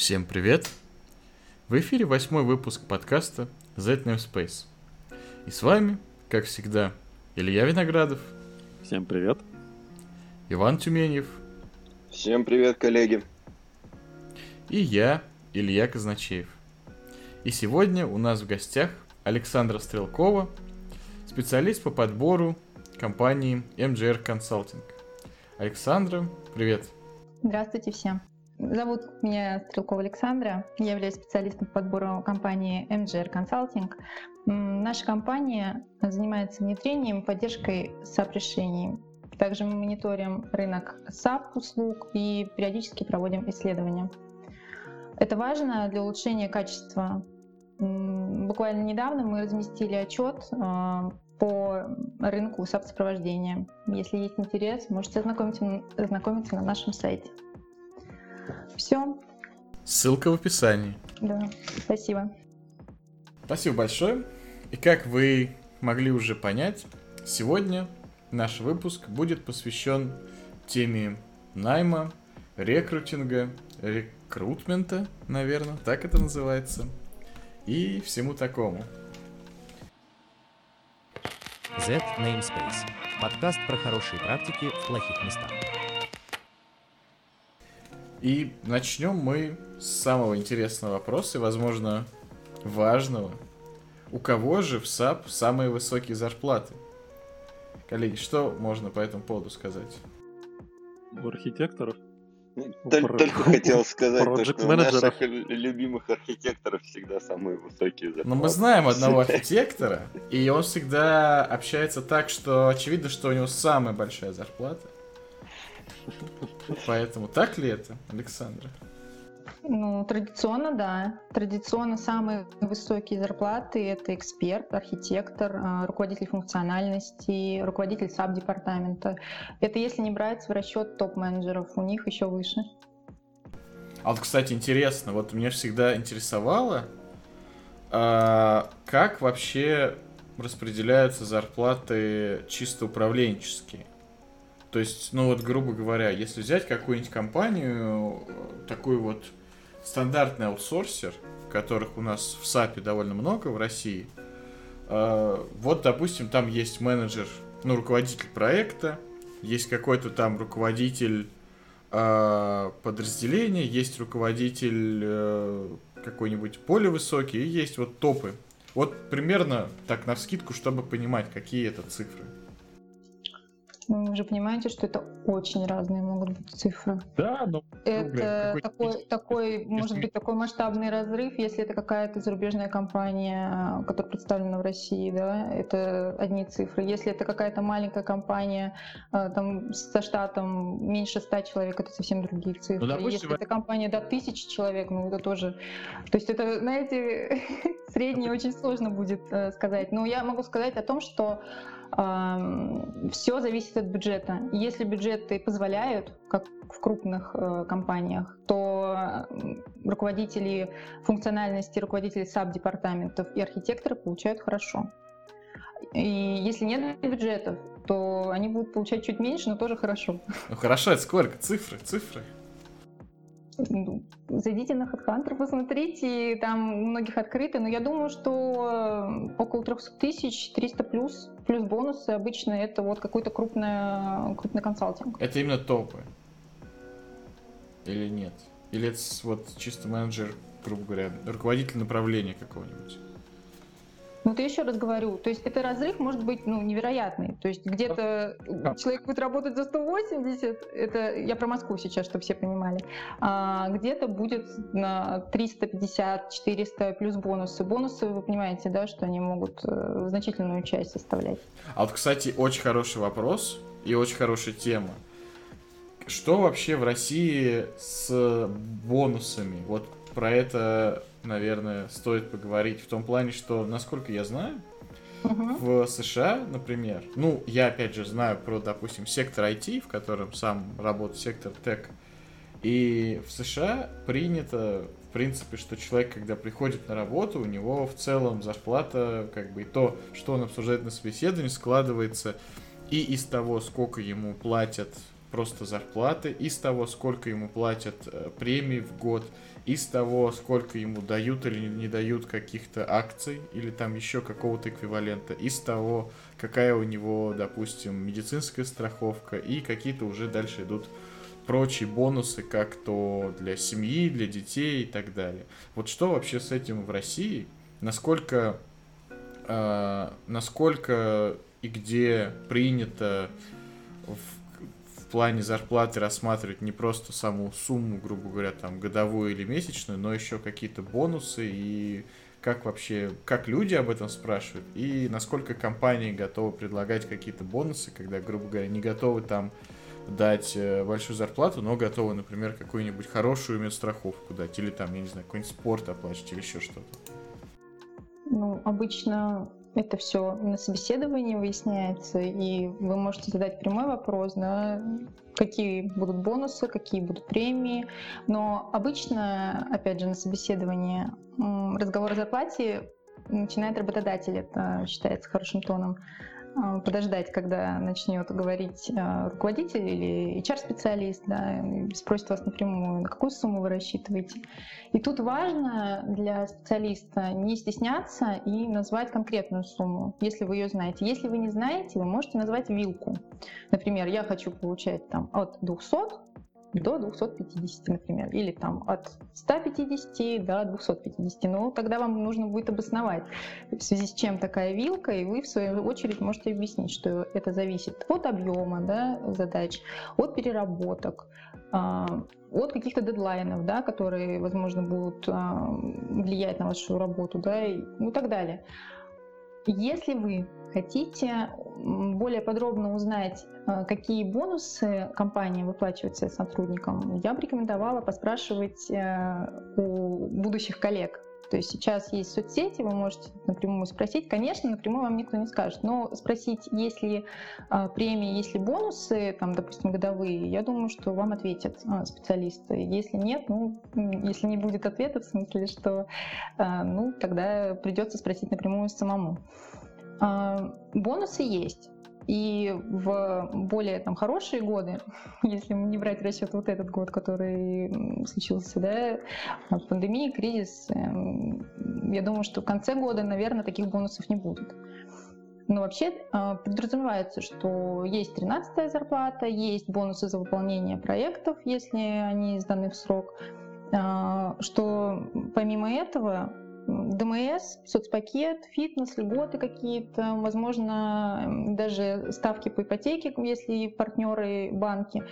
Всем привет! В эфире восьмой выпуск подкаста Z Namespace. И с вами, как всегда, Илья Виноградов. Всем привет. Иван Тюменев. Всем привет, коллеги. И я, Илья Казначеев. И сегодня у нас в гостях Александра Стрелкова, специалист по подбору компании MGR Consulting. Александра, привет. Здравствуйте всем. Зовут меня Стрелкова Александра. Я являюсь специалистом по подбору компании MGR Consulting. Наша компания занимается внедрением и поддержкой SAP-решений. Также мы мониторим рынок SAP-услуг и периодически проводим исследования. Это важно для улучшения качества. Буквально недавно мы разместили отчет а, по рынку SAP-сопровождения. Если есть интерес, можете ознакомиться, ознакомиться на нашем сайте. Все. Ссылка в описании. Да, спасибо. Спасибо большое. И как вы могли уже понять, сегодня наш выпуск будет посвящен теме найма, рекрутинга, рекрутмента, наверное, так это называется, и всему такому. Z Namespace. Подкаст про хорошие практики в плохих местах. И начнем мы с самого интересного вопроса и, возможно, важного. У кого же в SAP самые высокие зарплаты? Коллеги, что можно по этому поводу сказать? У архитекторов. Только, только хотел сказать, то, что у наших любимых архитекторов всегда самые высокие зарплаты. Но мы знаем одного архитектора, и он всегда общается так, что очевидно, что у него самая большая зарплата. Поэтому так ли это, Александра? Ну, традиционно, да. Традиционно самые высокие зарплаты — это эксперт, архитектор, а, руководитель функциональности, руководитель САП-департамента. Это если не брать в расчет топ-менеджеров, у них еще выше. А вот, кстати, интересно, вот меня всегда интересовало, а, как вообще распределяются зарплаты чисто управленческие. То есть, ну вот, грубо говоря, если взять какую-нибудь компанию, такой вот стандартный аутсорсер, которых у нас в САПе довольно много в России, э, вот, допустим, там есть менеджер, ну, руководитель проекта, есть какой-то там руководитель э, подразделения, есть руководитель э, какой-нибудь более высокий, и есть вот топы. Вот примерно так на скидку, чтобы понимать, какие это цифры. Ну, вы же понимаете, что это очень разные могут быть цифры. Да, но... Это ну, такой, такой, может быть, такой масштабный разрыв, если это какая-то зарубежная компания, которая представлена в России, да, это одни цифры. Если это какая-то маленькая компания, э, там, со штатом меньше ста человек, это совсем другие цифры. Ну, допустим, если это компания до тысячи человек, ну, это тоже... То есть это, знаете, среднее очень сложно будет э, сказать. Но я могу сказать о том, что все зависит от бюджета. Если бюджеты позволяют, как в крупных э, компаниях, то руководители функциональности, руководители саб-департаментов и архитекторы получают хорошо. И если нет бюджетов, то они будут получать чуть меньше, но тоже хорошо. Ну хорошо, это сколько? Цифры, цифры. Ну, зайдите на HeadHunter, посмотрите, там у многих открыты, но я думаю, что э, около 300 тысяч, 300 плюс, плюс бонусы обычно это вот какой-то крупный, крупный консалтинг. Это именно топы? Или нет? Или это вот чисто менеджер, грубо говоря, руководитель направления какого-нибудь? Ну, ты еще раз говорю, то есть это разрыв может быть ну, невероятный. То есть где-то человек будет работать за 180, это я про Москву сейчас, чтобы все понимали, а где-то будет на 350, 400 плюс бонусы. Бонусы, вы понимаете, да, что они могут э, значительную часть составлять. А вот, кстати, очень хороший вопрос и очень хорошая тема. Что вообще в России с бонусами? Вот про это наверное, стоит поговорить в том плане, что, насколько я знаю, uh-huh. в США, например, ну, я опять же знаю про, допустим, сектор IT, в котором сам работает сектор тек, и в США принято, в принципе, что человек, когда приходит на работу, у него в целом зарплата, как бы и то, что он обсуждает на собеседовании, складывается и из того, сколько ему платят просто зарплаты, из того, сколько ему платят э, премий в год, из того, сколько ему дают или не дают каких-то акций или там еще какого-то эквивалента, из того, какая у него, допустим, медицинская страховка и какие-то уже дальше идут прочие бонусы, как то для семьи, для детей и так далее. Вот что вообще с этим в России? Насколько, э, насколько и где принято в, плане зарплаты рассматривать не просто саму сумму, грубо говоря, там годовую или месячную, но еще какие-то бонусы и как вообще, как люди об этом спрашивают, и насколько компании готовы предлагать какие-то бонусы, когда, грубо говоря, не готовы там дать э, большую зарплату, но готовы, например, какую-нибудь хорошую медстраховку дать, или там, я не знаю, какой-нибудь спорт оплачивать, или еще что-то. Ну, обычно это все на собеседовании выясняется, и вы можете задать прямой вопрос, да, какие будут бонусы, какие будут премии. Но обычно, опять же, на собеседовании разговор о зарплате начинает работодатель, это считается хорошим тоном. А, подождать, когда начнет говорить а, руководитель или HR-специалист, да, спросит вас напрямую, на какую сумму вы рассчитываете. И тут важно для специалиста не стесняться и назвать конкретную сумму, если вы ее знаете. Если вы не знаете, вы можете назвать вилку. Например, я хочу получать там от 200 до 250, например, или там от 150 до 250. Но тогда вам нужно будет обосновать, в связи с чем такая вилка, и вы в свою очередь можете объяснить, что это зависит от объема да, задач, от переработок, а, от каких-то дедлайнов, да, которые, возможно, будут а, влиять на вашу работу, да, и, ну и так далее. Если вы хотите более подробно узнать, э, какие бонусы компания выплачивает своим сотрудникам, я бы рекомендовала поспрашивать э, у будущих коллег, то есть сейчас есть соцсети, вы можете напрямую спросить. Конечно, напрямую вам никто не скажет, но спросить, есть ли а, премии, есть ли бонусы, там, допустим, годовые, я думаю, что вам ответят специалисты. Если нет, ну, если не будет ответа, в смысле, что, ну, тогда придется спросить напрямую самому. А, бонусы есть. И в более там, хорошие годы, если не брать в расчет вот этот год, который случился, да, пандемия, кризис, эм, я думаю, что в конце года, наверное, таких бонусов не будет. Но вообще а, подразумевается, что есть 13 зарплата, есть бонусы за выполнение проектов, если они сданы в срок, а, что помимо этого ДМС, соцпакет, фитнес, льготы какие-то, возможно, даже ставки по ипотеке, если партнеры банки,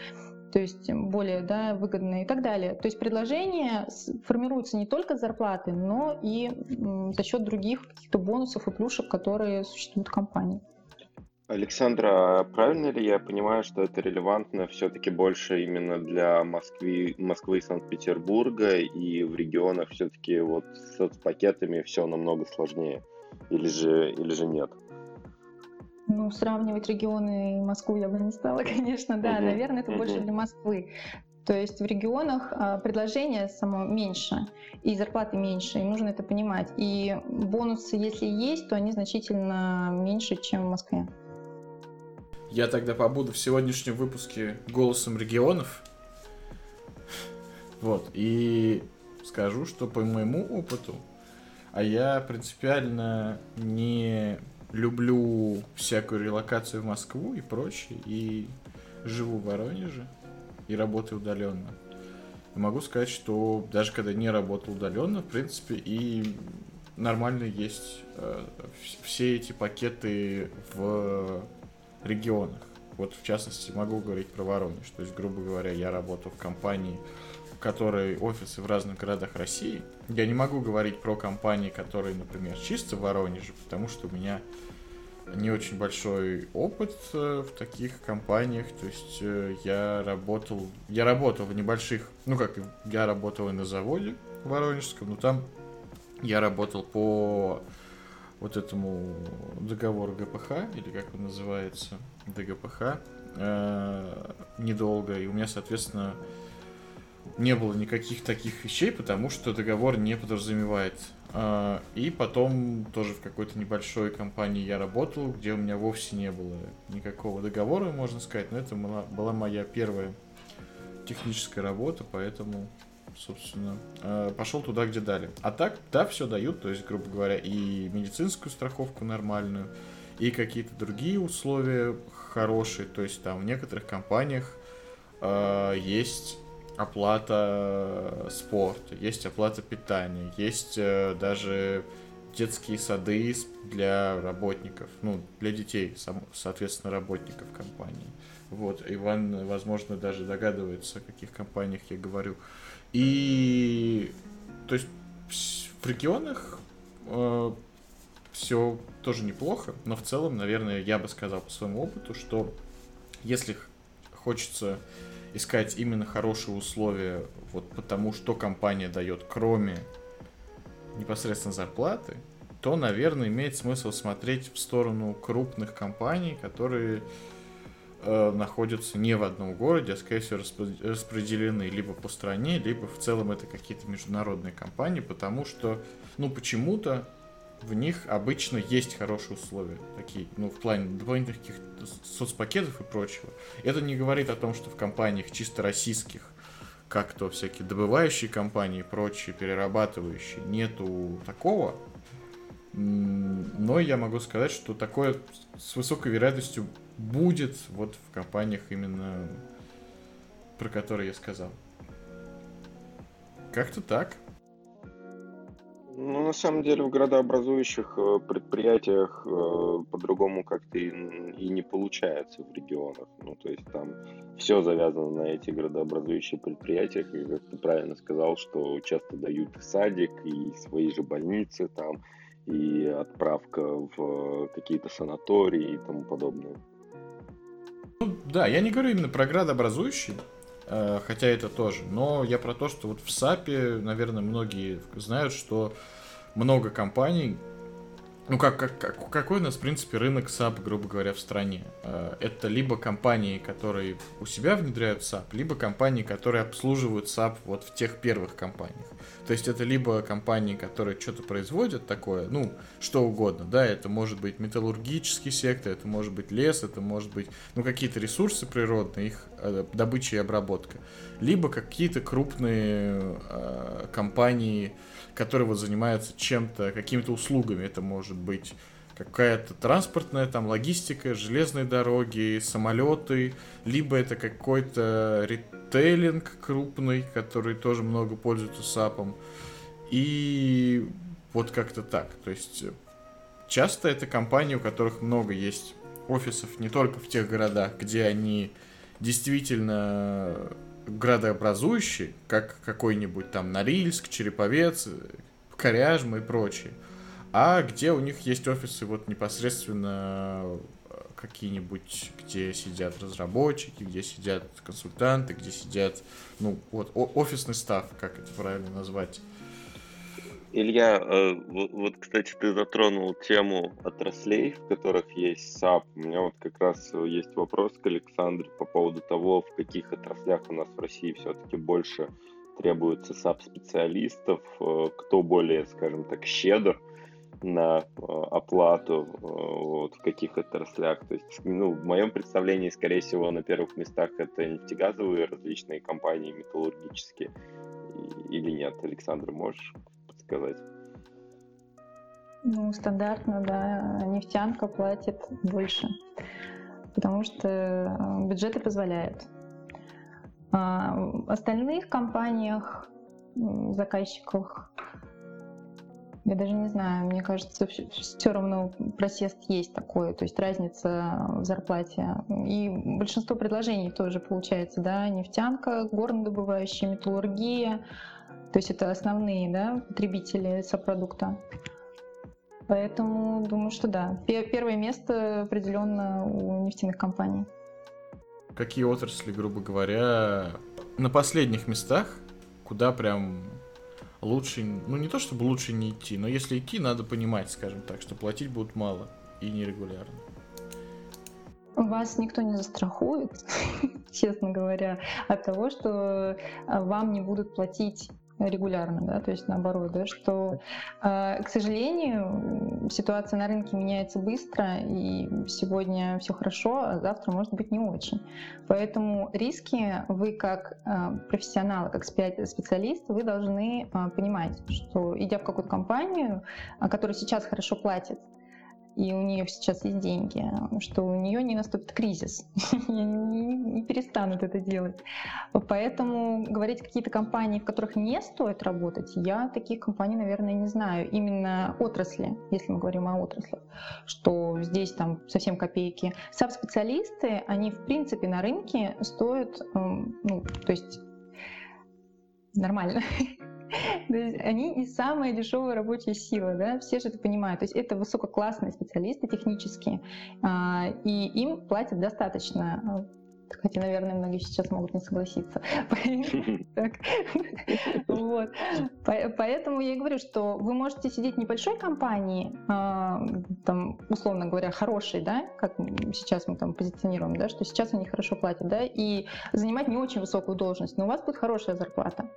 то есть более да, выгодные и так далее. То есть предложения формируются не только с зарплаты, но и за счет других каких-то бонусов и плюшек, которые существуют в компании. Александра, а правильно ли я понимаю, что это релевантно все-таки больше именно для Москвы, Москвы и Санкт-Петербурга, и в регионах все-таки вот с соцпакетами все намного сложнее? Или же, или же нет? Ну, сравнивать регионы и Москву я бы не стала, конечно, да, uh-huh. наверное, это uh-huh. больше для Москвы. То есть в регионах а, предложение само меньше, и зарплаты меньше, и нужно это понимать. И бонусы, если есть, то они значительно меньше, чем в Москве. Я тогда побуду в сегодняшнем выпуске голосом регионов. Вот, и скажу, что по моему опыту, а я принципиально не люблю всякую релокацию в Москву и прочее, и живу в Воронеже и работаю удаленно. И могу сказать, что даже когда не работал удаленно, в принципе, и нормально есть э, все эти пакеты в регионах. Вот в частности могу говорить про Воронеж. То есть, грубо говоря, я работаю в компании, в которой офисы в разных городах России. Я не могу говорить про компании, которые, например, чисто в Воронеже, потому что у меня не очень большой опыт э, в таких компаниях. То есть э, я работал, я работал в небольших, ну как, я работал и на заводе воронежском, но там я работал по вот этому договору ГПХ, или как он называется, ДГПХ, э, недолго. И у меня, соответственно, не было никаких таких вещей, потому что договор не подразумевает. А, и потом тоже в какой-то небольшой компании я работал, где у меня вовсе не было никакого договора, можно сказать, но это была моя первая техническая работа, поэтому, собственно, а, пошел туда, где дали. А так, да, все дают, то есть, грубо говоря, и медицинскую страховку нормальную, и какие-то другие условия хорошие, то есть там в некоторых компаниях э, есть оплата спорта, есть оплата питания, есть э, даже детские сады для работников, ну, для детей, соответственно, работников компании. Вот, Иван, возможно, даже догадывается, о каких компаниях я говорю. И, то есть, в регионах э, все тоже неплохо, но в целом, наверное, я бы сказал по своему опыту, что если хочется искать именно хорошие условия, вот потому что компания дает, кроме непосредственно зарплаты, то, наверное, имеет смысл смотреть в сторону крупных компаний, которые э, находятся не в одном городе, а, скорее всего, распределены либо по стране, либо в целом это какие-то международные компании, потому что, ну, почему-то в них обычно есть хорошие условия, такие, ну, в плане дополнительных каких соцпакетов и прочего. Это не говорит о том, что в компаниях чисто российских, как то всякие добывающие компании и прочие, перерабатывающие, нету такого. Но я могу сказать, что такое с высокой вероятностью будет вот в компаниях именно про которые я сказал. Как-то так. Ну, на самом деле, в градообразующих э, предприятиях э, по-другому как-то и, и не получается в регионах. Ну, то есть там все завязано на эти градообразующие предприятия, и, как ты правильно сказал, что часто дают садик, и свои же больницы там, и отправка в какие-то санатории и тому подобное. Ну, да, я не говорю именно про градообразующие, Э, хотя это тоже. Но я про то, что вот в САПе, наверное, многие знают, что много компаний, ну, как, как, как, какой у нас, в принципе, рынок SAP, грубо говоря, в стране? Э, это либо компании, которые у себя внедряют SAP, либо компании, которые обслуживают SAP вот в тех первых компаниях. То есть это либо компании, которые что-то производят такое, ну, что угодно, да, это может быть металлургический сектор, это может быть лес, это может быть, ну, какие-то ресурсы природные, их э, добыча и обработка. Либо какие-то крупные э, компании, которые вот занимаются чем-то, какими-то услугами. Это может быть какая-то транспортная там логистика, железные дороги, самолеты, либо это какой-то ритейлинг крупный, который тоже много пользуется САПом. И вот как-то так. То есть часто это компании, у которых много есть офисов не только в тех городах, где они действительно градообразующий, как какой-нибудь там Норильск, Череповец, Коряжма и прочие, а где у них есть офисы вот непосредственно э, какие-нибудь, где сидят разработчики, где сидят консультанты, где сидят, ну, вот, офисный став, как это правильно назвать. Илья, э, вот, кстати, ты затронул тему отраслей, в которых есть SAP. У меня вот как раз есть вопрос к Александру по поводу того, в каких отраслях у нас в России все-таки больше требуется SAP-специалистов, э, кто более, скажем так, щедр на э, оплату, вот, в каких отраслях. То есть, ну, в моем представлении, скорее всего, на первых местах это нефтегазовые различные компании, металлургические, или нет? Александр, можешь сказать? Ну, стандартно, да, нефтянка платит больше, потому что э, бюджеты позволяют. А в остальных компаниях, заказчиках, я даже не знаю, мне кажется, все равно просест есть такое, то есть разница в зарплате. И большинство предложений тоже получается, да, нефтянка, горнодобывающая, металлургия, то есть это основные да, потребители сопродукта. Поэтому думаю, что да. Первое место определенно у нефтяных компаний. Какие отрасли, грубо говоря, на последних местах, куда прям лучше, ну не то чтобы лучше не идти, но если идти, надо понимать, скажем так, что платить будут мало и нерегулярно. Вас никто не застрахует, честно говоря, от того, что а, вам не будут платить регулярно, да, то есть наоборот, да, что, э, к сожалению, ситуация на рынке меняется быстро, и сегодня все хорошо, а завтра может быть не очень. Поэтому риски вы как э, профессионал, как специалист, вы должны э, понимать, что идя в какую-то компанию, которая сейчас хорошо платит, и у нее сейчас есть деньги, что у нее не наступит кризис, не перестанут это делать. Поэтому говорить какие-то компании, в которых не стоит работать, я таких компаний, наверное, не знаю. Именно отрасли, если мы говорим о отраслях, что здесь там совсем копейки. Саб-специалисты, они в принципе на рынке стоят, эм, ну, то есть нормально. То есть они не самая дешевая рабочая сила, да, все же это понимают. То есть это высококлассные специалисты технические, а, и им платят достаточно Хотя, наверное, многие сейчас могут не согласиться. Вот. Поэтому я и говорю, что вы можете сидеть в небольшой компании, а, там, условно говоря, хорошей, да, как сейчас мы там позиционируем, да, что сейчас они хорошо платят, да, и занимать не очень высокую должность, но у вас будет хорошая зарплата.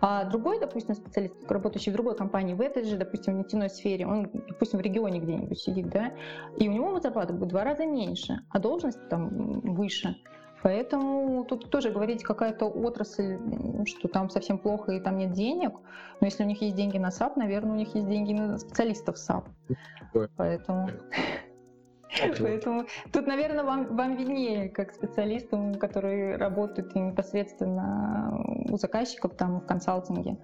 А другой, допустим, специалист, работающий в другой компании, в этой же, допустим, в нефтяной сфере, он, допустим, в регионе где-нибудь сидит, да, и у него зарплата будет в два раза меньше, а должность там выше. Поэтому тут тоже говорить какая-то отрасль, что там совсем плохо и там нет денег. Но если у них есть деньги на SAP, наверное, у них есть деньги на специалистов SAP. Поэтому... Поэтому тут, наверное, вам, вам виднее, как специалистам, которые работают непосредственно у заказчиков там в консалтинге.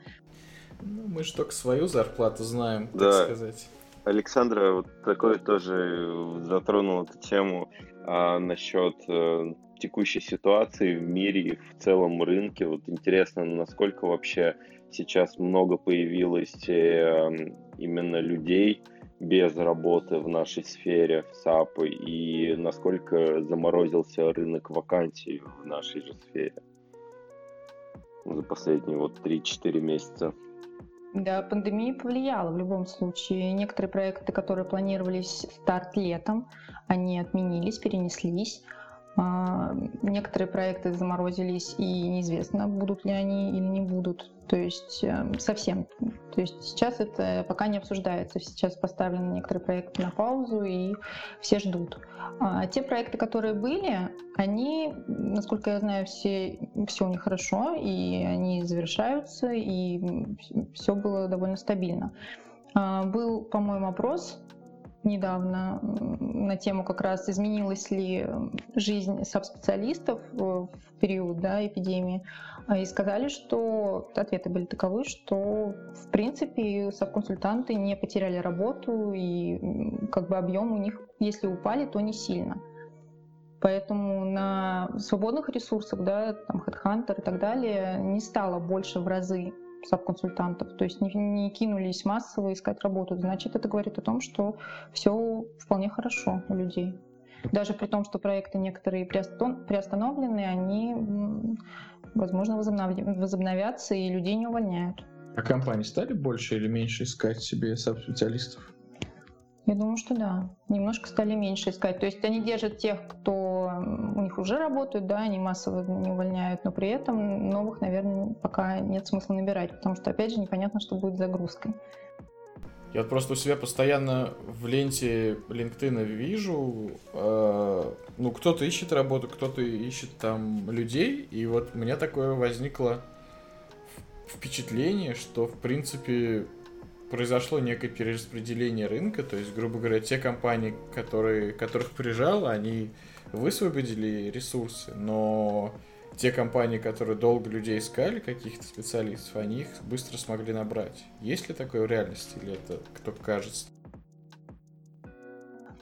Ну, мы же только свою зарплату знаем, да. так сказать. Александра вот такой тоже затронул эту тему а, насчет а, текущей ситуации в мире и в целом рынке. Вот интересно, насколько вообще сейчас много появилось э, именно людей без работы в нашей сфере, в SAP, и насколько заморозился рынок вакансий в нашей же сфере за последние вот 3-4 месяца. Да, пандемия повлияла в любом случае. Некоторые проекты, которые планировались старт летом, они отменились, перенеслись. А, некоторые проекты заморозились, и неизвестно, будут ли они или не будут. То есть э, совсем. То есть сейчас это пока не обсуждается. Сейчас поставлены некоторые проекты на паузу, и все ждут. А те проекты, которые были, они, насколько я знаю, все, все у них хорошо, и они завершаются, и все было довольно стабильно. А, был, по-моему, опрос недавно на тему как раз изменилась ли жизнь саб-специалистов в период да, эпидемии, а, и сказали, что ответы были таковы, что в принципе саб-консультанты не потеряли работу и как бы объем у них, если упали, то не сильно. Поэтому на свободных ресурсах, да, там HeadHunter и так далее, не стало больше в разы саб-консультантов, то есть не, не кинулись массово искать работу, значит, это говорит о том, что все вполне хорошо у людей. Даже при том, что проекты некоторые приостановлены, они, возможно, возобновятся и людей не увольняют. А компании стали больше или меньше искать себе саб-специалистов? Я думаю, что да. Немножко стали меньше искать. То есть они держат тех, кто у них уже работают, да, они массово не увольняют, но при этом новых, наверное, пока нет смысла набирать, потому что, опять же, непонятно, что будет с загрузкой. Я вот просто у себя постоянно в ленте LinkedIn вижу, э, ну, кто-то ищет работу, кто-то ищет там людей, и вот у меня такое возникло впечатление, что, в принципе, произошло некое перераспределение рынка, то есть, грубо говоря, те компании, которые, которых прижало, они высвободили ресурсы, но те компании, которые долго людей искали, каких-то специалистов, они их быстро смогли набрать. Есть ли такое в реальности, или это кто кажется?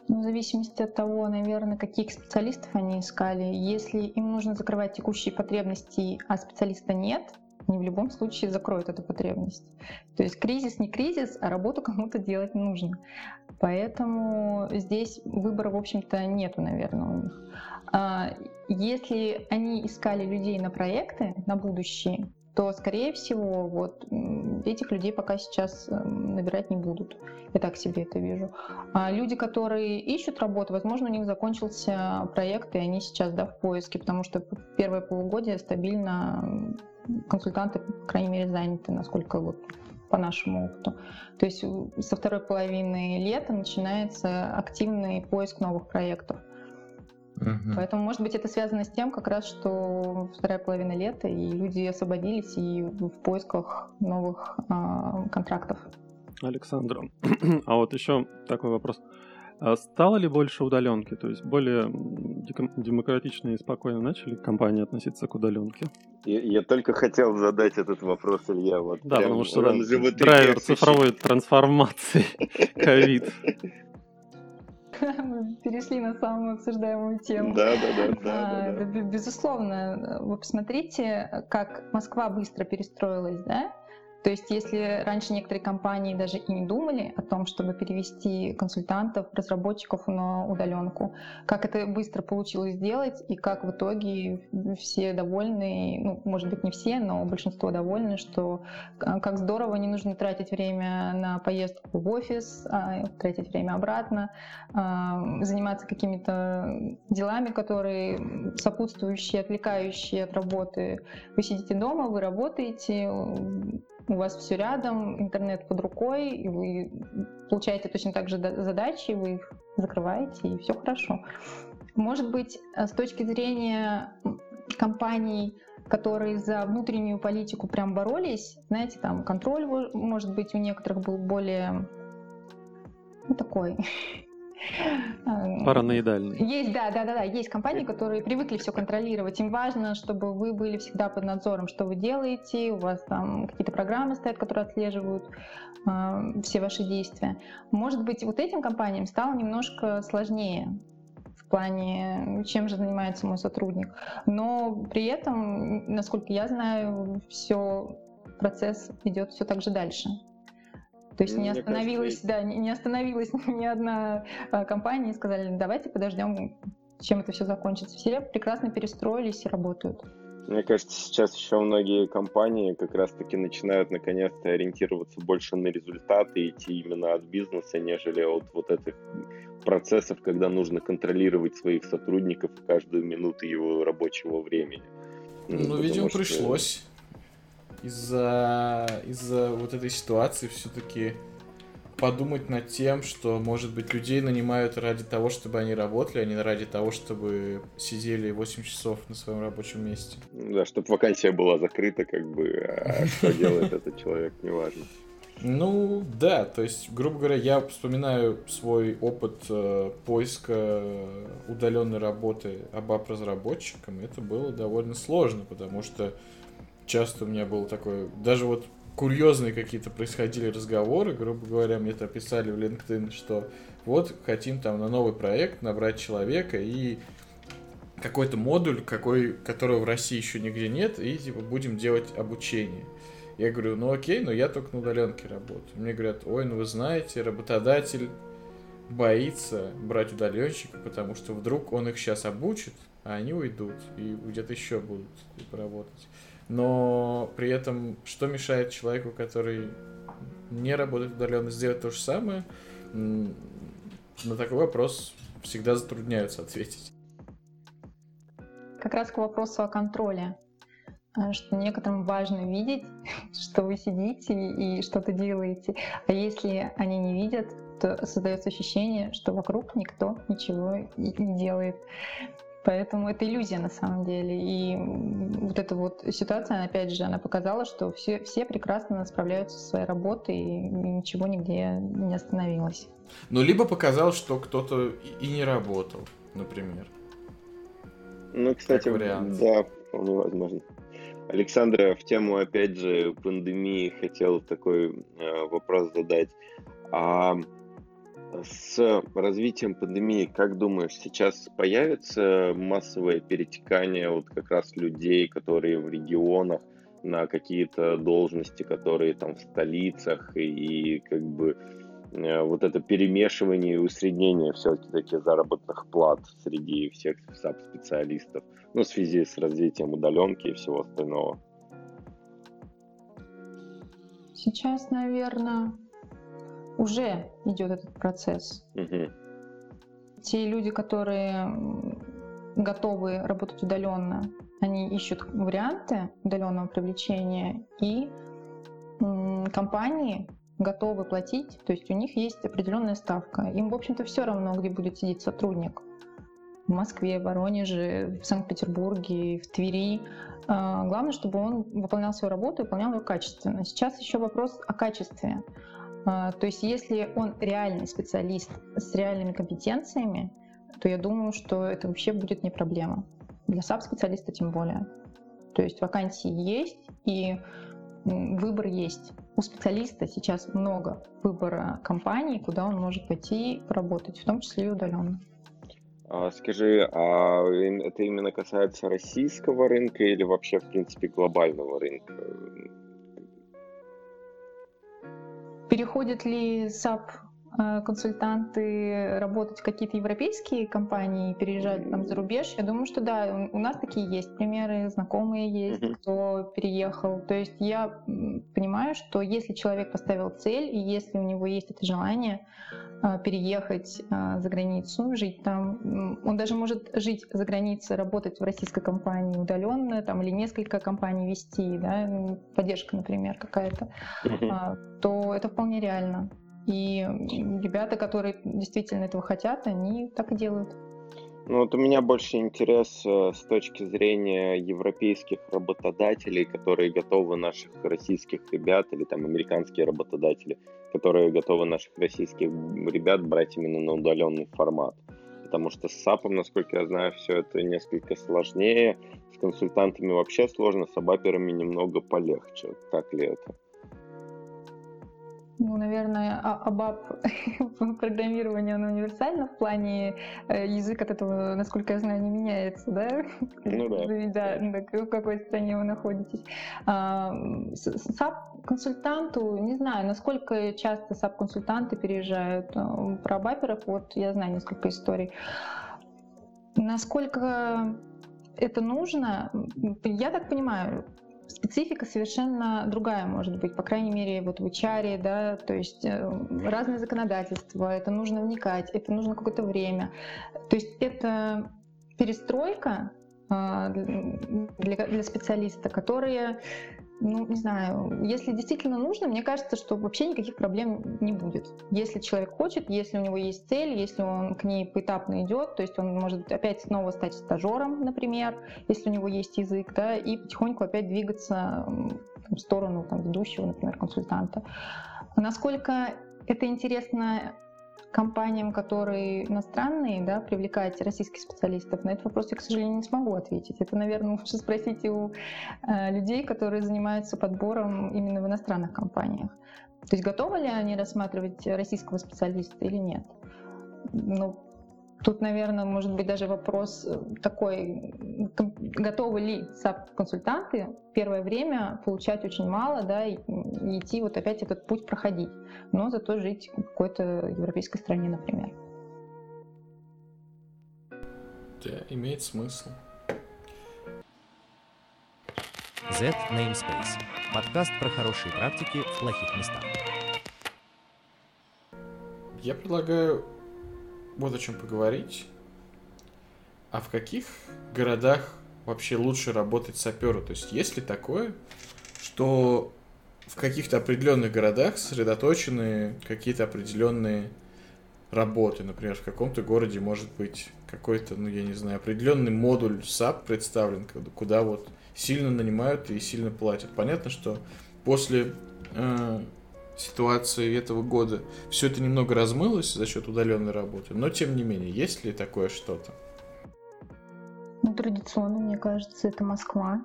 Ну, в зависимости от того, наверное, каких специалистов они искали. Если им нужно закрывать текущие потребности, а специалиста нет, они в любом случае закроют эту потребность. То есть кризис не кризис, а работу кому-то делать нужно. Поэтому здесь выбора, в общем-то, нету, наверное, у них. А если они искали людей на проекты, на будущее, то, скорее всего, вот этих людей пока сейчас эм, набирать не будут. Я так себе это вижу. А люди, которые ищут работу, возможно, у них закончился проект, и они сейчас да, в поиске, потому что первое полугодие стабильно консультанты, по крайней мере, заняты, насколько вот по нашему опыту. То есть со второй половины лета начинается активный поиск новых проектов. Угу. Поэтому, может быть, это связано с тем, как раз, что вторая половина лета, и люди освободились и в поисках новых э, контрактов. Александр, а вот еще такой вопрос. А стало ли больше удаленки? То есть более демократично и спокойно начали компании относиться к удаленке? Я, я только хотел задать этот вопрос, Илья. Вот да, потому что он драйвер цифровой трансформации, ковид. Мы перешли на самую обсуждаемую тему. Да, да, да. да, да, да. Безусловно, вы посмотрите, как Москва быстро перестроилась, да? То есть если раньше некоторые компании даже и не думали о том, чтобы перевести консультантов, разработчиков на удаленку, как это быстро получилось сделать и как в итоге все довольны, ну, может быть, не все, но большинство довольны, что как здорово, не нужно тратить время на поездку в офис, а тратить время обратно, а, заниматься какими-то делами, которые сопутствующие, отвлекающие от работы. Вы сидите дома, вы работаете, у вас все рядом, интернет под рукой, и вы получаете точно так же задачи, вы их закрываете, и все хорошо. Может быть, э, с точки зрения компаний, которые за внутреннюю политику прям боролись, знаете, там контроль, может быть, у некоторых был более ну, такой Параноидальный. Есть, да, да, да, да. Есть компании, которые привыкли все контролировать. Им важно, чтобы вы были всегда под надзором, что вы делаете. У вас там какие-то программы стоят, которые отслеживают э, все ваши действия. Может быть, вот этим компаниям стало немножко сложнее в плане, чем же занимается мой сотрудник. Но при этом, насколько я знаю, все процесс идет все так же дальше. То есть не остановилась, кажется, да, не остановилась ни одна а, компания и сказали, давайте подождем, чем это все закончится. Все прекрасно перестроились и работают. Мне кажется, сейчас еще многие компании как раз-таки начинают наконец-то ориентироваться больше на результаты и идти именно от бизнеса, нежели от вот этих процессов, когда нужно контролировать своих сотрудников каждую минуту его рабочего времени. Ну, видимо, что... пришлось из-за из-за вот этой ситуации все-таки подумать над тем, что, может быть, людей нанимают ради того, чтобы они работали, а не ради того, чтобы сидели 8 часов на своем рабочем месте. Да, чтобы вакансия была закрыта, как бы, а что делает этот человек, неважно. Ну, да, то есть, грубо говоря, я вспоминаю свой опыт э, поиска удаленной работы обап-разработчиком. Это было довольно сложно, потому что часто у меня был такой, даже вот курьезные какие-то происходили разговоры, грубо говоря, мне это писали в LinkedIn, что вот хотим там на новый проект набрать человека и какой-то модуль, какой, которого в России еще нигде нет, и типа будем делать обучение. Я говорю, ну окей, но я только на удаленке работаю. Мне говорят, ой, ну вы знаете, работодатель боится брать удаленщика, потому что вдруг он их сейчас обучит, а они уйдут и где-то еще будут типа, работать но при этом что мешает человеку, который не работает удаленно, сделать то же самое? На такой вопрос всегда затрудняются ответить. Как раз к вопросу о контроле а, что некоторым важно видеть, что вы сидите и что-то делаете. А если они не видят, то создается ощущение, что вокруг никто ничего не делает. Поэтому это иллюзия на самом деле. И вот эта вот ситуация, опять же, она показала, что все, все прекрасно справляются со своей работой, и ничего нигде не остановилось. Ну, либо показалось, что кто-то и не работал, например. Ну, кстати, да, вполне возможно. Александра, в тему, опять же, пандемии хотел такой э, вопрос задать. А с развитием пандемии, как думаешь, сейчас появится массовое перетекание вот как раз людей, которые в регионах на какие-то должности, которые там в столицах, и, и как бы э, вот это перемешивание и усреднение все-таки заработных плат среди всех САП-специалистов, ну, в связи с развитием удаленки и всего остального? Сейчас, наверное, уже идет этот процесс. Мгм. Те люди, которые готовы работать удаленно, они ищут варианты удаленного привлечения, и компании готовы платить, то есть у них есть определенная ставка. Им, в общем-то, все равно, где будет сидеть сотрудник. В Москве, в Воронеже, в Санкт-Петербурге, в Твери. А, главное, чтобы он выполнял свою работу и выполнял ее качественно. Сейчас еще вопрос о качестве. А, то есть если он реальный специалист с реальными компетенциями, то я думаю, что это вообще будет не проблема. Для SAP-специалиста тем более. То есть вакансии есть и выбор есть. У специалиста сейчас много выбора компаний, куда он может пойти поработать, в том числе и удаленно. А, скажи, а это именно касается российского рынка или вообще, в принципе, глобального рынка? Переходит ли SAP Э, консультанты работать в какие-то европейские компании, переезжать там за рубеж? Я думаю, что да, у нас такие есть примеры, знакомые есть, mm-hmm. кто переехал. То есть я понимаю, что если человек поставил цель, и если у него есть это желание переехать э, за границу, жить там, он даже может жить за границей, работать в российской компании удаленно, там, или несколько компаний вести, да, поддержка, например, какая-то, mm-hmm. то это вполне реально. И ребята, которые действительно этого хотят, они так и делают. Ну вот у меня больше интерес э, с точки зрения европейских работодателей, которые готовы наших российских ребят, или там американские работодатели, которые готовы наших российских ребят брать именно на удаленный формат. Потому что с САПом, насколько я знаю, все это несколько сложнее. С консультантами вообще сложно, с абаперами немного полегче. Так ли это? Ну, наверное, ABAP а, программирование, оно универсально в плане э, язык от этого, насколько я знаю, не меняется, да? Ну да. Да, в какой стране вы находитесь. SAP-консультанту, не знаю, насколько часто SAP-консультанты переезжают. Э, про баперов, вот я знаю несколько историй. Насколько это нужно, я так понимаю, специфика совершенно другая может быть, по крайней мере, вот в HR, да, то есть э, разное законодательство, это нужно вникать, это нужно какое-то время. То есть это перестройка а, для, для специалиста, которые ну, не знаю, если действительно нужно, мне кажется, что вообще никаких проблем не будет. Если человек хочет, если у него есть цель, если он к ней поэтапно идет, то есть он может опять снова стать стажером, например, если у него есть язык, да, и потихоньку опять двигаться в сторону там, ведущего, например, консультанта. Насколько это интересно компаниям, которые иностранные, да, привлекать российских специалистов? На этот вопрос я, к сожалению, не смогу ответить. Это, наверное, лучше спросить у э, людей, которые занимаются подбором именно в иностранных компаниях. То есть готовы ли они рассматривать российского специалиста или нет? Ну, Тут, наверное, может быть даже вопрос э, такой, готовы ли SAP-консультанты первое время получать очень мало, да, и, и идти вот опять этот путь проходить, но зато жить в какой-то европейской стране, например. Да, имеет смысл. Z Namespace. Подкаст про хорошие практики в плохих местах. Я предлагаю вот о чем поговорить. А в каких городах вообще лучше работать саперу? То есть есть ли такое, что в каких-то определенных городах сосредоточены какие-то определенные работы. Например, в каком-то городе может быть какой-то, ну я не знаю, определенный модуль SAP представлен, куда вот сильно нанимают и сильно платят. Понятно, что после э, ситуации этого года все это немного размылось за счет удаленной работы, но тем не менее, есть ли такое что-то? Ну, традиционно, мне кажется, это Москва.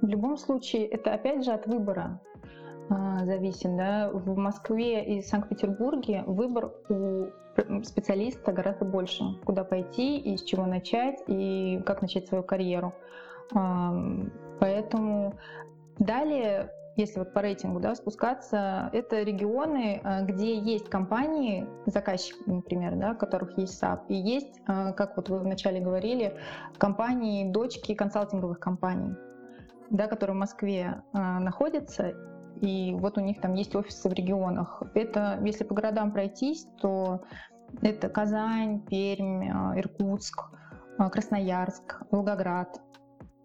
В любом случае, это опять же от выбора э, зависит. Да? В Москве и Санкт-Петербурге выбор у специалиста гораздо больше. Куда пойти и с чего начать, и как начать свою карьеру. Э, поэтому далее если вот по рейтингу да, спускаться, это регионы, э, где есть компании, заказчики, например, да, у которых есть SAP, и есть, э, как вот вы вначале говорили, компании, дочки консалтинговых компаний, да, которые в Москве э, находятся, и вот у них там есть офисы в регионах. Это, если по городам пройтись, то это Казань, Пермь, Иркутск, Красноярск, Волгоград.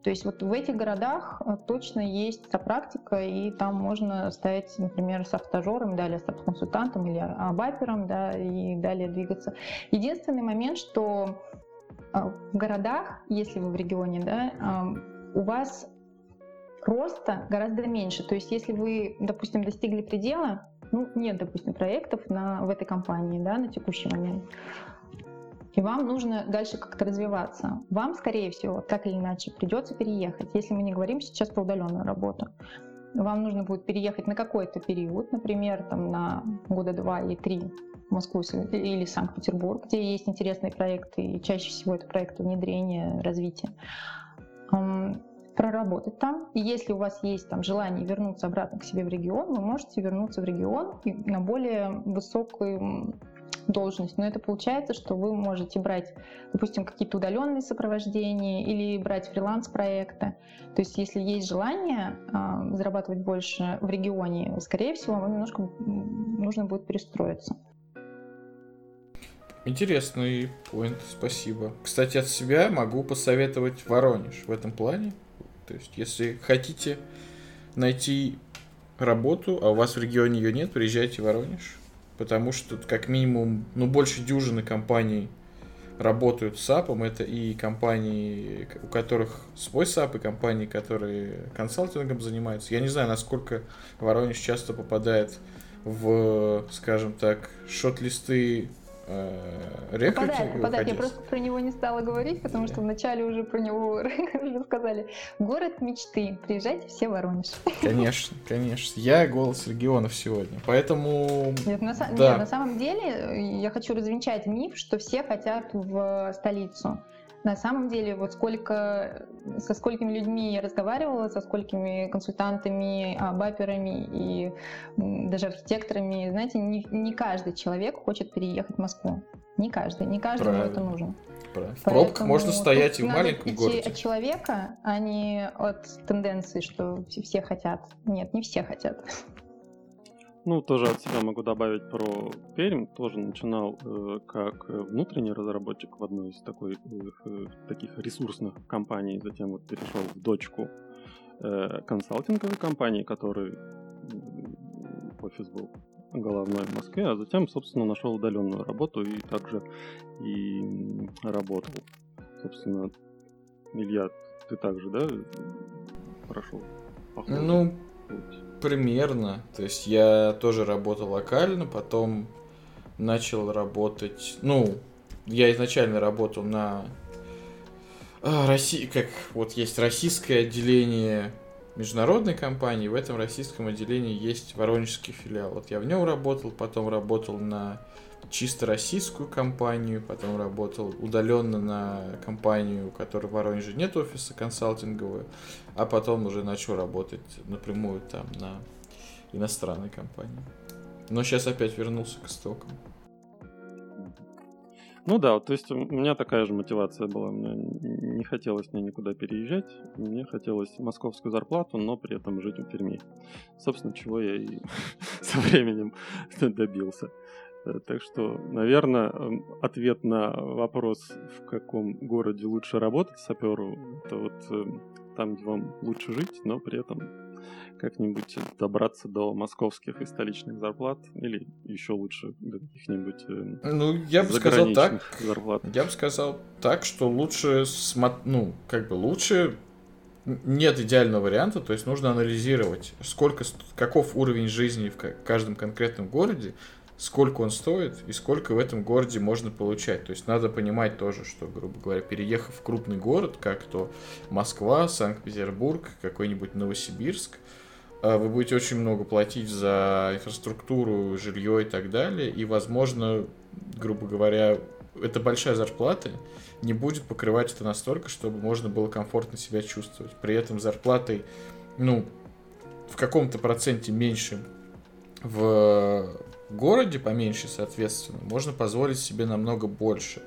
То есть вот в этих городах точно есть эта практика, и там можно стать, например, с автожером, далее с консультантом или абапером, да, и далее двигаться. Единственный момент, что в городах, если вы в регионе, да, у вас роста гораздо меньше. То есть если вы, допустим, достигли предела, ну, нет, допустим, проектов на, в этой компании да, на текущий момент, и вам нужно дальше как-то развиваться. Вам, скорее всего, так или иначе, придется переехать, если мы не говорим сейчас про удаленную работу. Вам нужно будет переехать на какой-то период, например, там, на года два или три в Москву или Санкт-Петербург, где есть интересные проекты, и чаще всего это проекты внедрения, развития проработать там. И если у вас есть там желание вернуться обратно к себе в регион, вы можете вернуться в регион на более высокую должность. Но это получается, что вы можете брать, допустим, какие-то удаленные сопровождения или брать фриланс-проекты. То есть, если есть желание э, зарабатывать больше в регионе, скорее всего, вам немножко нужно будет перестроиться. Интересный point, спасибо. Кстати, от себя могу посоветовать Воронеж в этом плане. То есть, если хотите найти работу, а у вас в регионе ее нет, приезжайте в Воронеж. Потому что как минимум, ну, больше дюжины компаний работают с SAP ом. Это и компании, у которых свой SAP, и компании, которые консалтингом занимаются. Я не знаю, насколько Воронеж часто попадает в, скажем так, шот-листы э, попадает, попадает. Я просто про него не стала говорить, потому что вначале уже про него рассказали. Город мечты. Приезжайте все в Воронеж. Конечно, конечно. Я голос регионов сегодня. Поэтому... Нет на, да. нет, на самом деле я хочу развенчать миф, что все хотят в столицу. На самом деле, вот сколько, со сколькими людьми я разговаривала, со сколькими консультантами, а, баперами и даже архитекторами, знаете, не, не каждый человек хочет переехать в Москву. Не каждый, не каждому Правильно. это нужно. Правильно. В пробках можно стоять и в маленьком городе. от человека, а не от тенденции, что все хотят. Нет, не все хотят. Ну, тоже от себя могу добавить про Пермь. Тоже начинал э, как внутренний разработчик в одной из такой, э, таких ресурсных компаний, затем вот перешел в дочку э, консалтинговой компании, который офис был головной в Москве, а затем, собственно, нашел удаленную работу и также и работал. Собственно, Илья, ты также, да, прошел? Похоже, ну, путь? Примерно. То есть я тоже работал локально, потом начал работать... Ну, я изначально работал на а, России, как вот есть российское отделение международной компании, в этом российском отделении есть воронежский филиал. Вот я в нем работал, потом работал на чисто российскую компанию, потом работал удаленно на компанию, у которой в Воронеже нет офиса консалтингового, а потом уже начал работать напрямую там на иностранной компании. Но сейчас опять вернулся к истокам. Ну да, то есть у меня такая же мотивация была. Мне не хотелось мне никуда переезжать. Мне хотелось московскую зарплату, но при этом жить в Перми. Собственно, чего я и со временем добился. Э, так что, наверное, эм, ответ на вопрос, в каком городе лучше работать саперу, это вот эм, там, где вам лучше жить, но при этом как-нибудь добраться до московских и столичных зарплат или еще лучше до каких-нибудь эм, ну я бы сказал так зарплат. я бы сказал так что лучше ну как бы лучше нет идеального варианта, то есть нужно анализировать, сколько, каков уровень жизни в каждом конкретном городе, сколько он стоит и сколько в этом городе можно получать. То есть надо понимать тоже, что, грубо говоря, переехав в крупный город, как то Москва, Санкт-Петербург, какой-нибудь Новосибирск, э, вы будете очень много платить за инфраструктуру, жилье и так далее, и, возможно, грубо говоря, это большая зарплата не будет покрывать это настолько, чтобы можно было комфортно себя чувствовать. При этом зарплатой, ну, в каком-то проценте меньше в городе поменьше, соответственно, можно позволить себе намного больше.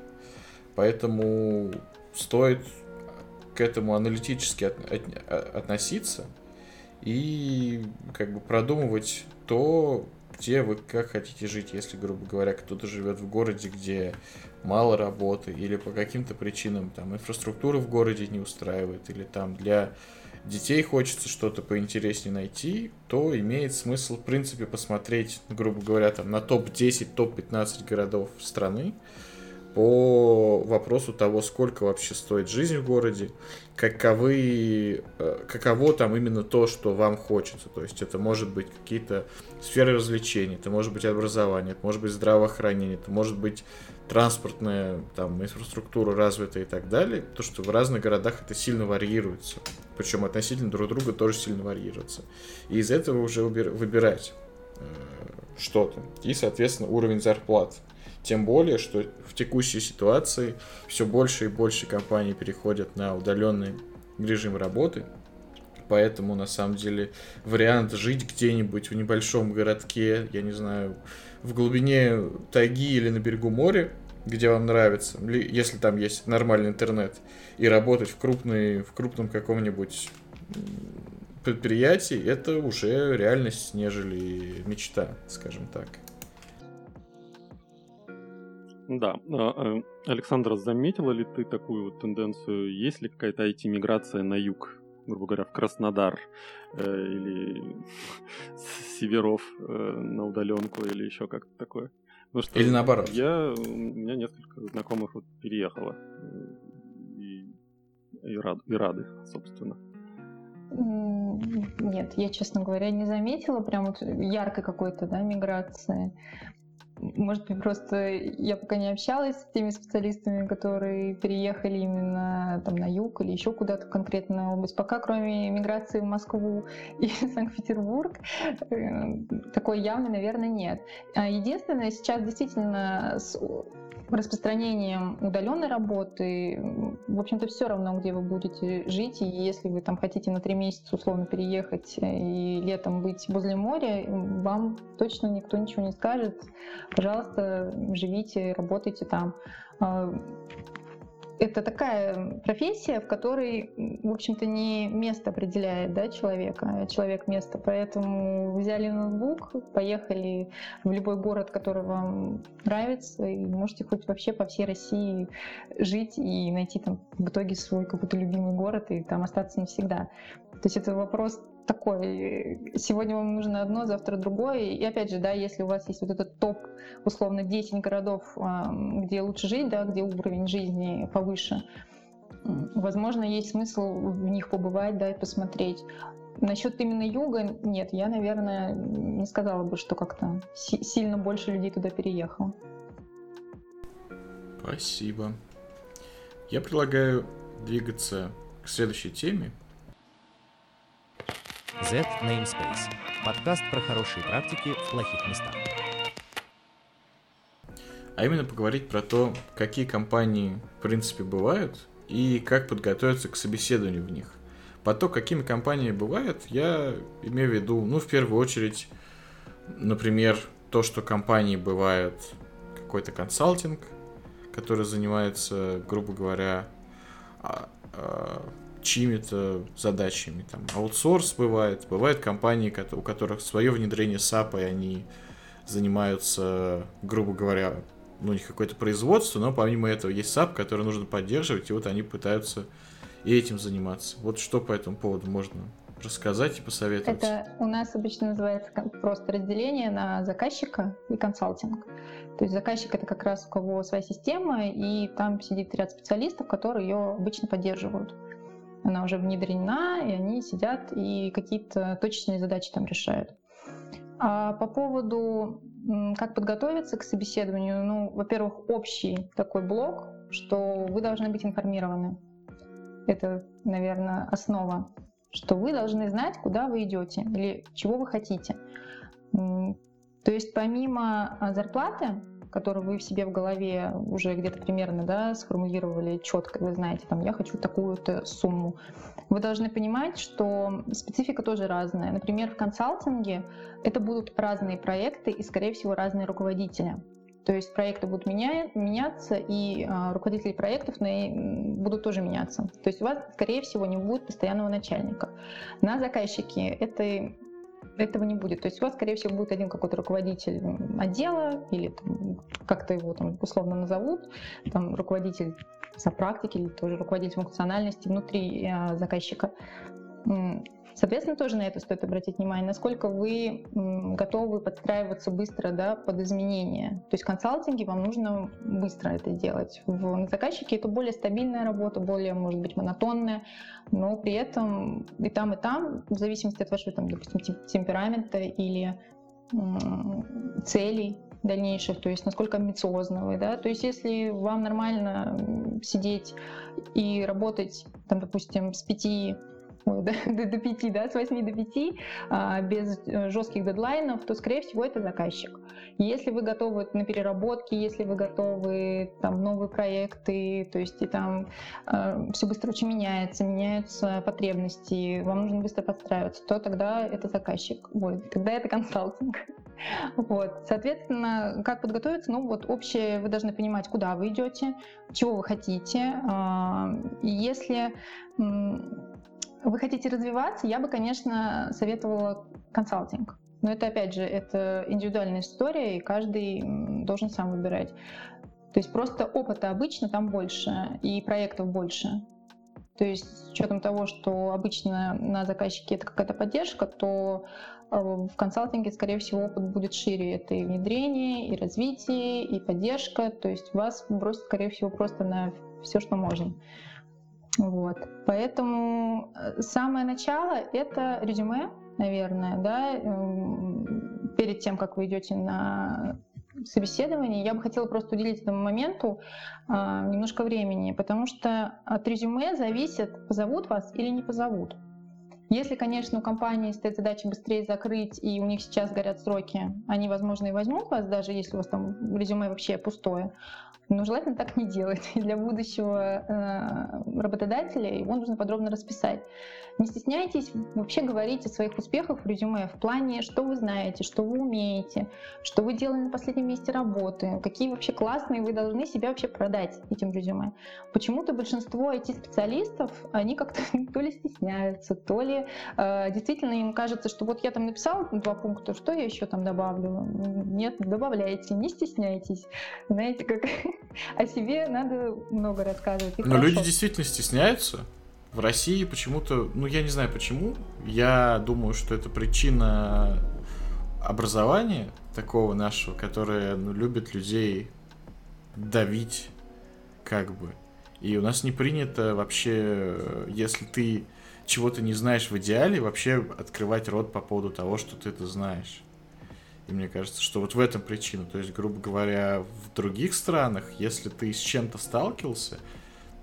Поэтому стоит к этому аналитически от, от, относиться и как бы продумывать то, где вы как хотите жить, если, грубо говоря, кто-то живет в городе, где мало работы, или по каким-то причинам там инфраструктура в городе не устраивает, или там для детей хочется что-то поинтереснее найти, то имеет смысл, в принципе, посмотреть, грубо говоря, там на топ-10, топ-15 городов страны, по вопросу того, сколько вообще стоит жизнь в городе, каковы, э, каково там именно то, что вам хочется. То есть это может быть какие-то сферы развлечений, это может быть образование, это может быть здравоохранение, это может быть транспортная там, инфраструктура развитая и так далее. То, что в разных городах это сильно варьируется. Причем относительно друг друга тоже сильно варьируется. И из этого уже выбирать э, что-то. И, соответственно, уровень зарплат. Тем более, что в текущей ситуации все больше и больше компаний переходят на удаленный режим работы. Поэтому, на самом деле, вариант жить где-нибудь в небольшом городке, я не знаю, в глубине тайги или на берегу моря, где вам нравится, если там есть нормальный интернет, и работать в, крупной, в крупном каком-нибудь предприятии, это уже реальность, нежели мечта, скажем так. Да. А, э, Александра, заметила ли ты такую вот тенденцию? Есть ли какая-то IT-миграция на юг, грубо говоря, в Краснодар или с северов э, на удаленку или еще как-то такое? Ну, что или наоборот? Я, у меня несколько знакомых вот переехало и, и, рад, и рады, собственно. Нет, я, честно говоря, не заметила прям вот яркой какой-то да, миграции. Может быть, просто я пока не общалась с теми специалистами, которые переехали именно там на юг или еще куда-то в конкретную область. Пока, кроме миграции в Москву и Санкт-Петербург, э, такой явно, наверное, нет. А единственное, сейчас действительно с распространением удаленной работы, в общем-то, все равно, где вы будете жить, и если вы там хотите на три месяца условно переехать э, и летом быть возле моря, вам точно никто ничего не скажет. Пожалуйста, живите, работайте там. Это такая профессия, в которой, в общем-то, не место определяет да, человека, а человек место. Поэтому взяли ноутбук, поехали в любой город, который вам нравится, и можете хоть вообще по всей России жить и найти там в итоге свой какой-то любимый город и там остаться навсегда. То есть это вопрос такой, сегодня вам нужно одно, завтра другое. И опять же, да, если у вас есть вот этот топ, условно, 10 городов, где лучше жить, да, где уровень жизни повыше, возможно, есть смысл в них побывать, да, и посмотреть. Насчет именно юга, нет, я, наверное, не сказала бы, что как-то сильно больше людей туда переехало. Спасибо. Я предлагаю двигаться к следующей теме, Z Namespace. Подкаст про хорошие практики в плохих местах. А именно поговорить про то, какие компании в принципе бывают и как подготовиться к собеседованию в них. По то, какими компаниями бывают, я имею в виду, ну, в первую очередь, например, то, что компании бывают какой-то консалтинг, который занимается, грубо говоря, а, а, чьими-то задачами. Там аутсорс бывает, бывают компании, у которых свое внедрение SAP, и они занимаются, грубо говоря, ну, у них какое-то производство, но помимо этого есть SAP, который нужно поддерживать, и вот они пытаются и этим заниматься. Вот что по этому поводу можно рассказать и посоветовать? Это у нас обычно называется просто разделение на заказчика и консалтинг. То есть заказчик это как раз у кого своя система, и там сидит ряд специалистов, которые ее обычно поддерживают она уже внедрена, и они сидят и какие-то точечные задачи там решают. А по поводу, как подготовиться к собеседованию, ну, во-первых, общий такой блок, что вы должны быть информированы. Это, наверное, основа, что вы должны знать, куда вы идете или чего вы хотите. То есть помимо а, зарплаты, которую вы в себе в голове уже где-то примерно да, сформулировали четко, вы знаете, там, я хочу такую-то сумму, вы должны понимать, что специфика тоже разная. Например, в консалтинге это будут разные проекты и, скорее всего, разные руководители. То есть проекты будут меня, меняться, и а, руководители проектов будут тоже меняться. То есть у вас, скорее всего, не будет постоянного начальника. На заказчике это этого не будет. То есть у вас, скорее всего, будет один какой-то руководитель отдела, или как-то его там условно назовут, там руководитель за практики или тоже руководитель функциональности внутри э, заказчика. Соответственно, тоже на это стоит обратить внимание, насколько вы готовы подстраиваться быстро да, под изменения. То есть в консалтинге вам нужно быстро это делать. В заказчике это более стабильная работа, более, может быть, монотонная, но при этом и там, и там, в зависимости от вашего, там, допустим, темперамента или целей дальнейших, то есть насколько амбициозны вы, да, то есть если вам нормально сидеть и работать, там, допустим, с 5 до, до, до 5, да, с 8 до 5, а, без э, жестких дедлайнов, то, скорее всего, это заказчик. Если вы готовы на переработки, если вы готовы там, новые проекты, то есть и там э, все быстро очень меняется, меняются потребности, вам нужно быстро подстраиваться, то тогда это заказчик, ой, тогда это консалтинг. Вот. Соответственно, как подготовиться? Ну, вот общее вы должны понимать, куда вы идете, чего вы хотите. А, если вы хотите развиваться, я бы, конечно, советовала консалтинг. Но это, опять же, это индивидуальная история, и каждый должен сам выбирать. То есть просто опыта обычно там больше, и проектов больше. То есть с учетом того, что обычно на заказчике это какая-то поддержка, то э, в консалтинге, скорее всего, опыт будет шире. Это и внедрение, и развитие, и поддержка. То есть вас бросят, скорее всего, просто на все, что можно. Вот. Поэтому э, самое начало — это резюме, наверное, да, эм, перед тем, как вы идете на собеседование, я бы хотела просто уделить этому моменту а, немножко времени, потому что от резюме зависит, позовут вас или не позовут. Если, конечно, у компании стоит задача быстрее закрыть, и у них сейчас горят сроки, они, возможно, и возьмут вас, даже если у вас там резюме вообще пустое. Но желательно так не делать. И для будущего э, работодателя его нужно подробно расписать. Не стесняйтесь вообще говорить о своих успехах в резюме в плане, что вы знаете, что вы умеете, что вы делали на последнем месте работы, какие вообще классные вы должны себя вообще продать этим резюме. Почему-то большинство IT-специалистов, они как-то то ли стесняются, то ли э, действительно им кажется, что вот я там написал два пункта, что я еще там добавлю? Нет, добавляйте, не стесняйтесь. Знаете, как о себе надо много рассказывать. Но люди действительно стесняются. В России почему-то, ну я не знаю почему, я думаю, что это причина образования такого нашего, которое ну, любит людей давить, как бы. И у нас не принято вообще, если ты чего-то не знаешь в идеале, вообще открывать рот по поводу того, что ты это знаешь. И мне кажется, что вот в этом причина. То есть, грубо говоря, в других странах, если ты с чем-то сталкивался,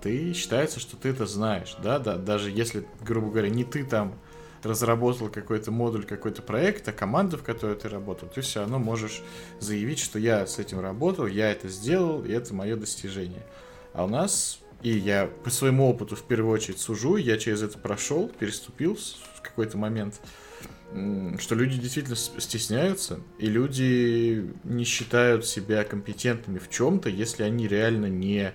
ты считается, что ты это знаешь, да, да, даже если, грубо говоря, не ты там разработал какой-то модуль, какой-то проект, а команда, в которой ты работал, ты все равно можешь заявить, что я с этим работал, я это сделал, и это мое достижение. А у нас, и я по своему опыту в первую очередь сужу, я через это прошел, переступил в какой-то момент, что люди действительно стесняются, и люди не считают себя компетентными в чем-то, если они реально не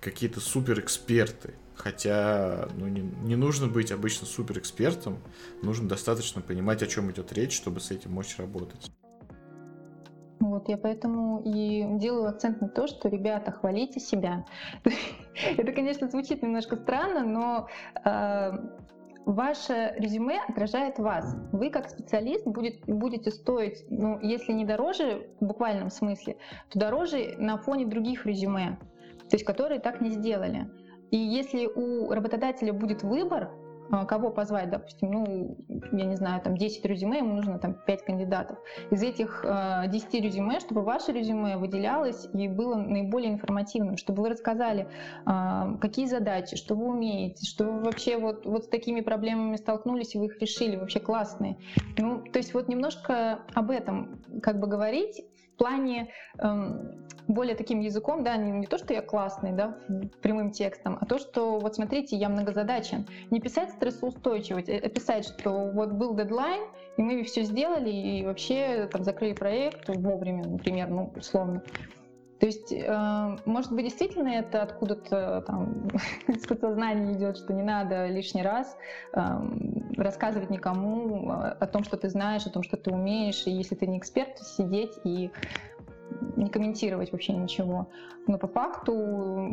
какие-то суперэксперты. Хотя ну, не, не нужно быть обычно суперэкспертом, нужно достаточно понимать, о чем идет речь, чтобы с этим мочь работать. Вот, я поэтому и делаю акцент на то, что, ребята, хвалите себя. Это, конечно, звучит немножко странно, но э, ваше резюме отражает вас. Вы как специалист будет, будете стоить, ну, если не дороже в буквальном смысле, то дороже на фоне других резюме то есть которые так не сделали. И если у работодателя будет выбор, кого позвать, допустим, ну, я не знаю, там 10 резюме, ему нужно там 5 кандидатов. Из этих э, 10 резюме, чтобы ваше резюме выделялось и было наиболее информативным, чтобы вы рассказали, э, какие задачи, что вы умеете, что вы вообще вот, вот с такими проблемами столкнулись и вы их решили, вообще классные. Ну, то есть вот немножко об этом как бы говорить плане эм, более таким языком, да, не, не то, что я классный, да, прямым текстом, а то, что вот смотрите, я многозадачен. Не писать стрессоустойчивость, а писать, что вот был дедлайн, и мы все сделали, и вообще там закрыли проект вовремя, например, ну, условно. То есть, э, может быть, действительно это откуда-то там из подсознания идет, что не надо лишний раз э, рассказывать никому о том, что ты знаешь, о том, что ты умеешь, и если ты не эксперт, сидеть и не комментировать вообще ничего. Но по факту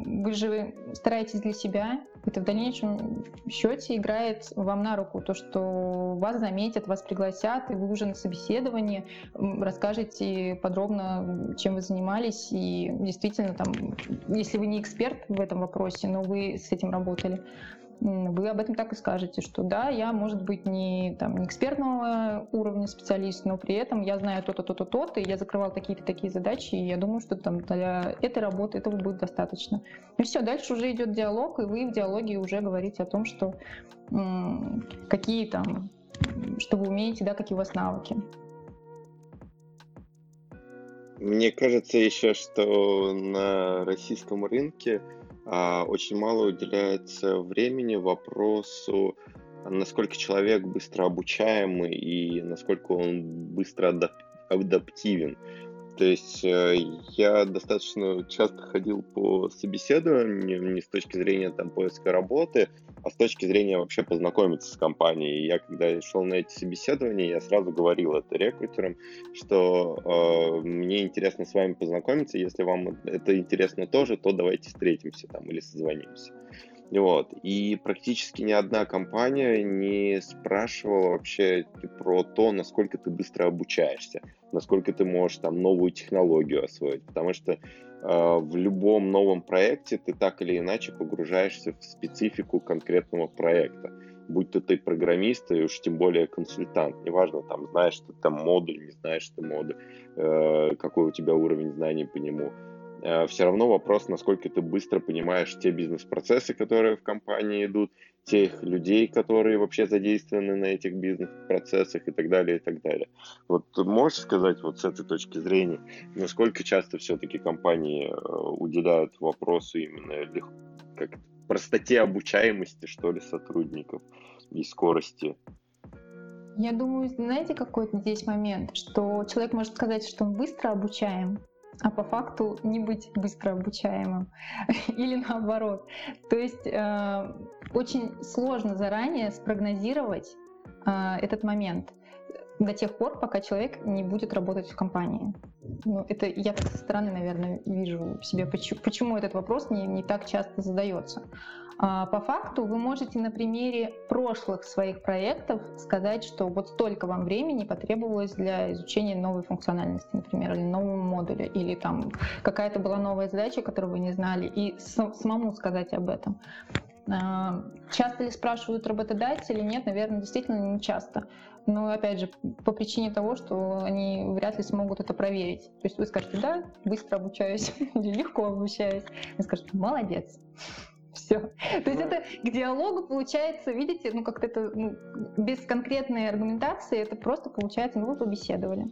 вы же стараетесь для себя. Это в дальнейшем счете играет вам на руку то, что вас заметят, вас пригласят, и вы уже на собеседовании расскажете подробно, чем вы занимались. И действительно, там, если вы не эксперт в этом вопросе, но вы с этим работали, вы об этом так и скажете, что да, я, может быть, не, там, не экспертного уровня специалист, но при этом я знаю то-то, то-то, то-то, и я закрывал такие-то такие задачи, и я думаю, что там для этой работы этого будет достаточно. И все, дальше уже идет диалог, и вы в диалоге уже говорите о том, что какие там, что вы умеете, да, какие у вас навыки. Мне кажется еще, что на российском рынке очень мало уделяется времени вопросу, насколько человек быстро обучаемый и насколько он быстро адап- адаптивен. То есть э, я достаточно часто ходил по собеседованиям не с точки зрения там, поиска работы, а с точки зрения вообще познакомиться с компанией. И я когда шел на эти собеседования, я сразу говорил это рекрутерам, что э, мне интересно с вами познакомиться, если вам это интересно тоже, то давайте встретимся там или созвонимся. Вот. И практически ни одна компания не спрашивала вообще про то, насколько ты быстро обучаешься, насколько ты можешь там новую технологию освоить. Потому что э, в любом новом проекте ты так или иначе погружаешься в специфику конкретного проекта. Будь то ты программист, и уж тем более консультант. Неважно, там, знаешь ты там модуль, не знаешь ты модуль, э, какой у тебя уровень знаний по нему все равно вопрос, насколько ты быстро понимаешь те бизнес-процессы, которые в компании идут, тех людей, которые вообще задействованы на этих бизнес-процессах и так далее, и так далее. Вот можешь сказать вот с этой точки зрения, насколько часто все-таки компании э, уделяют вопросу именно как простоте обучаемости, что ли, сотрудников и скорости я думаю, знаете, какой здесь момент, что человек может сказать, что он быстро обучаем, а по факту не быть быстро обучаемым или наоборот. То есть э, очень сложно заранее спрогнозировать э, этот момент до тех пор, пока человек не будет работать в компании. Ну, это я так со стороны, наверное, вижу себе, почему, почему этот вопрос не, не так часто задается. А по факту вы можете на примере прошлых своих проектов сказать, что вот столько вам времени потребовалось для изучения новой функциональности, например, или нового модуля, или там какая-то была новая задача, которую вы не знали, и самому сказать об этом. А, часто ли спрашивают работодатели? Нет, наверное, действительно не часто. Но, опять же, по причине того, что они вряд ли смогут это проверить. То есть вы скажете, да, быстро обучаюсь, или легко обучаюсь. Вы скажете, молодец. Все. То есть это к диалогу получается, видите, ну как-то это ну, без конкретной аргументации, это просто получается, ну вы побеседовали.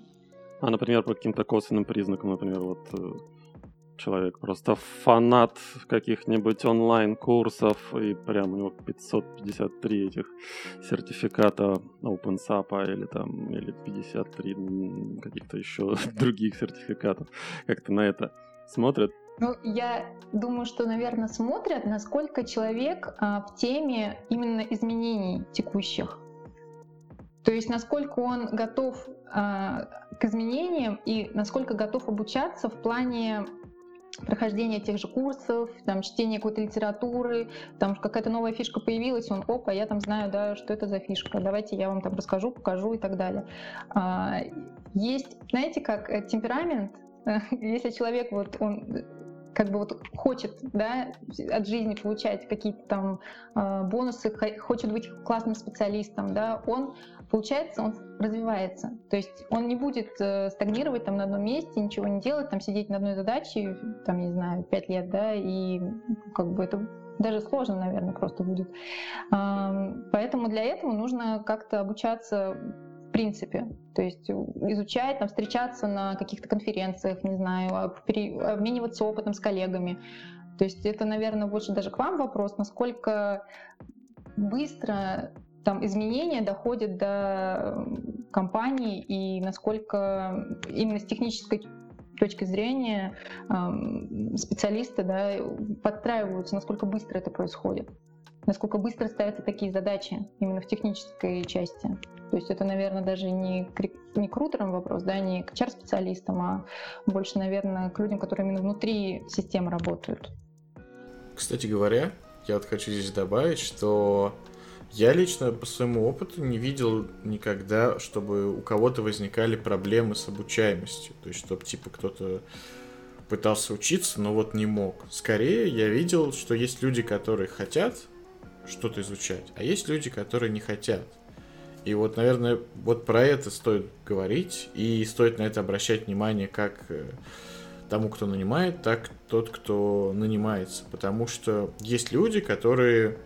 А, например, по каким-то косвенным признакам, например, вот э, человек просто фанат каких-нибудь онлайн-курсов, и прям у него 553 этих сертификата OpenSAP или там, или 53 каких-то еще других сертификатов. Как-то на это смотрят. Ну, я думаю, что, наверное, смотрят, насколько человек а, в теме именно изменений текущих. То есть насколько он готов а, к изменениям и насколько готов обучаться в плане прохождения тех же курсов, там, чтения какой-то литературы, там какая-то новая фишка появилась, он, опа, я там знаю, да, что это за фишка, давайте я вам там расскажу, покажу и так далее. А, есть, знаете, как э, темперамент, если человек вот он как бы вот хочет да, от жизни получать какие-то там э, бонусы, хочет быть классным специалистом, да, он, получается, он развивается. То есть он не будет э, стагнировать там на одном месте, ничего не делать, там сидеть на одной задаче, там, не знаю, пять лет, да, и как бы это даже сложно, наверное, просто будет. Поэтому для этого нужно как-то обучаться принципе. То есть изучать, там, встречаться на каких-то конференциях, не знаю, обмениваться опытом с коллегами. То есть это, наверное, больше даже к вам вопрос, насколько быстро там изменения доходят до компании и насколько именно с технической точки зрения специалисты да, подстраиваются, насколько быстро это происходит насколько быстро ставятся такие задачи именно в технической части. То есть это, наверное, даже не к, не к рутерам вопрос, да, не к HR-специалистам, а больше, наверное, к людям, которые именно внутри системы работают. Кстати говоря, я вот хочу здесь добавить, что я лично по своему опыту не видел никогда, чтобы у кого-то возникали проблемы с обучаемостью. То есть, чтобы типа кто-то пытался учиться, но вот не мог. Скорее, я видел, что есть люди, которые хотят что-то изучать, а есть люди, которые не хотят. И вот, наверное, вот про это стоит говорить, и стоит на это обращать внимание как э, тому, кто нанимает, так тот, кто нанимается. Потому что есть люди, которые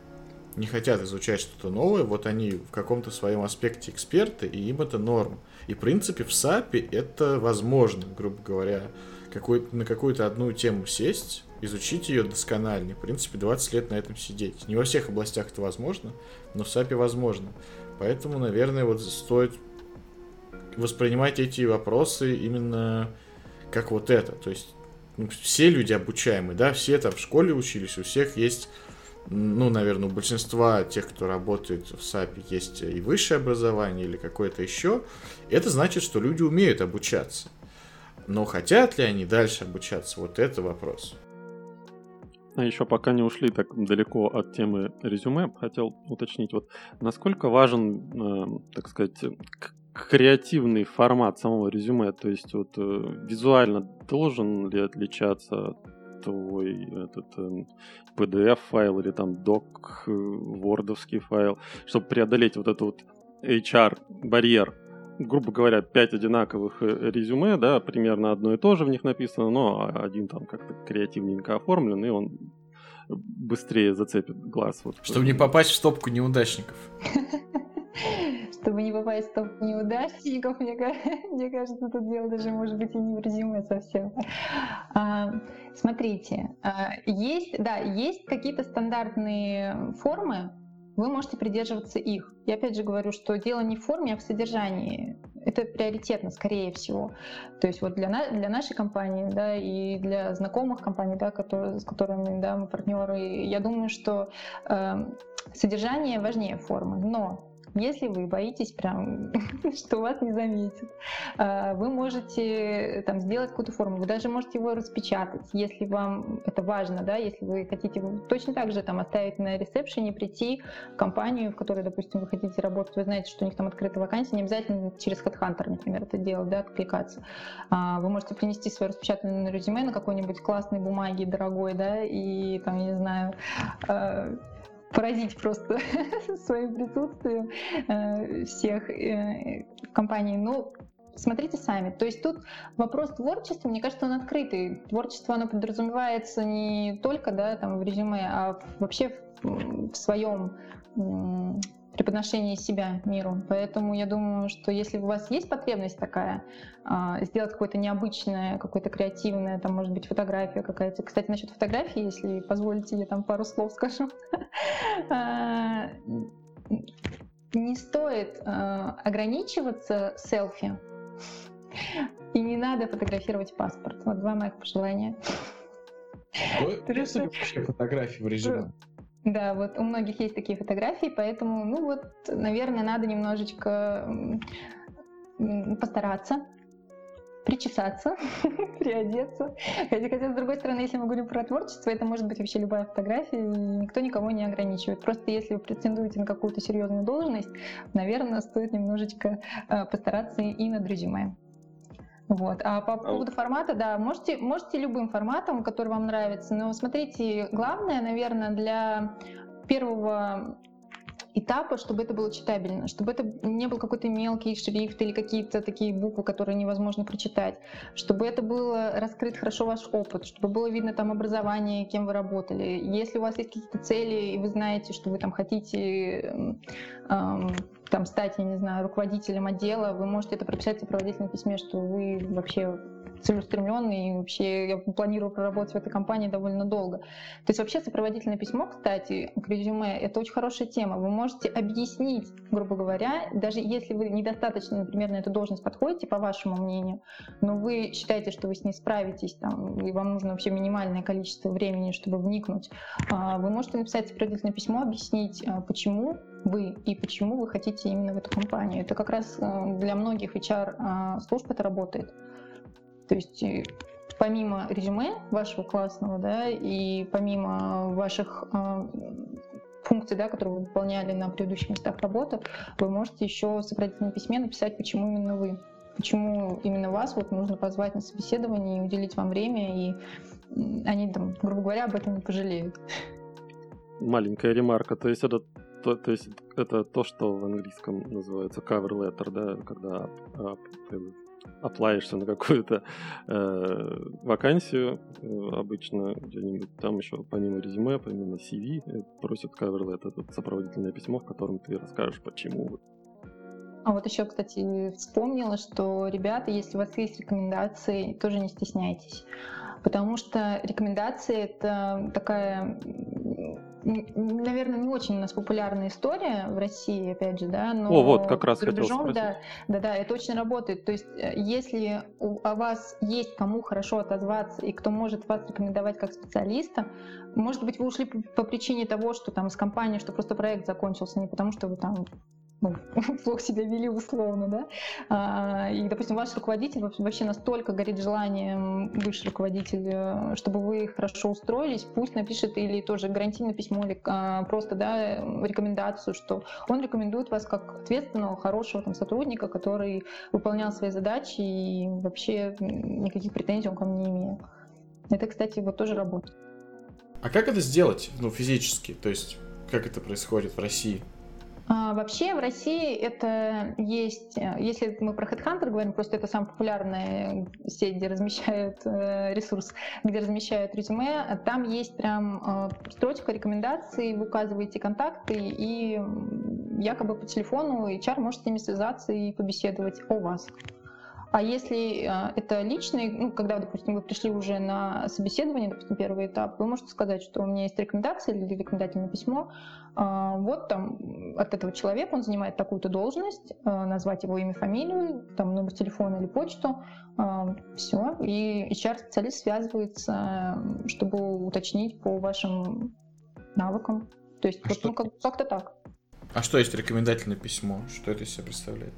не хотят изучать что-то новое, вот они в каком-то своем аспекте эксперты, и им это норм. И, в принципе, в САПе это возможно, грубо говоря, какой, на какую-то одну тему сесть, изучить ее досконально. В принципе, 20 лет на этом сидеть. Не во всех областях это возможно, но в САПе возможно. Поэтому, наверное, вот стоит воспринимать эти вопросы именно как вот это. То есть ну, все люди обучаемые, да, все там в школе учились, у всех есть, ну, наверное, у большинства тех, кто работает в САПе, есть и высшее образование или какое-то еще. Это значит, что люди умеют обучаться. Но хотят ли они дальше обучаться, вот это вопрос. А еще пока не ушли так далеко от темы резюме, хотел уточнить, вот насколько важен, э, так сказать, креативный формат самого резюме, то есть вот э, визуально должен ли отличаться твой этот э, PDF-файл или там док, э, вордовский файл, чтобы преодолеть вот этот вот HR-барьер, грубо говоря, пять одинаковых э, резюме, да, примерно одно и то же в них написано, но один там как-то креативненько оформлен, и он быстрее зацепит глаз. Вот. Чтобы не попасть в стопку неудачников. Чтобы не попасть в стопку неудачников, мне, мне кажется, тут дело даже может быть и не совсем. А, смотрите, а, есть, да, есть какие-то стандартные формы, вы можете придерживаться их. Я опять же говорю, что дело не в форме, а в содержании. Это приоритетно, скорее всего. То есть вот для, на, для нашей компании, да, и для знакомых компаний, да, которые, с которыми, да, мы партнеры, я думаю, что э, содержание важнее формы. Но если вы боитесь прям, что вас не заметят, а, вы можете там сделать какую-то форму, вы даже можете его распечатать, если вам это важно, да, если вы хотите точно так же там оставить на ресепшене, прийти в компанию, в которой, допустим, вы хотите работать, вы знаете, что у них там открыта вакансия, не обязательно через HeadHunter, например, это делать, да, откликаться. А, вы можете принести свое распечатанное резюме на какой-нибудь классной бумаге, дорогой, да, и там, я не знаю, а, поразить просто своим присутствием э, всех э, в компании. Ну, смотрите сами. То есть тут вопрос творчества, мне кажется, он открытый. Творчество, оно подразумевается не только да, там, в резюме, а вообще в, в своем преподношении себя миру. Поэтому я думаю, что если у вас есть потребность такая, а, сделать какое-то необычное, какое-то креативное, там может быть фотография какая-то. Кстати, насчет фотографии, если позволите, я там пару слов скажу. А, не стоит а, ограничиваться селфи, и не надо фотографировать паспорт. Вот два моих пожелания. Есть вообще фотографии в резюме? Да, вот у многих есть такие фотографии, поэтому, ну вот, наверное, надо немножечко постараться, причесаться, приодеться. Хотя, хотя, с другой стороны, если мы говорим про творчество, это может быть вообще любая фотография, и никто никого не ограничивает. Просто если вы претендуете на какую-то серьезную должность, наверное, стоит немножечко э, постараться и над резюме. Вот. А по поводу формата, да, можете, можете любым форматом, который вам нравится, но смотрите, главное, наверное, для первого этапа, чтобы это было читабельно, чтобы это не был какой-то мелкий шрифт или какие-то такие буквы, которые невозможно прочитать, чтобы это было раскрыт хорошо ваш опыт, чтобы было видно там образование, кем вы работали. Если у вас есть какие-то цели, и вы знаете, что вы там хотите эм, там стать, я не знаю, руководителем отдела, вы можете это прописать в сопроводительном письме, что вы вообще целеустремленный, и вообще я планирую проработать в этой компании довольно долго. То есть вообще сопроводительное письмо, кстати, к резюме, это очень хорошая тема. Вы можете объяснить, грубо говоря, даже если вы недостаточно, например, на эту должность подходите, по вашему мнению, но вы считаете, что вы с ней справитесь, там, и вам нужно вообще минимальное количество времени, чтобы вникнуть, а, вы можете написать сопроводительное письмо, объяснить, а, почему вы и почему вы хотите именно в эту компанию. Это как раз э, для многих HR-служб это работает. То есть э, помимо резюме вашего классного, да, и помимо ваших э, функций, да, которые вы выполняли на предыдущих местах работы, вы можете еще в сопроводительном письме написать, почему именно вы, почему именно вас вот нужно позвать на собеседование и уделить вам время, и они там, грубо говоря, об этом не пожалеют. Маленькая ремарка, то есть это то, то есть это то, что в английском называется cover letter, да, когда оплаешься на какую-то э, вакансию, э, обычно где-нибудь там еще помимо резюме, помимо CV, э, просят letter, это сопроводительное письмо, в котором ты расскажешь, почему. А вот еще, кстати, вспомнила, что, ребята, если у вас есть рекомендации, тоже не стесняйтесь. Потому что рекомендации — это такая наверное, не очень у нас популярная история в России, опять же, да, но О, вот, как раз за рубежом, да, да, да, это очень работает. То есть, э, если у, о вас есть кому хорошо отозваться и кто может вас рекомендовать как специалиста, может быть, вы ушли по, по причине того, что там с компанией, что просто проект закончился, не потому что вы там ну, плохо себя вели условно, да, а, и, допустим, ваш руководитель вообще настолько горит желанием, высший руководитель, э, чтобы вы хорошо устроились, пусть напишет или тоже гарантийное письмо, или а, просто, да, рекомендацию, что он рекомендует вас как ответственного, хорошего там сотрудника, который выполнял свои задачи и вообще никаких претензий он к вам не имеет. Это, кстати, вот тоже работает. А как это сделать, ну, физически? То есть, как это происходит в России? А, вообще в России это есть, э, если мы про HeadHunter говорим, просто это самая популярная сеть, где размещают э, ресурс, где размещают резюме, там есть прям э, строчка рекомендаций, вы указываете контакты, и якобы по телефону HR может с ними связаться и побеседовать о вас. А если э, это личный, ну, когда, допустим, вы пришли уже на собеседование, допустим, первый этап, вы можете сказать, что у меня есть рекомендация или рекомендательное письмо, а, вот там от этого человека, он занимает такую-то должность, э, назвать его имя, фамилию, там номер телефона или почту, а, все, и HR-специалист связывается, чтобы уточнить по вашим навыкам. То есть, а вот, ну, как- как-то так. А что есть рекомендательное письмо? Что это из себя представляет?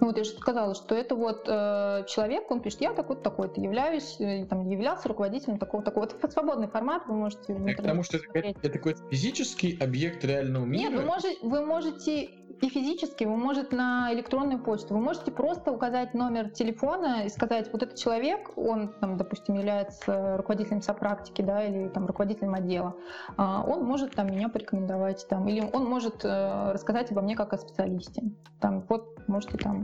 Ну вот я же сказала, что это вот э, человек, он пишет, я такой-то, такой-то, являюсь, э, там, являлся руководителем такого-такого. Вот свободный формат вы можете в Потому что это, это какой-то физический объект реального мира? Нет, вы можете, вы можете и физически, вы можете на электронную почту, вы можете просто указать номер телефона и сказать, вот этот человек, он, там, допустим, является руководителем сопрактики, да, или там руководителем отдела, а, он может там меня порекомендовать, там, или он может э, рассказать обо мне как о специалисте. Там, вот можете там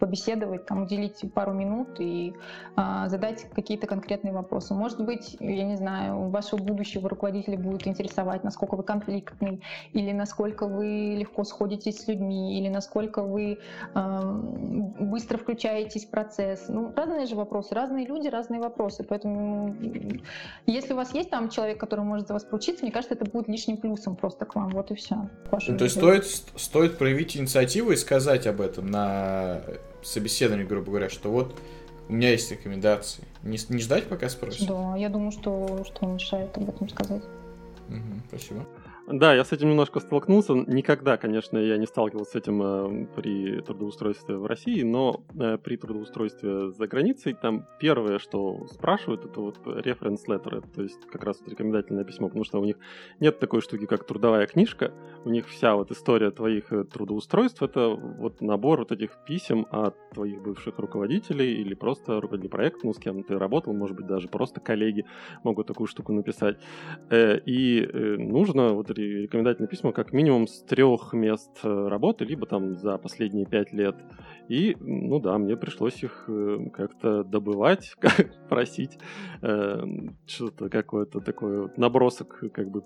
побеседовать, там, уделить пару минут и а, задать какие-то конкретные вопросы. Может быть, я не знаю, вашего будущего руководителя будет интересовать, насколько вы конфликтный, или насколько вы легко сходитесь с людьми, или насколько вы а, быстро включаетесь в процесс. Ну, разные же вопросы, разные люди, разные вопросы. Поэтому, если у вас есть там человек, который может за вас поручиться, мне кажется, это будет лишним плюсом просто к вам. Вот и все. Ну, то есть стоит, стоит проявить инициативу и сказать об этом на собеседовании, грубо говоря, что вот у меня есть рекомендации. Не, не ждать, пока спросят? Да, я думаю, что, что мешает об этом сказать. Угу, спасибо. Да, я с этим немножко столкнулся. Никогда, конечно, я не сталкивался с этим э, при трудоустройстве в России, но э, при трудоустройстве за границей там первое, что спрашивают, это вот reference letter, то есть как раз вот рекомендательное письмо, потому что у них нет такой штуки, как трудовая книжка, у них вся вот история твоих э, трудоустройств, это вот набор вот этих писем от твоих бывших руководителей или просто руководителей проекта, ну, с кем ты работал, может быть, даже просто коллеги могут такую штуку написать. Э, и э, нужно вот рекомендательные письма как минимум с трех мест работы, либо там за последние пять лет. И, ну да, мне пришлось их как-то добывать, просить что-то какое-то такое вот набросок как бы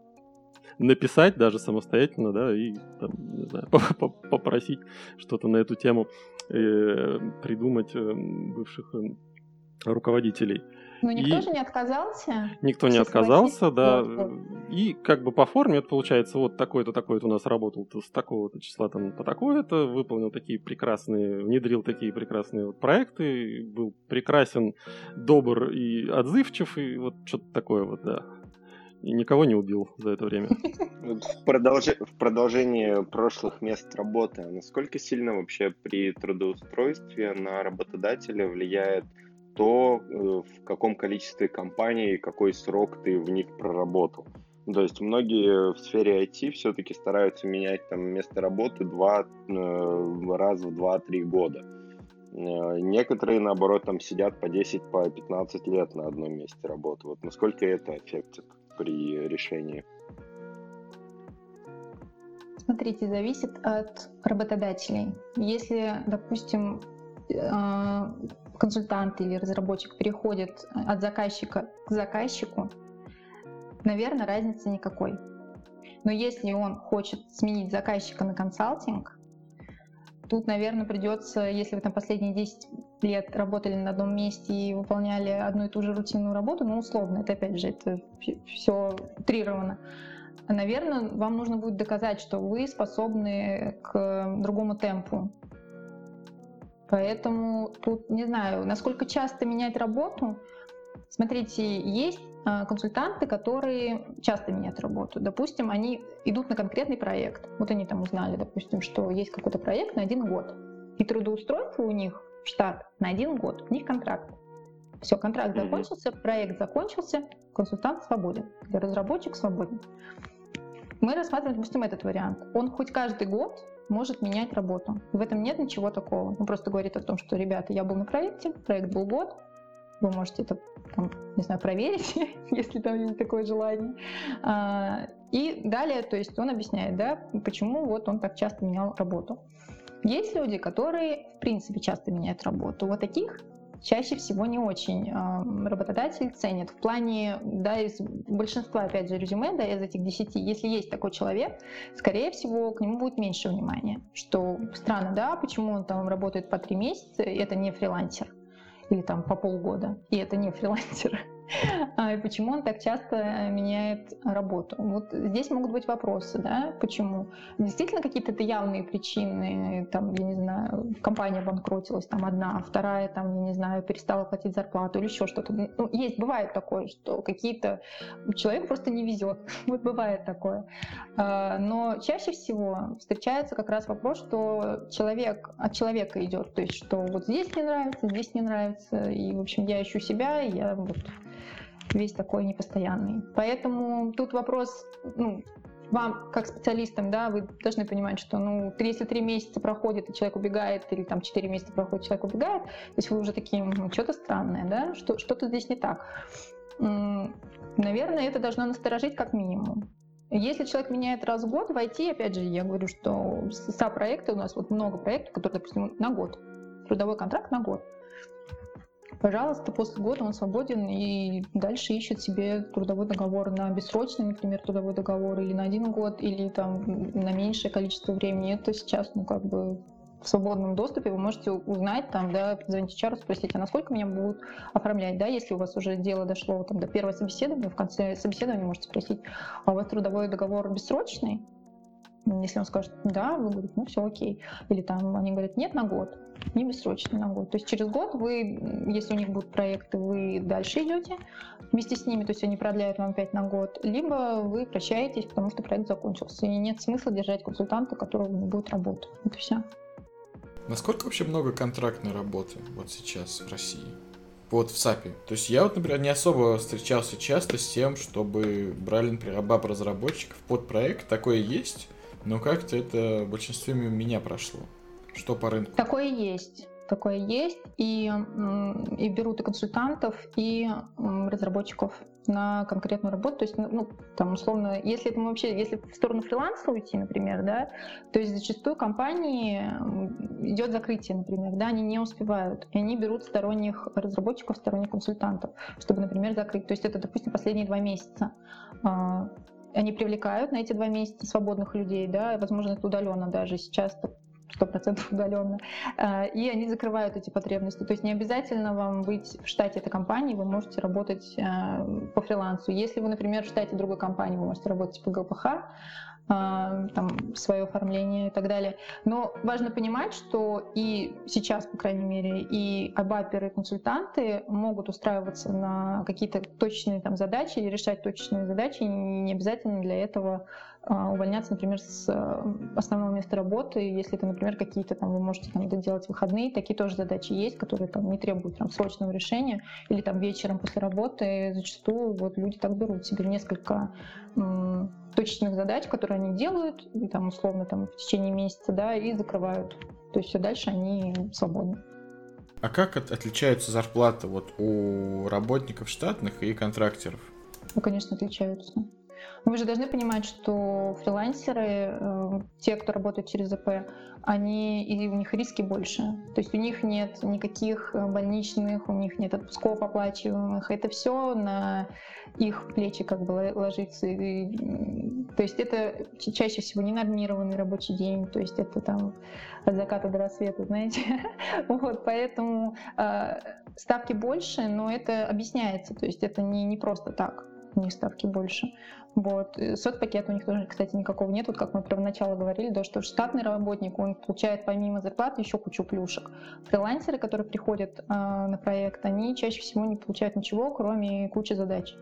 написать даже самостоятельно, да, и там, не знаю, попросить что-то на эту тему, придумать бывших руководителей. Но никто и... же не отказался. Никто не отказался, да. Вот. И как бы по форме это получается вот такой-то, такой-то у нас работал с такого-то числа там по такое-то, выполнил такие прекрасные, внедрил такие прекрасные вот проекты, был прекрасен, добр и отзывчив, и вот что-то такое вот, да. И никого не убил за это время. В, продолж... в продолжении прошлых мест работы, насколько сильно вообще при трудоустройстве на работодателя влияет то, э, в каком количестве компаний, какой срок ты в них проработал. То есть многие в сфере IT все-таки стараются менять там место работы два, э, раз в 2-3 года. Э, некоторые, наоборот, там сидят по 10, по 15 лет на одном месте работы. Вот насколько это эффектит при решении? Смотрите, зависит от работодателей. Если, допустим, консультант или разработчик переходит от заказчика к заказчику, наверное, разницы никакой. Но если он хочет сменить заказчика на консалтинг, тут, наверное, придется, если вы там последние 10 лет работали на одном месте и выполняли одну и ту же рутинную работу, ну, условно, это опять же, это все утрировано, наверное, вам нужно будет доказать, что вы способны к другому темпу Поэтому тут не знаю, насколько часто менять работу. Смотрите, есть а, консультанты, которые часто меняют работу. Допустим, они идут на конкретный проект. Вот они там узнали, допустим, что есть какой-то проект на один год. И трудоустройство у них в штат на один год. У них контракт. Все, контракт mm-hmm. закончился, проект закончился, консультант свободен, разработчик свободен. Мы рассматриваем, допустим, этот вариант. Он хоть каждый год может менять работу. В этом нет ничего такого. Он просто говорит о том, что, ребята, я был на проекте, проект был год, вы можете это, там, не знаю, проверить, если там есть такое желание. А, и далее, то есть он объясняет, да, почему вот он так часто менял работу. Есть люди, которые, в принципе, часто меняют работу. Вот таких чаще всего не очень работодатель ценит. В плане, да, из большинства, опять же, резюме, да, из этих десяти, если есть такой человек, скорее всего, к нему будет меньше внимания. Что странно, да, почему он там работает по три месяца, это не фрилансер. Или там по полгода, и это не фрилансер. А, и почему он так часто меняет работу. Вот здесь могут быть вопросы, да, почему. Действительно какие-то это явные причины, там, я не знаю, компания банкротилась, там одна, вторая, там, я не знаю, перестала платить зарплату или еще что-то. Ну, есть, бывает такое, что какие-то... Человек просто не везет. Вот бывает такое. А, но чаще всего встречается как раз вопрос, что человек от человека идет, то есть что вот здесь не нравится, здесь не нравится, и, в общем, я ищу себя, я вот весь такой непостоянный. Поэтому тут вопрос, ну, вам, как специалистам, да, вы должны понимать, что, ну, если три месяца проходит, и человек убегает, или там четыре месяца проходит, человек убегает, то есть вы уже такие, ну, что-то странное, да, что, что-то здесь не так. Наверное, это должно насторожить как минимум. Если человек меняет раз в год в IT, опять же, я говорю, что со проекты у нас вот много проектов, которые, допустим, на год. Трудовой контракт на год пожалуйста, после года он свободен и дальше ищет себе трудовой договор на бессрочный, например, трудовой договор или на один год, или там на меньшее количество времени. Это сейчас, ну, как бы в свободном доступе вы можете узнать, там, да, позвонить HR, спросить, а насколько меня будут оформлять, да, если у вас уже дело дошло там, до первого собеседования, в конце собеседования можете спросить, а у вас трудовой договор бессрочный? Если он скажет «да», вы говорите «ну все, окей». Или там они говорят «нет, на год», не бессрочный на год. То есть через год вы, если у них будут проекты, вы дальше идете вместе с ними, то есть они продляют вам опять на год, либо вы прощаетесь, потому что проект закончился. И нет смысла держать консультанта, который не будет работать. Это все. Насколько вообще много контрактной работы вот сейчас в России? Вот в САПе. То есть я вот, например, не особо встречался часто с тем, чтобы брали, например, баб разработчиков под проект. Такое есть, но как-то это в большинстве меня прошло. Что по рынку? Такое есть. Такое есть. И, и берут и консультантов, и разработчиков на конкретную работу. То есть, ну, там, условно, если это вообще, если в сторону фриланса уйти, например, да, то есть зачастую компании идет закрытие, например, да, они не успевают, и они берут сторонних разработчиков, сторонних консультантов, чтобы, например, закрыть. То есть это, допустим, последние два месяца а, они привлекают на эти два месяца свободных людей, да, возможно, это удаленно даже сейчас 100% удаленно, э, и они закрывают эти потребности. То есть не обязательно вам быть в штате этой компании, вы можете работать э, по фрилансу. Если вы, например, в штате другой компании, вы можете работать по ГПХ, а, там, свое оформление и так далее. Но важно понимать, что и сейчас, по крайней мере, и абаперы, и консультанты могут устраиваться на какие-то точные там, задачи и решать точечные задачи, и не обязательно для этого увольняться, например, с э, основного места работы, если это, например, какие-то там вы можете там делать выходные, такие тоже задачи есть, которые там не требуют там срочного решения, или там вечером после работы зачастую вот люди так берут себе несколько м, точечных задач, которые они делают, и, там условно там в течение месяца, да, и закрывают. То есть все дальше они свободны. А как от, отличаются зарплаты вот у работников штатных и контрактеров? Ну, конечно, отличаются. Вы же должны понимать, что фрилансеры, э, те, кто работает через ЗП, они, и у них риски больше. То есть у них нет никаких э, больничных, у них нет отпусков оплачиваемых. Это все на их плечи как бы ложится. И, то есть это чаще всего ненормированный рабочий день, то есть это там от заката до рассвета, знаете. вот, поэтому э, ставки больше, но это объясняется, то есть это не, не просто так у них ставки больше. Вот. Соцпакет у них тоже, кстати, никакого нет. Вот как мы первоначально говорили, да, что штатный работник, он получает помимо зарплаты еще кучу плюшек. Фрилансеры, которые приходят э, на проект, они чаще всего не получают ничего, кроме кучи задач.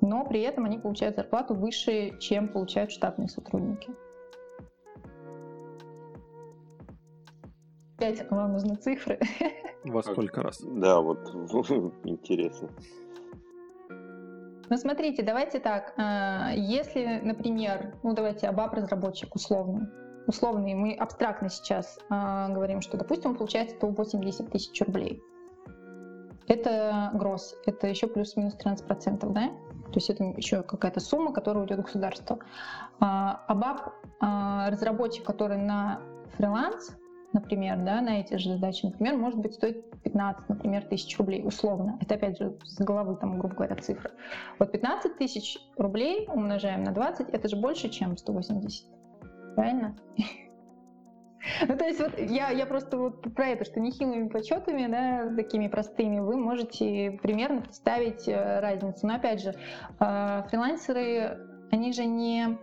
Но при этом они получают зарплату выше, чем получают штатные сотрудники. Опять вам нужны цифры. Во сколько раз? Да, вот интересно. Ну, смотрите, давайте так. А, если, например, ну, давайте АБАП-разработчик условный, условный, мы абстрактно сейчас э, говорим, что, допустим, он получает 180 тысяч рублей. Это гроз, это еще плюс-минус 13%, да? То есть это еще какая-то сумма, которая уйдет в государство. А, АБАП, а, разработчик, который на фриланс, например, да, на эти же задачи, например, может быть, стоит 15, например, тысяч рублей, условно. Это, опять же, с головы, там, грубо говоря, цифры. Вот 15 тысяч рублей умножаем на 20, это же больше, чем 180. Правильно? Ну, то есть вот я, я просто вот про это, что нехилыми подсчетами, да, такими простыми, вы можете примерно представить э, разницу. Но опять же, э, фрилансеры, они же не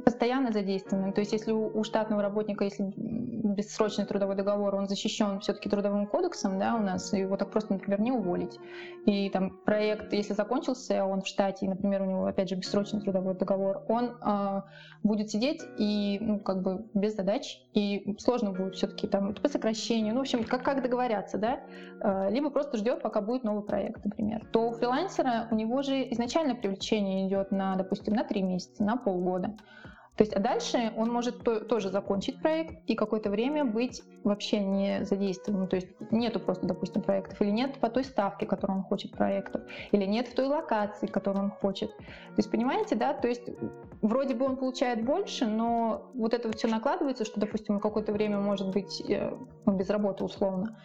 постоянно задействованы. То есть если у, у штатного работника, если бессрочный трудовой договор, он защищен все-таки трудовым кодексом, да, у нас, его так просто, например, не уволить. И там проект, если закончился, он в штате, и, например, у него, опять же, бессрочный трудовой договор, он э, будет сидеть и, ну, как бы без задач, и сложно будет все-таки там по сокращению, ну, в общем, как, как договорятся, да, э, либо просто ждет, пока будет новый проект, например. То у фрилансера у него же изначально привлечение идет на, допустим, на три месяца, на полгода. То есть, а дальше он может то, тоже закончить проект и какое-то время быть вообще не задействованным. То есть нету просто, допустим, проектов, или нет по той ставке, которую он хочет проектов, или нет в той локации, которую он хочет. То есть, понимаете, да, то есть вроде бы он получает больше, но вот это все накладывается, что, допустим, какое-то время может быть ну, без работы условно,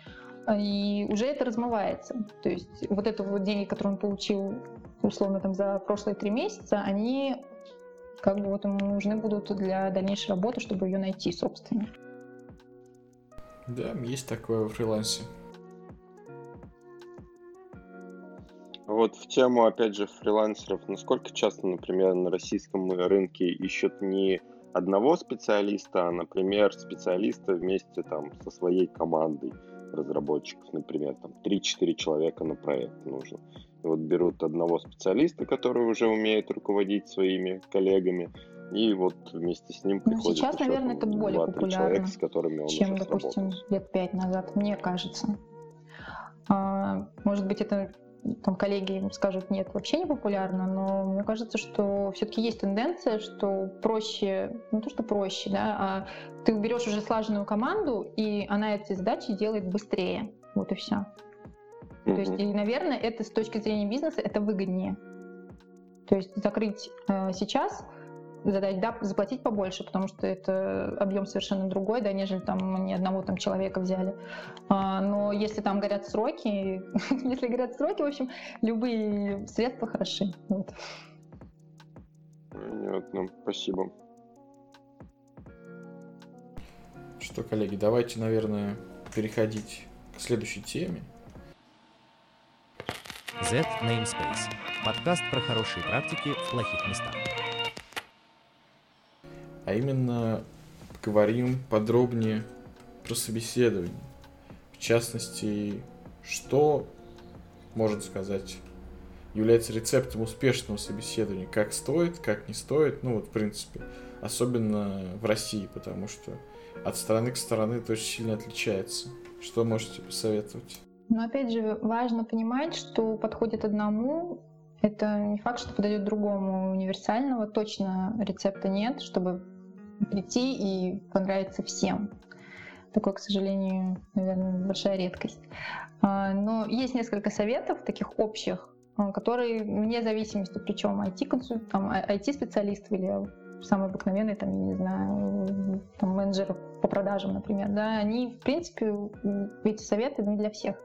и уже это размывается. То есть вот это вот деньги, которые он получил условно там за прошлые три месяца, они как бы вот ему нужны будут для дальнейшей работы, чтобы ее найти, собственно. Да, есть такое в фрилансе. Вот в тему, опять же, фрилансеров, насколько часто, например, на российском рынке ищут не одного специалиста, а, например, специалиста вместе там со своей командой разработчиков, например, там 3-4 человека на проект нужно. Вот берут одного специалиста, который уже умеет руководить своими коллегами, и вот вместе с ним приходит ну, сейчас, еще, наверное, это более популярно, человека, с которыми он чем, уже допустим, лет пять назад, мне кажется. А, может быть, это там коллеги скажут, нет, вообще не популярно, но мне кажется, что все-таки есть тенденция, что проще, не то что проще, да, а ты берешь уже слаженную команду, и она эти задачи делает быстрее. Вот и все. То есть, и, наверное, это с точки зрения бизнеса это выгоднее. То есть закрыть э, сейчас, задать, да, заплатить побольше, потому что это объем совершенно другой, да, нежели там ни одного там человека взяли. А, но если там горят сроки, если горят сроки, в общем, любые средства хороши. Вот. Понятно, спасибо. Что, коллеги, давайте, наверное, переходить к следующей теме. Z Namespace. Подкаст про хорошие практики в плохих местах. А именно говорим подробнее про собеседование. В частности, что, можно сказать, является рецептом успешного собеседования, как стоит, как не стоит, ну вот в принципе, особенно в России, потому что от страны к стране это очень сильно отличается. Что можете посоветовать? Но опять же, важно понимать, что подходит одному, это не факт, что подойдет другому. Универсального точно рецепта нет, чтобы прийти и понравиться всем. Такое, к сожалению, наверное, большая редкость. А, но есть несколько советов, таких общих, а, которые вне зависимости, причем IT-консульт, там, IT-специалист или самый обыкновенный, там, не знаю, там, менеджер по продажам, например, да, они, в принципе, эти советы не для всех.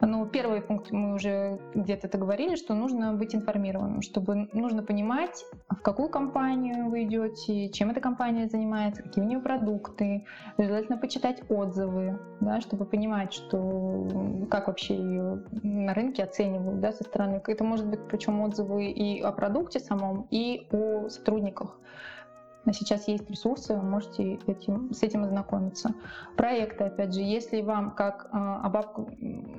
Ну, первый пункт мы уже где-то это говорили, что нужно быть информированным, чтобы нужно понимать, в какую компанию вы идете, чем эта компания занимается, какие у нее продукты, желательно почитать отзывы, да, чтобы понимать, что как вообще ее на рынке оценивают да, со стороны. Это может быть причем отзывы и о продукте самом, и о сотрудниках. Сейчас есть ресурсы, вы можете этим, с этим ознакомиться. Проекты, опять же, если вам как абап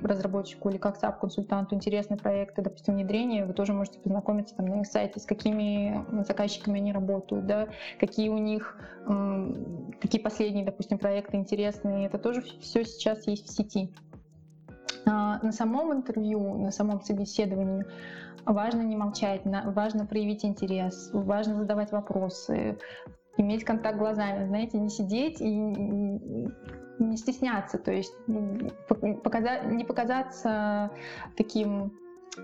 разработчику или как SAP-консультанту интересны проекты, допустим, внедрения, вы тоже можете познакомиться там на их сайте, с какими заказчиками они работают, да, какие у них какие последние, допустим, проекты интересные. Это тоже все сейчас есть в сети. А, на самом интервью, на самом собеседовании важно не молчать, важно проявить интерес, важно задавать вопросы, иметь контакт глазами, знаете, не сидеть и не стесняться, то есть не показаться таким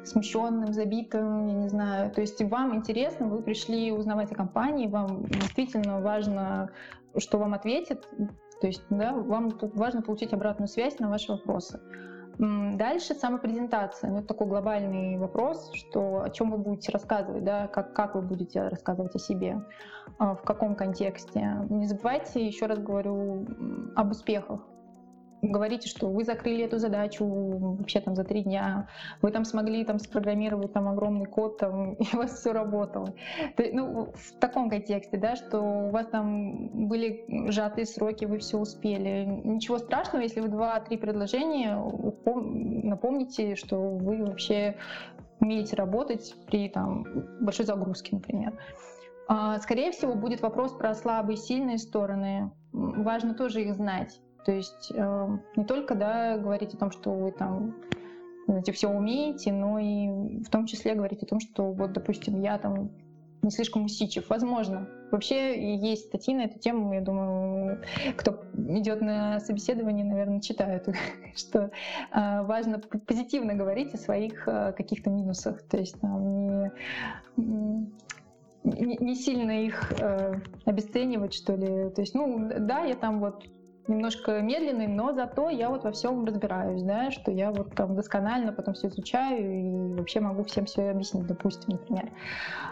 смущенным, забитым, я не знаю. То есть вам интересно, вы пришли узнавать о компании, вам действительно важно, что вам ответят, то есть да, вам важно получить обратную связь на ваши вопросы. Дальше самопрезентация. Ну, это такой глобальный вопрос, что о чем вы будете рассказывать, да, как, как вы будете рассказывать о себе, а, в каком контексте. Не забывайте, еще раз говорю, об успехах говорите, что вы закрыли эту задачу вообще там за три дня, вы там смогли там спрограммировать там огромный код, там, и у вас все работало. Ну, в таком контексте, да, что у вас там были сжатые сроки, вы все успели. Ничего страшного, если вы два-три предложения напомните, что вы вообще умеете работать при там, большой загрузке, например. А, скорее всего, будет вопрос про слабые и сильные стороны. Важно тоже их знать. То есть э, не только да, говорить о том, что вы там знаете, все умеете, но и в том числе говорить о том, что вот, допустим, я там не слишком усидчив. Возможно. Вообще есть статьи на эту тему, я думаю, кто идет на собеседование, наверное, читают, что э, важно позитивно говорить о своих э, каких-то минусах, то есть там, не, не, не сильно их э, обесценивать, что ли. То есть, ну, да, я там вот немножко медленный, но зато я вот во всем разбираюсь, да, что я вот там досконально потом все изучаю и вообще могу всем все объяснить, допустим, например.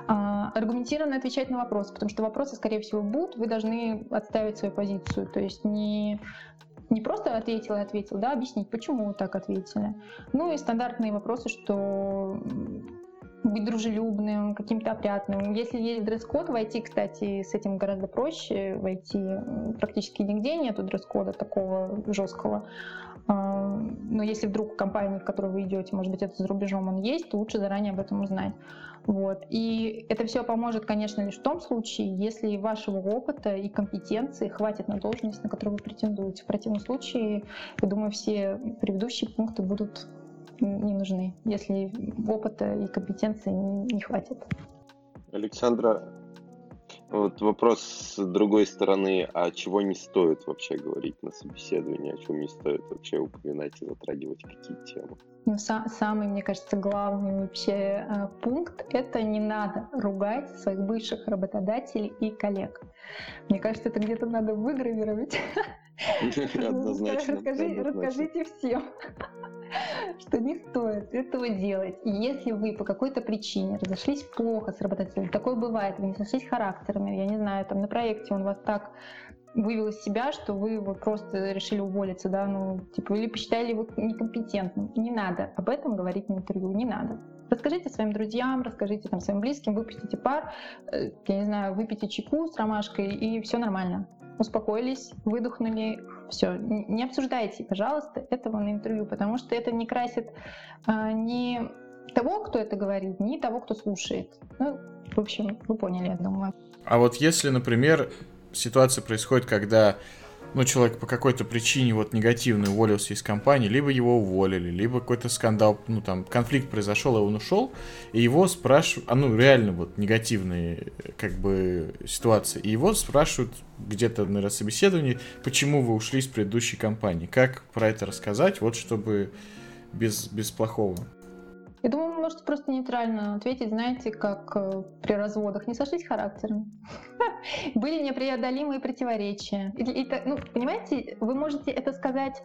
А, аргументированно отвечать на вопросы, потому что вопросы, скорее всего, будут, вы должны отставить свою позицию, то есть не не просто ответил и ответил, да, объяснить, почему так ответили. Ну и стандартные вопросы, что быть дружелюбным, каким-то опрятным. Если есть дресс-код, войти, кстати, с этим гораздо проще. Войти практически нигде нету дресс-кода такого жесткого. А, но если вдруг в компании, в которую вы идете, может быть, это за рубежом он есть, то лучше заранее об этом узнать. Вот. И это все поможет, конечно, лишь в том случае, если вашего опыта и компетенции хватит на должность, на которую вы претендуете. В противном случае, я думаю, все предыдущие пункты будут не нужны, если опыта и компетенции не хватит. Александра, вот вопрос с другой стороны, а чего не стоит вообще говорить на собеседовании, о чем не стоит вообще упоминать и затрагивать какие темы? Ну, са- самый, мне кажется, главный вообще э, пункт — это не надо ругать своих бывших работодателей и коллег. Мне кажется, это где-то надо выгравировать. Однозначно. Расскажите всем, что не стоит этого делать. И если вы по какой-то причине разошлись плохо с работодателем, такое бывает, вы не сошлись характерами, я не знаю, там на проекте он вас так вывел из себя, что вы вот просто решили уволиться, да, ну, типа, или посчитали его некомпетентным. Не надо об этом говорить на интервью, не надо. Расскажите своим друзьям, расскажите там своим близким, выпустите пар, э, я не знаю, выпейте чеку с ромашкой, и все нормально. Успокоились, выдохнули, все. Не обсуждайте, пожалуйста, этого на интервью, потому что это не красит а, ни того, кто это говорит, ни того, кто слушает. Ну, в общем, вы поняли, я думаю. А вот если, например, ситуация происходит, когда ну, человек по какой-то причине вот негативно уволился из компании, либо его уволили, либо какой-то скандал, ну, там, конфликт произошел, и он ушел, и его спрашивают, а ну, реально вот негативные, как бы, ситуации, и его спрашивают где-то на собеседовании, почему вы ушли из предыдущей компании, как про это рассказать, вот, чтобы без, без плохого. Я думаю, вы можете просто нейтрально ответить, знаете, как э, при разводах. Не сошлись характером. Были непреодолимые противоречия. ну, понимаете, вы можете это сказать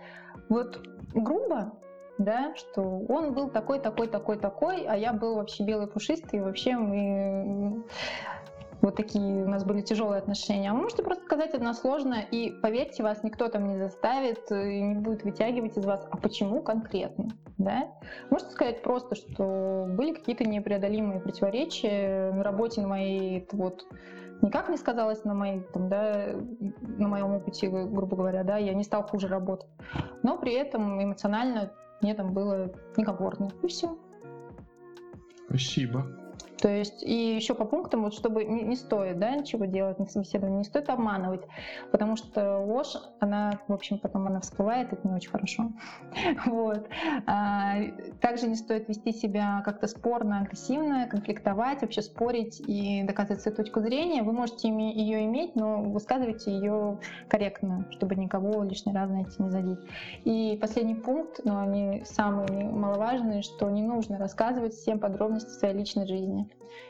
вот грубо, да, что он был такой, такой, такой, такой, а я был вообще белый пушистый, и вообще мы вот такие у нас были тяжелые отношения. А вы можете просто сказать односложно, и поверьте, вас никто там не заставит и не будет вытягивать из вас, а почему конкретно, да? Можете сказать просто, что были какие-то непреодолимые противоречия на работе на моей, вот никак не сказалось на моей, там, да, на моем опыте, грубо говоря, да, я не стал хуже работать, но при этом эмоционально мне там было некомфортно, и все. Спасибо. То есть, и еще по пунктам, вот чтобы не, не стоит, да, ничего делать на собеседовании, не стоит обманывать, потому что ложь, она, в общем, потом она всплывает, это не очень хорошо. Вот. А, также не стоит вести себя как-то спорно, агрессивно, конфликтовать, вообще спорить и доказывать свою точку зрения. Вы можете ее иметь, но высказывайте ее корректно, чтобы никого лишний раз, знаете, не задеть. И последний пункт, но они самые маловажные, что не нужно рассказывать всем подробности своей личной жизни.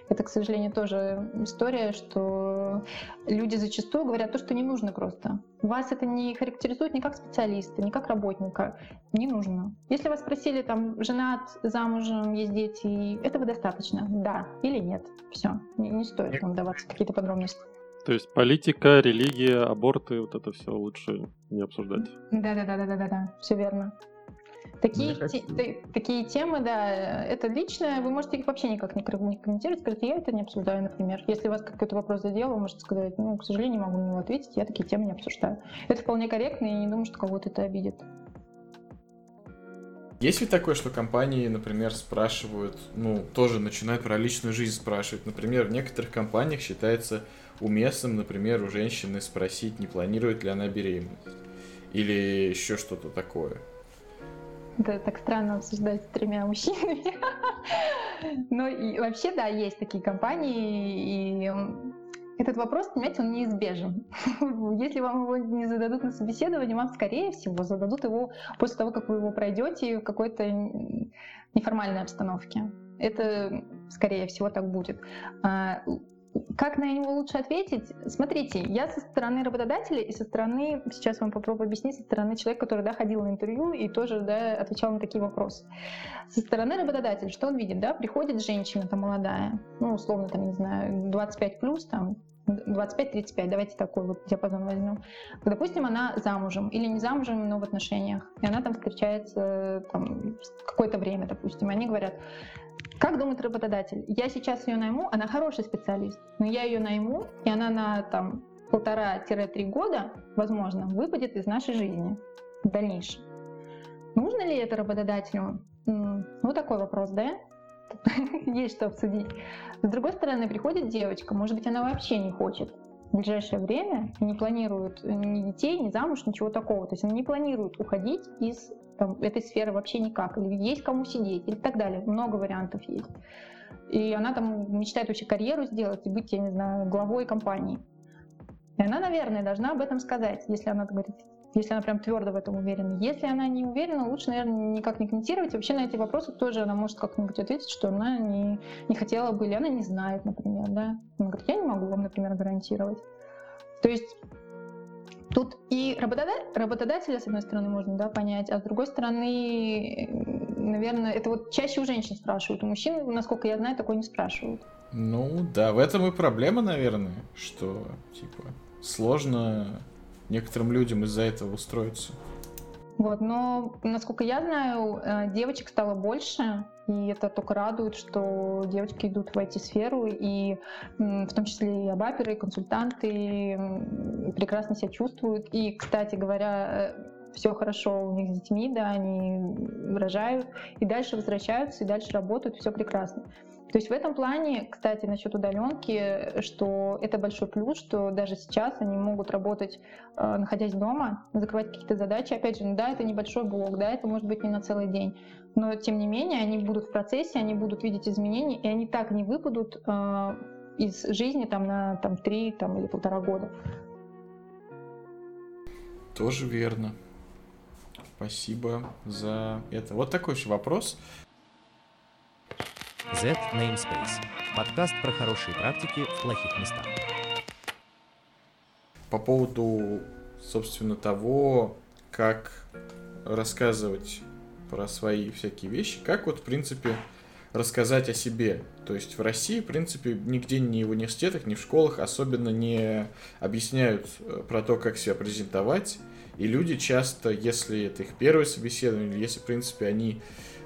Это, к сожалению, тоже история, что люди зачастую говорят то, что не нужно просто. Вас это не характеризует ни как специалиста, ни как работника. Не нужно. Если вас спросили, там, женат, замужем, есть дети, этого достаточно. Да или нет. Все. Не, не стоит вам даваться какие-то подробности. То есть политика, религия, аборты, вот это все лучше не обсуждать. Да, да, да, да, да, да, все верно. Такие, те, такие темы, да, это личное, вы можете их вообще никак не комментировать, сказать, я это не обсуждаю, например. Если у вас какой-то вопрос задел, вы можете сказать, ну, к сожалению, не могу на него ответить, я такие темы не обсуждаю. Это вполне корректно, и не думаю, что кого-то это обидит. Есть ли такое, что компании, например, спрашивают, ну, тоже начинают про личную жизнь спрашивать? Например, в некоторых компаниях считается уместным, например, у женщины спросить, не планирует ли она беременность. Или еще что-то такое. Это так странно обсуждать с тремя мужчинами. Но и вообще, да, есть такие компании, и этот вопрос, понимаете, он неизбежен. Если вам его не зададут на собеседовании, вам, скорее всего, зададут его после того, как вы его пройдете в какой-то неформальной обстановке. Это, скорее всего, так будет. Как на него лучше ответить? Смотрите, я со стороны работодателя и со стороны, сейчас вам попробую объяснить, со стороны человека, который да, ходил на интервью и тоже да, отвечал на такие вопросы. Со стороны работодателя, что он видит? Да? Приходит женщина там молодая, ну, условно, там, не знаю, 25 плюс, там, 25-35, давайте такой вот диапазон возьмем. Допустим, она замужем или не замужем, но в отношениях, и она там встречается там, какое-то время, допустим, они говорят, как думает работодатель? Я сейчас ее найму, она хороший специалист, но я ее найму, и она на там полтора-три года, возможно, выпадет из нашей жизни в дальнейшем. Нужно ли это работодателю? Ну, такой вопрос, да? Есть что обсудить. С другой стороны, приходит девочка, может быть, она вообще не хочет в ближайшее время не планирует ни детей, ни замуж, ничего такого. То есть она не планирует уходить из там, этой сферы вообще никак, или есть кому сидеть, и так далее. Много вариантов есть. И она там мечтает вообще карьеру сделать и быть, я не знаю, главой компании. И она, наверное, должна об этом сказать, если она говорит, если она прям твердо в этом уверена. Если она не уверена, лучше, наверное, никак не комментировать. Вообще на эти вопросы тоже она может как-нибудь ответить, что она не, не хотела бы, или она не знает, например, да. Она говорит, я не могу вам, например, гарантировать. То есть Тут и работодателя, с одной стороны, можно да, понять, а с другой стороны, наверное, это вот чаще у женщин спрашивают. У мужчин, насколько я знаю, такое не спрашивают. Ну да, в этом и проблема, наверное, что типа сложно некоторым людям из-за этого устроиться. Вот, но, насколько я знаю, э, девочек стало больше, и это только радует, что девочки идут в IT-сферу, и в том числе и абаперы, и консультанты прекрасно себя чувствуют. И, кстати говоря, э, все хорошо у них с детьми, да, они рожают, и дальше возвращаются, и дальше работают, все прекрасно. То есть в этом плане, кстати, насчет удаленки, что это большой плюс, что даже сейчас они могут работать, э, находясь дома, закрывать какие-то задачи. Опять же, ну да, это небольшой блок, да, это может быть не на целый день, но тем не менее они будут в процессе, они будут видеть изменения, и они так не выпадут э, из жизни там на там, три там, или полтора года. Тоже верно. Спасибо за это. Вот такой же вопрос. Z Namespace. Подкаст про хорошие практики в плохих местах. По поводу, собственно, того, как рассказывать про свои всякие вещи, как вот, в принципе, рассказать о себе. То есть в России, в принципе, нигде ни в университетах, ни в школах особенно не объясняют э, про то, как себя презентовать. И люди часто, если это их первое собеседование, или если, в принципе, они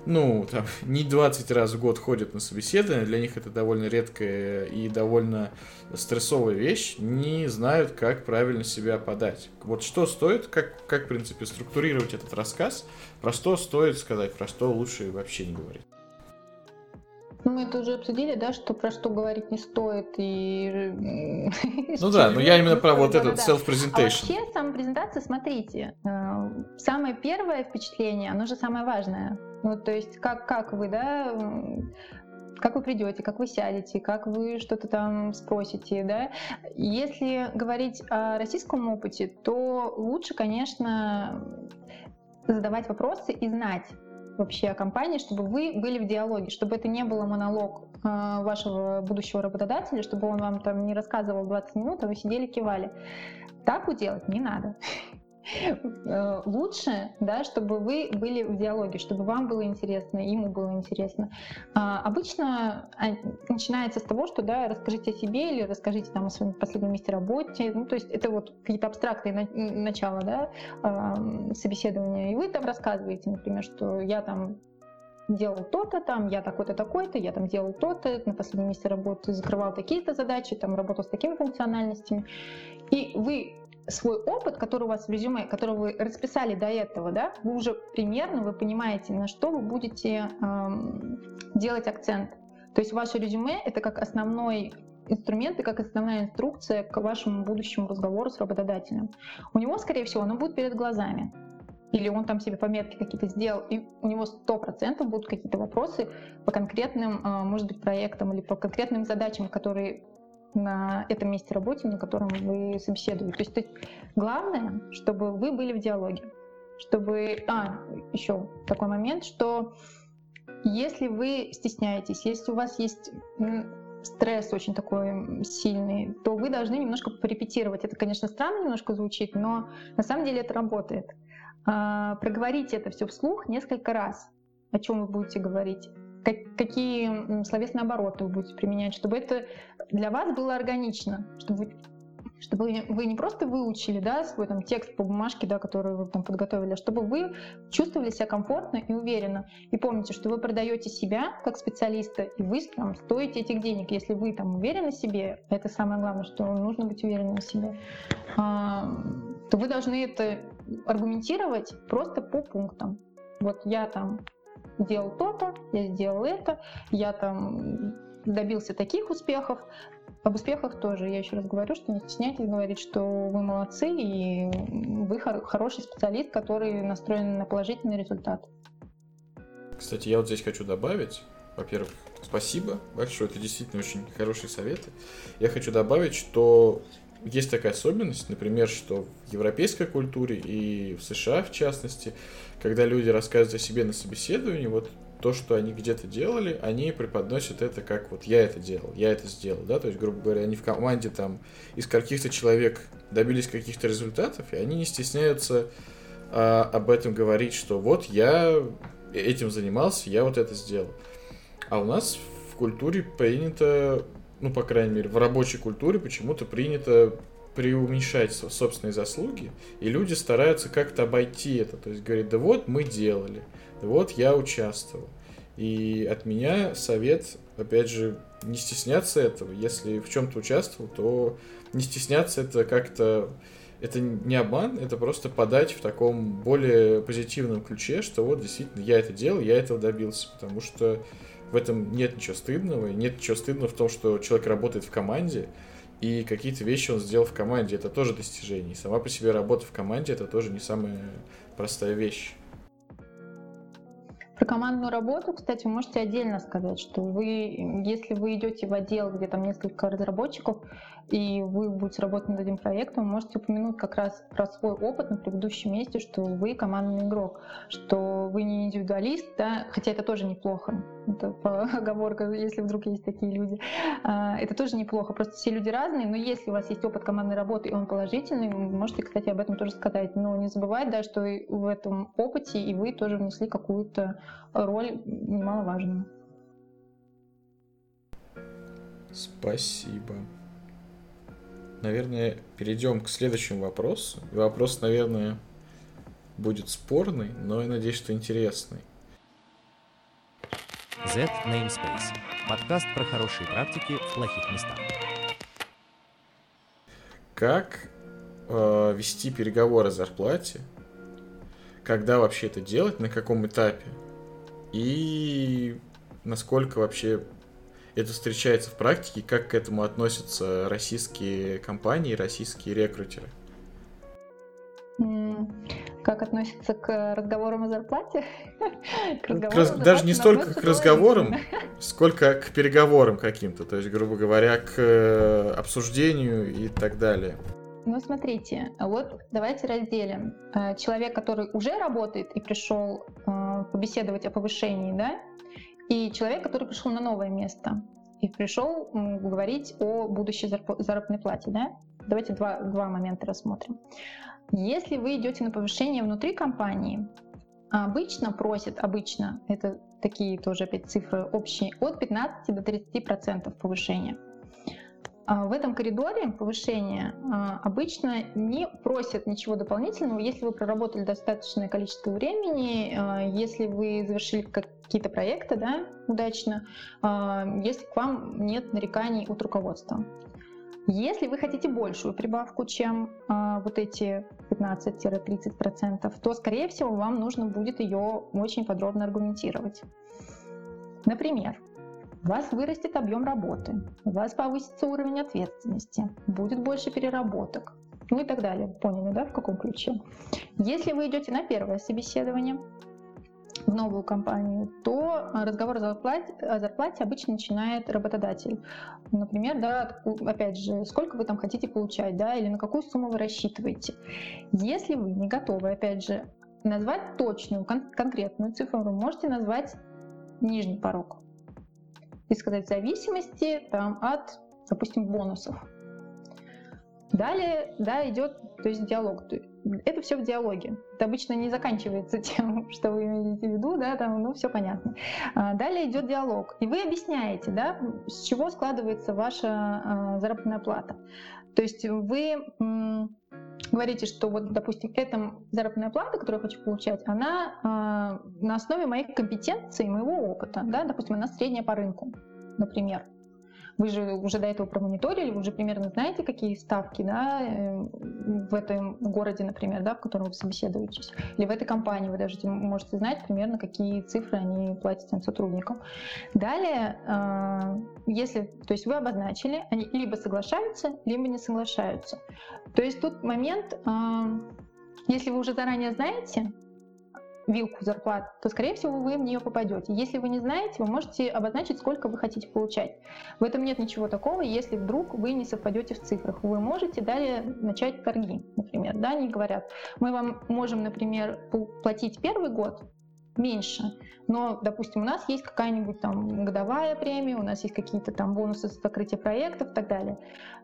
ну, там, не 20 раз в год ходят на собеседование, для них это довольно редкая и довольно стрессовая вещь, не знают, как правильно себя подать. Вот что стоит, как, как в принципе, структурировать этот рассказ, про что стоит сказать, про что лучше вообще не говорить. Ну, мы это уже обсудили, да, что про что говорить не стоит и... Ну да, но я именно про вот этот self-presentation. А вообще, самопрезентация, смотрите, э, самое первое впечатление, оно же самое важное. Ну, то есть, как, как вы, да, как вы придете, как вы сядете, как вы что-то там спросите, да. Если говорить о российском опыте, то лучше, конечно, задавать вопросы и знать, вообще о компании, чтобы вы были в диалоге, чтобы это не было монолог э, вашего будущего работодателя, чтобы он вам там не рассказывал 20 минут, а вы сидели кивали. Так делать не надо. Э, лучше, да, чтобы вы были в диалоге, чтобы вам было интересно, ему было интересно. А, обычно а, начинается с того, что, да, расскажите о себе или расскажите там о своем последнем месте работы. Ну, то есть это вот какие-то абстрактные на, начала, да, э, собеседования. И вы там рассказываете, например, что я там делал то-то там, я такой-то, такой-то, я там делал то-то, на последнем месте работы закрывал такие-то задачи, там работал с такими функциональностями. И вы свой опыт, который у вас в резюме, который вы расписали до этого, да, вы уже примерно вы понимаете, на что вы будете эм, делать акцент. То есть ваше резюме это как основной инструмент и как основная инструкция к вашему будущему разговору с работодателем. У него, скорее всего, оно будет перед глазами. Или он там себе пометки какие-то сделал, и у него сто процентов будут какие-то вопросы по конкретным, э, может быть, проектам или по конкретным задачам, которые на этом месте работы, на котором вы собеседуете. То есть, то есть главное, чтобы вы были в диалоге. Чтобы... А, еще такой момент, что если вы стесняетесь, если у вас есть стресс очень такой сильный, то вы должны немножко порепетировать. Это, конечно, странно немножко звучит, но на самом деле это работает. А, проговорите это все вслух несколько раз, о чем вы будете говорить как, какие словесные обороты вы будете применять, чтобы это для вас было органично, чтобы вы чтобы вы не просто выучили да, свой там, текст по бумажке, да, который вы там подготовили, а чтобы вы чувствовали себя комфортно и уверенно. И помните, что вы продаете себя как специалиста, и вы там, стоите этих денег. Если вы там уверены в себе, это самое главное, что нужно быть уверенным в себе, а, то вы должны это аргументировать просто по пунктам. Вот я там делал то-то, я сделал это, я там добился таких успехов. Об успехах тоже, я еще раз говорю, что не стесняйтесь говорить, что вы молодцы и вы хороший специалист, который настроен на положительный результат. Кстати, я вот здесь хочу добавить, во-первых, спасибо большое, это действительно очень хорошие советы. Я хочу добавить, что есть такая особенность, например, что в европейской культуре и в США в частности, когда люди рассказывают о себе на собеседовании, вот то, что они где-то делали, они преподносят это как вот я это делал, я это сделал, да, то есть, грубо говоря, они в команде там из каких-то человек добились каких-то результатов, и они не стесняются а, об этом говорить, что вот я этим занимался, я вот это сделал. А у нас в культуре принято, ну, по крайней мере, в рабочей культуре почему-то принято преуменьшать собственные заслуги, и люди стараются как-то обойти это. То есть говорят, да вот мы делали, да вот я участвовал. И от меня совет, опять же, не стесняться этого. Если в чем-то участвовал, то не стесняться это как-то... Это не обман, это просто подать в таком более позитивном ключе, что вот действительно я это делал, я этого добился. Потому что в этом нет ничего стыдного, и нет ничего стыдного в том, что человек работает в команде, и какие-то вещи он сделал в команде, это тоже достижение. И сама по себе работа в команде это тоже не самая простая вещь. Про командную работу, кстати, вы можете отдельно сказать, что вы, если вы идете в отдел, где там несколько разработчиков, и вы будете работать над этим проектом, можете упомянуть как раз про свой опыт на предыдущем месте, что вы командный игрок, что вы не индивидуалист, да, хотя это тоже неплохо, это оговорка, если вдруг есть такие люди, а, это тоже неплохо, просто все люди разные, но если у вас есть опыт командной работы, и он положительный, вы можете, кстати, об этом тоже сказать, но не забывать, да, что в этом опыте и вы тоже внесли какую-то роль немаловажную. Спасибо наверное, перейдем к следующему вопросу. И вопрос, наверное, будет спорный, но я надеюсь, что интересный. Z Namespace. Подкаст про хорошие практики в плохих местах. Как э, вести переговоры о зарплате? Когда вообще это делать? На каком этапе? И насколько вообще это встречается в практике, как к этому относятся российские компании, российские рекрутеры? Как относятся к разговорам о зарплате? к разговорам Раз, даже не столько к разговорам, сколько к переговорам каким-то, то есть, грубо говоря, к э, обсуждению и так далее. Ну, смотрите, вот давайте разделим. Э, человек, который уже работает и пришел э, побеседовать о повышении, да, и человек, который пришел на новое место и пришел говорить о будущей заработной плате. Да? Давайте два, два момента рассмотрим. Если вы идете на повышение внутри компании, обычно просят, обычно, это такие тоже опять цифры общие, от 15 до 30 процентов повышения. А в этом коридоре повышения а, обычно не просят ничего дополнительного, если вы проработали достаточное количество времени, а, если вы завершили какие-то проекты да, удачно, если к вам нет нареканий от руководства. Если вы хотите большую прибавку, чем вот эти 15-30%, то, скорее всего, вам нужно будет ее очень подробно аргументировать. Например, у вас вырастет объем работы, у вас повысится уровень ответственности, будет больше переработок, ну и так далее. Поняли, да, в каком ключе? Если вы идете на первое собеседование в новую компанию, то разговор о зарплате, о зарплате обычно начинает работодатель. Например, да, опять же, сколько вы там хотите получать, да, или на какую сумму вы рассчитываете. Если вы не готовы, опять же, назвать точную, кон- конкретную цифру, вы можете назвать нижний порог и сказать зависимости там, от, допустим, бонусов. Далее, да, идет, то есть диалог. Это все в диалоге. Это обычно не заканчивается тем, что вы имеете в виду, да, там, ну, все понятно. А, далее идет диалог. И вы объясняете, да, с чего складывается ваша а, заработная плата. То есть вы говорите, что вот, допустим, эта заработная плата, которую я хочу получать, она э, на основе моих компетенций, моего опыта, да, допустим, она средняя по рынку, например. Вы же уже до этого промониторили, вы уже примерно знаете, какие ставки да, э, в этом городе, например, да, в котором вы собеседуетесь. Или в этой компании вы даже можете знать примерно, какие цифры они платят своим сотрудникам. Далее, э, если, то есть вы обозначили, они либо соглашаются, либо не соглашаются. То есть тут момент, э, если вы уже заранее знаете, вилку зарплат, то, скорее всего, вы в нее попадете. Если вы не знаете, вы можете обозначить, сколько вы хотите получать. В этом нет ничего такого, если вдруг вы не совпадете в цифрах. Вы можете далее начать торги, например. Да, они говорят, мы вам можем, например, платить первый год меньше, но, допустим, у нас есть какая-нибудь там годовая премия, у нас есть какие-то там бонусы за закрытие проектов и так далее.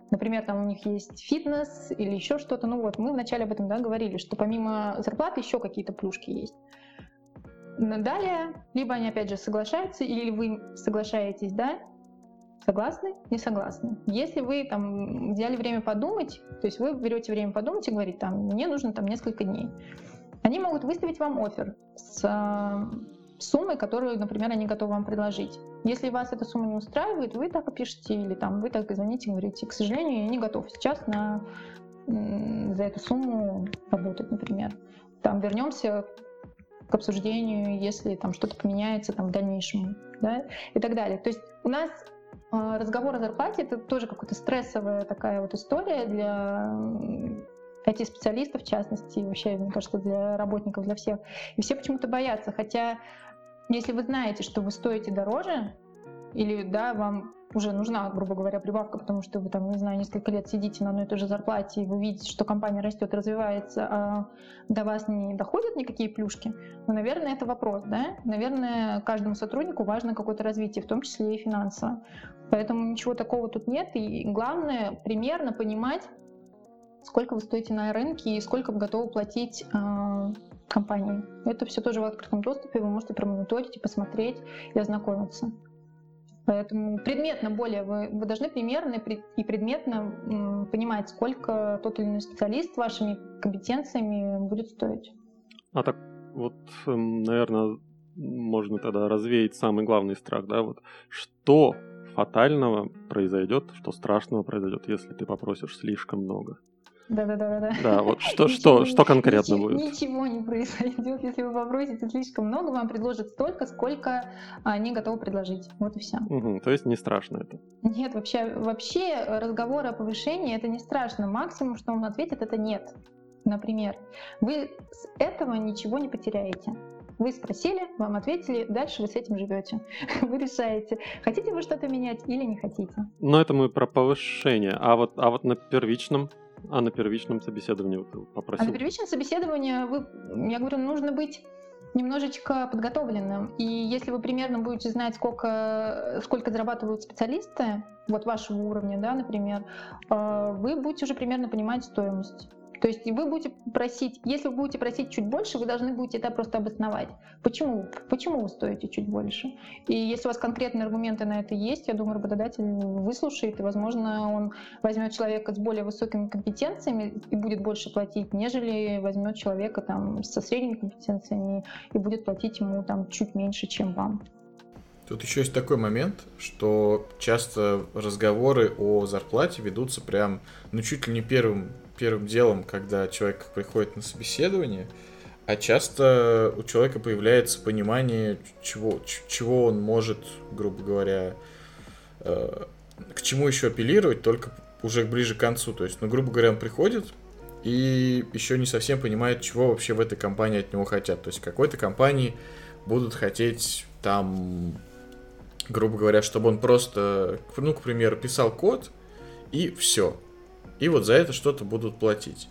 Например, там у них есть фитнес или еще что-то. Ну вот, мы вначале об этом да, говорили, что помимо зарплаты еще какие-то плюшки есть. Но далее, либо они опять же соглашаются, или вы соглашаетесь, да, Согласны? Не согласны. Если вы там взяли время подумать, то есть вы берете время подумать и говорите, там, мне нужно там несколько дней. Они могут выставить вам офер с э, суммой, которую, например, они готовы вам предложить. Если вас эта сумма не устраивает, вы так и пишете, или там вы так и звоните, говорите, к сожалению, я не готов сейчас на, за эту сумму работать, например. Там вернемся к обсуждению, если там что-то поменяется там, в дальнейшем, да, и так далее. То есть у нас э, разговор о зарплате это тоже какая-то стрессовая такая вот история для IT-специалистов, в частности, вообще, мне кажется, для работников, для всех. И все почему-то боятся. Хотя, если вы знаете, что вы стоите дороже, или да, вам уже нужна, грубо говоря, прибавка, потому что вы там, не знаю, несколько лет сидите на одной и той же зарплате, и вы видите, что компания растет, развивается, а до вас не доходят никакие плюшки, ну, наверное, это вопрос, да? Наверное, каждому сотруднику важно какое-то развитие, в том числе и финансово. Поэтому ничего такого тут нет, и главное примерно понимать, сколько вы стоите на рынке и сколько вы готовы платить э, компании. Это все тоже в открытом доступе, вы можете промониторить и посмотреть и ознакомиться. Поэтому предметно более вы, вы должны примерно и предметно м, понимать, сколько тот или иной специалист вашими компетенциями будет стоить. А так вот, эм, наверное, можно тогда развеять самый главный страх, да, вот что фатального произойдет, что страшного произойдет, если ты попросишь слишком много? Да-да-да. Да, вот что, что, что конкретно будет? Ничего не произойдет, если вы попросите слишком много, вам предложат столько, сколько они готовы предложить. Вот и все. Угу, то есть не страшно это? Нет, вообще, вообще разговор о повышении это не страшно. Максимум, что он ответит, это нет. Например, вы с этого ничего не потеряете. Вы спросили, вам ответили, дальше вы с этим живете. Вы решаете, хотите вы что-то менять или не хотите. Но это мы про повышение. А вот, а вот на первичном а на первичном собеседовании вот попросил? А на первичном собеседовании, вы, я говорю, нужно быть немножечко подготовленным. И если вы примерно будете знать, сколько, сколько зарабатывают специалисты, вот вашего уровня, да, например, э, вы будете уже примерно понимать стоимость. То есть вы будете просить, если вы будете просить чуть больше, вы должны будете это просто обосновать. Почему? Почему вы стоите чуть больше? И если у вас конкретные аргументы на это есть, я думаю, работодатель выслушает, и, возможно, он возьмет человека с более высокими компетенциями и будет больше платить, нежели возьмет человека там со средними компетенциями и будет платить ему там чуть меньше, чем вам. Тут еще есть такой момент, что часто разговоры о зарплате ведутся прям, ну, чуть ли не первым первым делом, когда человек приходит на собеседование, а часто у человека появляется понимание, чего, чего он может, грубо говоря, э, к чему еще апеллировать, только уже ближе к концу. То есть, ну, грубо говоря, он приходит и еще не совсем понимает, чего вообще в этой компании от него хотят. То есть, какой-то компании будут хотеть там, грубо говоря, чтобы он просто, ну, к примеру, писал код и все и вот за это что-то будут платить.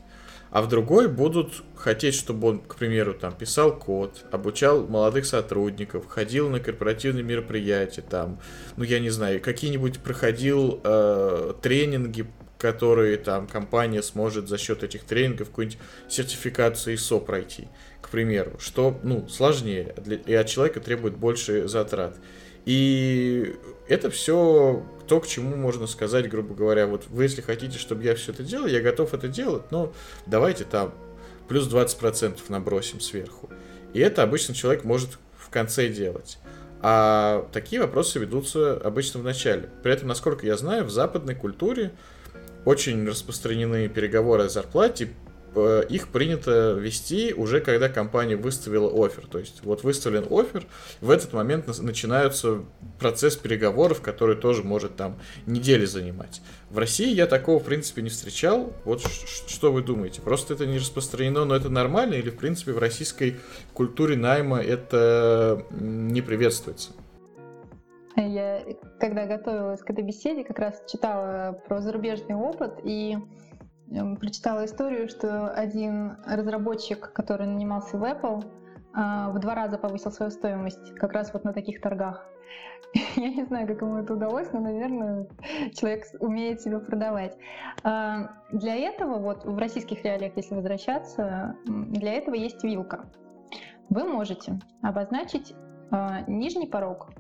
А в другой будут хотеть, чтобы он, к примеру, там писал код, обучал молодых сотрудников, ходил на корпоративные мероприятия, там, ну я не знаю, какие-нибудь проходил э, тренинги, которые там компания сможет за счет этих тренингов какую-нибудь сертификацию ISO пройти, к примеру, что, ну, сложнее, для, и от человека требует больше затрат. И это все то, к чему можно сказать, грубо говоря, вот вы, если хотите, чтобы я все это делал, я готов это делать, но давайте там плюс 20% набросим сверху. И это обычно человек может в конце делать. А такие вопросы ведутся обычно в начале. При этом, насколько я знаю, в западной культуре очень распространены переговоры о зарплате их принято вести уже когда компания выставила офер. То есть вот выставлен офер, в этот момент начинается процесс переговоров, который тоже может там недели занимать. В России я такого в принципе не встречал. Вот что вы думаете? Просто это не распространено, но это нормально или в принципе в российской культуре найма это не приветствуется? Я, когда готовилась к этой беседе, как раз читала про зарубежный опыт, и прочитала историю, что один разработчик, который нанимался в Apple, а, в два раза повысил свою стоимость как раз вот на таких торгах. Я не знаю, как ему это удалось, но, наверное, человек умеет себя продавать. А, для этого, вот в российских реалиях, если возвращаться, для этого есть вилка. Вы можете обозначить а, нижний порог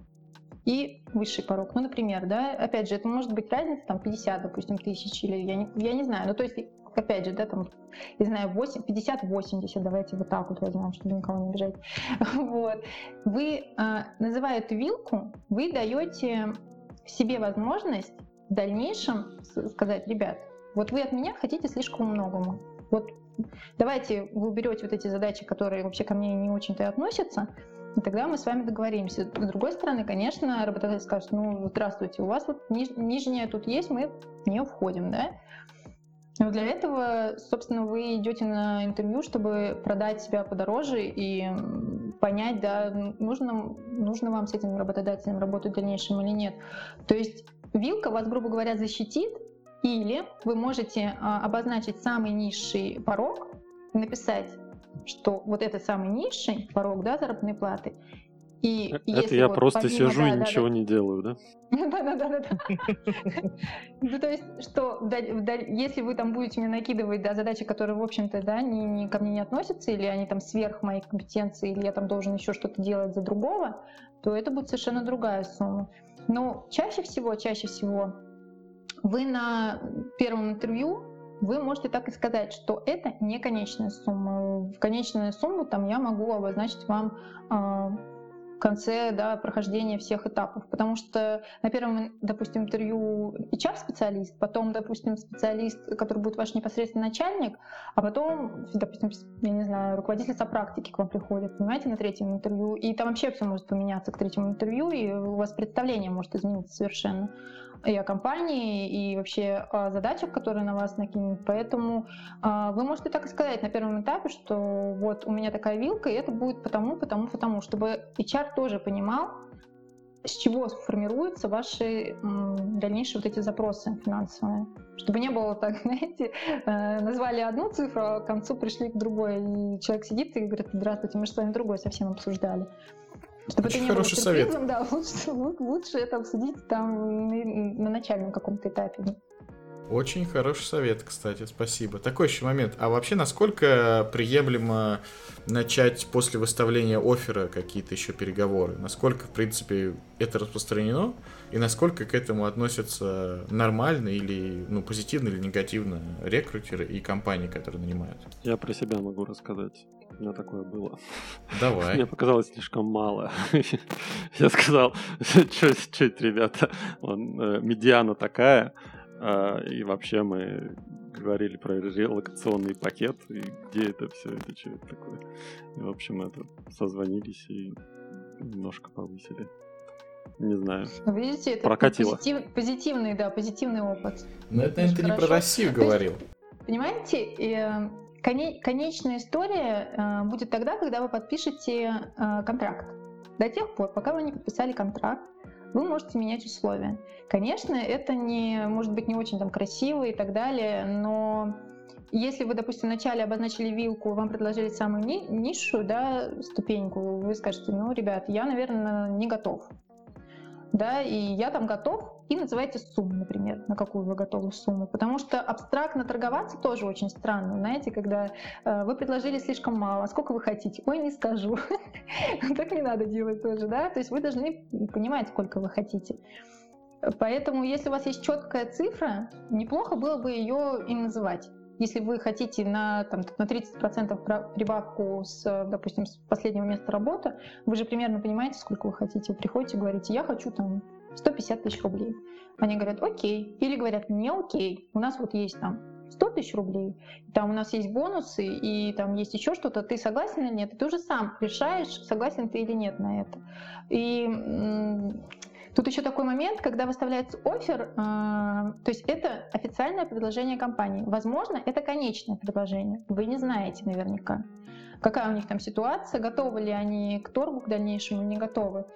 и высший порог. Ну, например, да, опять же, это может быть разница там 50, допустим, тысяч, или я не, я не знаю. Ну, то есть, опять же, да, там, не знаю, 8, 50-80, давайте вот так вот возьмем, чтобы никого не бежать. Вот. Вы, а, называя эту вилку, вы даете себе возможность в дальнейшем сказать, ребят, вот вы от меня хотите слишком многому. Вот давайте вы уберете вот эти задачи, которые вообще ко мне не очень-то и относятся, и тогда мы с вами договоримся. С другой стороны, конечно, работодатель скажет, ну, здравствуйте, у вас вот ниж- нижняя тут есть, мы в нее входим, да? Но для этого, собственно, вы идете на интервью, чтобы продать себя подороже и понять, да, нужно, нужно вам с этим работодателем работать в дальнейшем или нет. То есть вилка вас, грубо говоря, защитит, или вы можете а, обозначить самый низший порог написать что вот это самый низший порог да, заработной платы. И э, это я вот просто помимо, сижу да, и да, ничего да, не делаю, да? Да-да-да. Ну, то есть, что если вы там будете мне накидывать да, задачи, которые, в общем-то, да, ни ко мне не относятся, или они там сверх моей компетенции, или я там должен еще что-то делать за другого, то это будет совершенно другая сумма. Но чаще всего, чаще всего вы на первом интервью вы можете так и сказать, что это не конечная сумма. В конечную сумму там я могу обозначить вам а, в конце да, прохождения всех этапов. Потому что на первом, допустим, интервью HR-специалист, потом, допустим, специалист, который будет ваш непосредственный начальник, а потом, допустим, я не знаю, руководитель практики к вам приходит, понимаете, на третьем интервью. И там вообще все может поменяться к третьему интервью, и у вас представление может измениться совершенно и о компании, и вообще о задачах, которые на вас накинут. Поэтому э, вы можете так и сказать на первом этапе, что вот у меня такая вилка, и это будет потому, потому, потому, чтобы HR тоже понимал, с чего формируются ваши дальнейшие вот эти запросы финансовые. Чтобы не было так, знаете, э, назвали одну цифру, а к концу пришли к другой, и человек сидит и говорит, здравствуйте, мы же с вами другой совсем обсуждали. Чтобы Очень это не хороший было совет. Да, лучше, лучше это обсудить там на начальном каком-то этапе. Очень хороший совет, кстати, спасибо. Такой еще момент. А вообще, насколько приемлемо начать после выставления оффера какие-то еще переговоры? Насколько, в принципе, это распространено? И насколько к этому относятся нормально или ну, позитивно или негативно рекрутеры и компании, которые нанимают? Я про себя могу рассказать. У меня такое было. Давай. Мне показалось слишком мало. Я сказал, чуть-чуть, ребята, он, э, медиана такая, а, и вообще мы говорили про релокационный пакет, и где это все, это что это такое. И, в общем, это созвонились и немножко повысили. Не знаю. Ну, видите, это Прокатило. Позитив, позитивный, да, позитивный опыт. Но это, это не про Россию говорил. Понимаете, и, коне, конечная история э, будет тогда, когда вы подпишете э, контракт. До тех пор, пока вы не подписали контракт, вы можете менять условия. Конечно, это не, может быть не очень там красиво и так далее, но если вы, допустим, вначале обозначили вилку, вам предложили самую ни- низшую да, ступеньку, вы скажете, ну, ребят, я, наверное, не готов да, и я там готов, и называйте сумму, например, на какую вы готовы сумму. Потому что абстрактно торговаться тоже очень странно, знаете, когда э, вы предложили слишком мало, а сколько вы хотите? Ой, не скажу. Так не надо делать тоже, да, то есть вы должны понимать, сколько вы хотите. Поэтому, если у вас есть четкая цифра, неплохо было бы ее и называть. Если вы хотите на, там, на 30% прибавку с, допустим, с последнего места работы, вы же примерно понимаете, сколько вы хотите. Вы приходите и говорите, я хочу там 150 тысяч рублей. Они говорят, окей. Или говорят, не окей, у нас вот есть там 100 тысяч рублей, там у нас есть бонусы, и там есть еще что-то, ты согласен или нет? Ты уже сам решаешь, согласен ты или нет на это. И Тут еще такой момент, когда выставляется офер, э, то есть это официальное предложение компании. Возможно, это конечное предложение. Вы не знаете наверняка, какая у них там ситуация, готовы ли они к торгу к дальнейшему не готовы.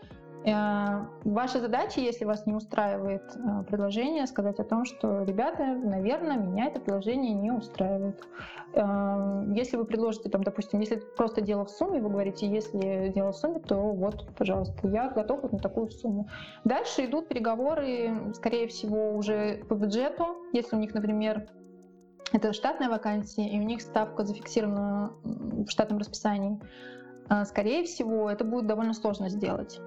Э, ваша задача, если вас не устраивает э, предложение, сказать о том, что, ребята, наверное, меня это предложение не устраивает. Э, если вы предложите, там, допустим, если просто дело в сумме, вы говорите, если дело в сумме, то вот, пожалуйста, я готов вот на такую сумму. Дальше идут переговоры, скорее всего, уже по бюджету. Если у них, например, это штатная вакансия, и у них ставка зафиксирована в штатном расписании, скорее всего, это будет довольно сложно сделать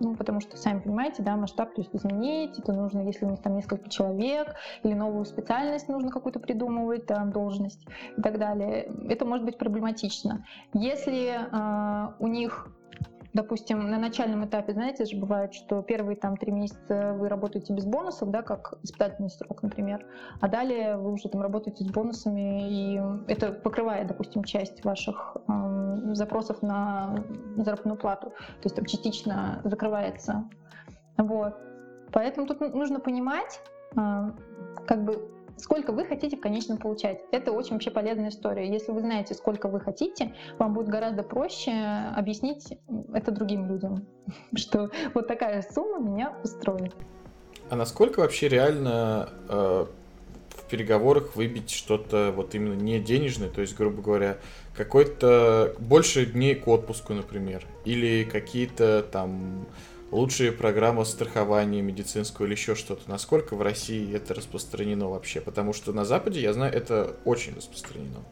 Ну, потому что, сами понимаете, да, масштаб то есть изменить, это нужно, если у них там несколько человек, или новую специальность нужно какую-то придумывать, там, должность и так далее. Это может быть проблематично. Если э, у них допустим, на начальном этапе, знаете, же бывает, что первые там три месяца вы работаете без бонусов, да, как испытательный срок, например, а далее вы уже там работаете с бонусами, и это покрывает, допустим, часть ваших э, запросов на заработную плату, то есть там частично закрывается. Вот. Поэтому тут нужно понимать, э, как бы сколько вы хотите в конечном получать. Это очень вообще полезная история. Если вы знаете, сколько вы хотите, вам будет гораздо проще объяснить это другим людям, что вот такая сумма меня устроит. А насколько вообще реально э, в переговорах выбить что-то вот именно не денежное, то есть, грубо говоря, какой-то больше дней к отпуску, например, или какие-то там лучшие программы страхования медицинского или еще что-то. Насколько в России это распространено вообще? Потому что на Западе, я знаю, это очень распространено.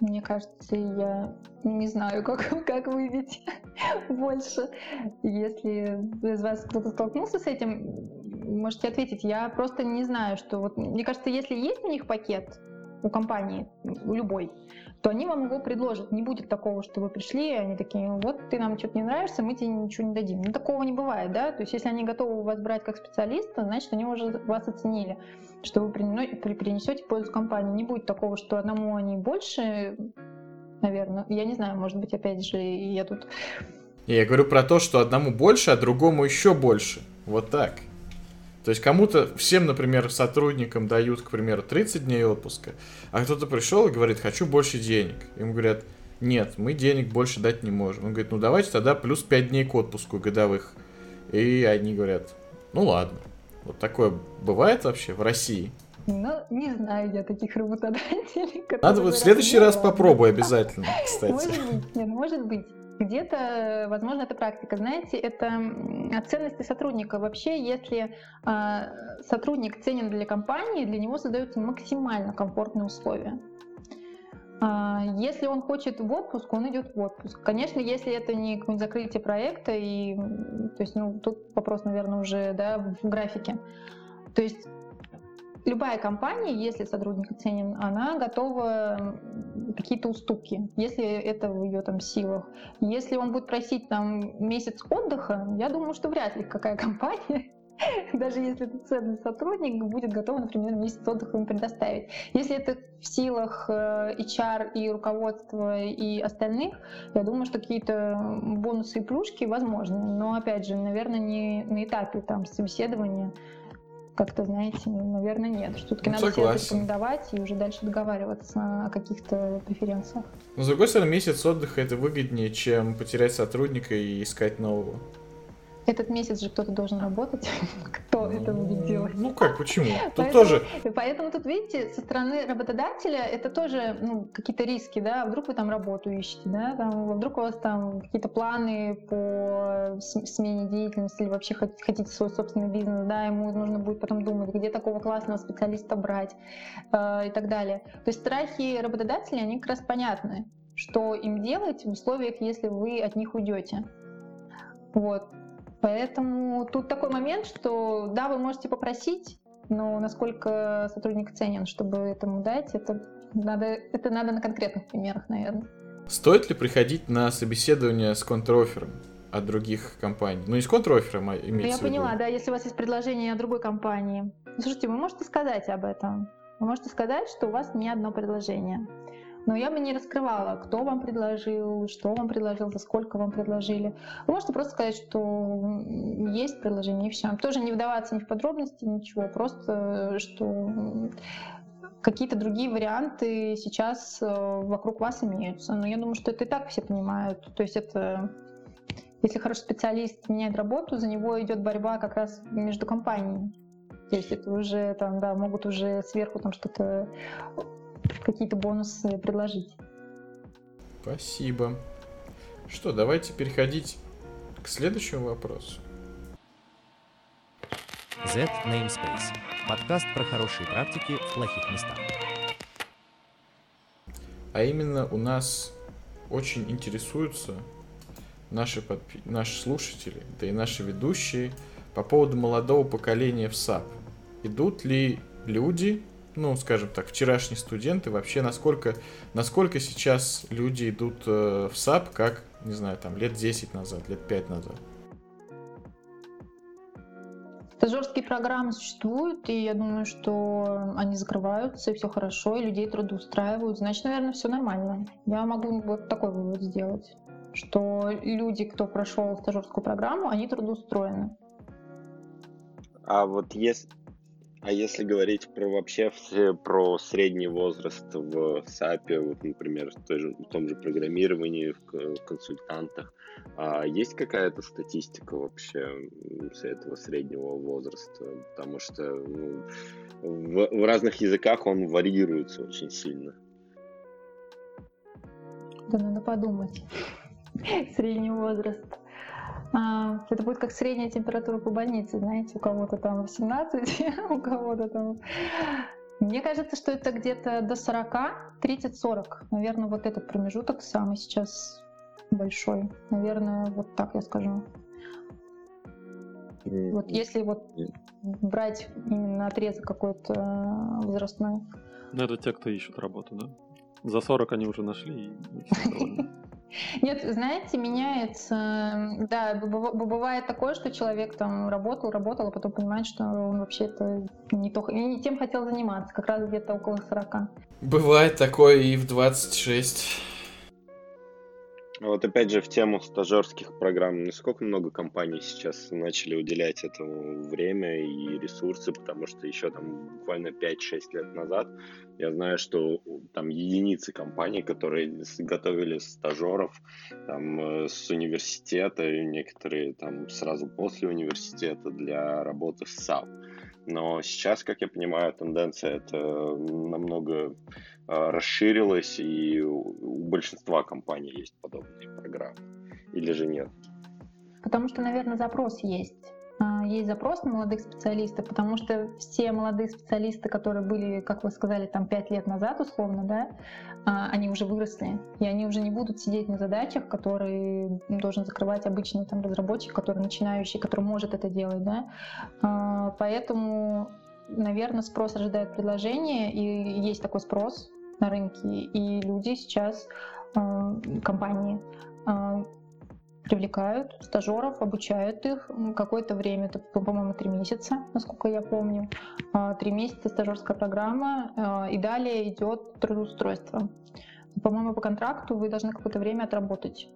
Мне кажется, я не знаю, как, как выбить больше. Если из вас кто-то столкнулся с этим, можете ответить. Я просто не знаю, что вот мне кажется, если есть у них пакет у компании, любой, то они вам его предложат. Не будет такого, что вы пришли, и они такие, вот ты нам что-то не нравишься, мы тебе ничего не дадим. Ну, такого не бывает, да? То есть, если они готовы вас брать как специалиста, значит, они уже вас оценили, что вы принесете пользу компании. Не будет такого, что одному они больше, наверное. Я не знаю, может быть, опять же, я тут... Я говорю про то, что одному больше, а другому еще больше. Вот так. То есть кому-то, всем, например, сотрудникам дают, к примеру, 30 дней отпуска, а кто-то пришел и говорит, хочу больше денег. Им говорят, нет, мы денег больше дать не можем. Он говорит, ну давайте тогда плюс 5 дней к отпуску годовых. И они говорят, ну ладно. Вот такое бывает вообще в России? Ну, не знаю я таких работодателей. Надо вот в следующий раз попробуй обязательно, кстати. Может быть, нет, может быть. Где-то, возможно, это практика. Знаете, это ценности сотрудника. Вообще, если э, сотрудник ценен для компании, для него создаются максимально комфортные условия. Э, если он хочет в отпуск, он идет в отпуск. Конечно, если это не закрытие проекта, и, то есть, ну, тут вопрос, наверное, уже да, в графике. То есть любая компания, если сотрудник ценен, она готова какие-то уступки, если это в ее там силах. Если он будет просить там месяц отдыха, я думаю, что вряд ли какая компания даже если это ценный сотрудник, будет готов, например, месяц отдыха им предоставить. Если это в силах э, HR и руководства и остальных, я думаю, что какие-то бонусы и плюшки возможны. Но, опять же, наверное, не на этапе там собеседования как-то, знаете, наверное, нет. Все-таки ну, надо согласен. себя рекомендовать и уже дальше договариваться о каких-то преференциях. Но, с другой стороны, месяц отдыха это выгоднее, чем потерять сотрудника и искать нового. Этот месяц же кто-то должен работать. Кто это будет делать? Ну как, почему? Тут тоже... Поэтому тут, видите, со стороны работодателя это тоже ну, какие-то риски, да, вдруг вы там работу ищете, да, там, вдруг у вас там какие-то планы по смене деятельности или вообще хотите свой собственный бизнес, да, ему нужно будет потом думать, где такого классного специалиста брать э, и так далее. То есть страхи работодателей, они как раз понятны, что им делать в условиях, если вы от них уйдете. Вот. Поэтому тут такой момент, что да, вы можете попросить, но насколько сотрудник ценен, чтобы этому дать, это надо, это надо на конкретных примерах, наверное. Стоит ли приходить на собеседование с контрофером от других компаний? Ну, не с контрофером, а имеется Я поняла, да, если у вас есть предложение от другой компании. Слушайте, вы можете сказать об этом. Вы можете сказать, что у вас не одно предложение. Но я бы не раскрывала, кто вам предложил, что вам предложил, за сколько вам предложили. Вы можете просто сказать, что есть предложение, и все. Тоже не вдаваться ни в подробности, ничего. Просто, что какие-то другие варианты сейчас э, вокруг вас имеются. Но я думаю, что это и так все понимают. То есть это если хороший специалист меняет работу, за него идет борьба как раз между компаниями. То есть это уже там, да, могут уже сверху там что-то какие-то бонусы предложить. Спасибо. Что, давайте переходить к следующему вопросу. Z Namespace. Подкаст про хорошие практики в плохих местах. А именно у нас очень интересуются наши, подпи... наши слушатели, да и наши ведущие по поводу молодого поколения в SAP. Идут ли люди, ну, скажем так, вчерашние студенты, вообще насколько, насколько сейчас люди идут э, в SAP, как, не знаю, там, лет 10 назад, лет 5 назад? Стажерские программы существуют, и я думаю, что они закрываются, и все хорошо, и людей трудоустраивают. Значит, наверное, все нормально. Я могу вот такой вывод сделать, что люди, кто прошел стажерскую программу, они трудоустроены. А вот если, а если говорить про вообще все, про средний возраст в САПе, вот, например, в, той же, в том же программировании, в консультантах, а есть какая-то статистика вообще с этого среднего возраста? Потому что ну, в, в разных языках он варьируется очень сильно. Да, надо подумать. Средний возраст. А, это будет как средняя температура по больнице, знаете, у кого-то там 18, у кого-то там... Мне кажется, что это где-то до 40, 30-40. Наверное, вот этот промежуток самый сейчас большой. Наверное, вот так я скажу. Вот если вот брать именно отрезок какой-то э, возрастной. Ну, это те, кто ищут работу, да? За 40 они уже нашли. Нет, знаете, меняется. Да, бывает такое, что человек там работал, работал, а потом понимает, что он вообще-то не, то, не тем хотел заниматься, как раз где-то около 40. Бывает такое и в 26. Вот опять же в тему стажерских программ, насколько много компаний сейчас начали уделять этому время и ресурсы, потому что еще там буквально 5-6 лет назад я знаю, что там единицы компаний, которые готовили стажеров там, э, с университета, и некоторые там сразу после университета для работы в SAP. Но сейчас, как я понимаю, тенденция это намного а, расширилась, и у большинства компаний есть подобные программы. Или же нет? Потому что, наверное, запрос есть. А, есть запрос на молодых специалистов, потому что все молодые специалисты, которые были, как вы сказали, там пять лет назад условно, да, а, они уже выросли, и они уже не будут сидеть на задачах, которые должен закрывать обычный там разработчик, который начинающий, который может это делать, да. Поэтому наверное, спрос рождает предложение, и есть такой спрос, на рынке, и люди сейчас, э, компании, привлекают стажеров, обучают их какое-то время, это, по-моему, три месяца, насколько я помню. Э, три месяца стажерская программа, и далее идет трудоустройство. По-моему, по контракту вы должны какое-то время отработать.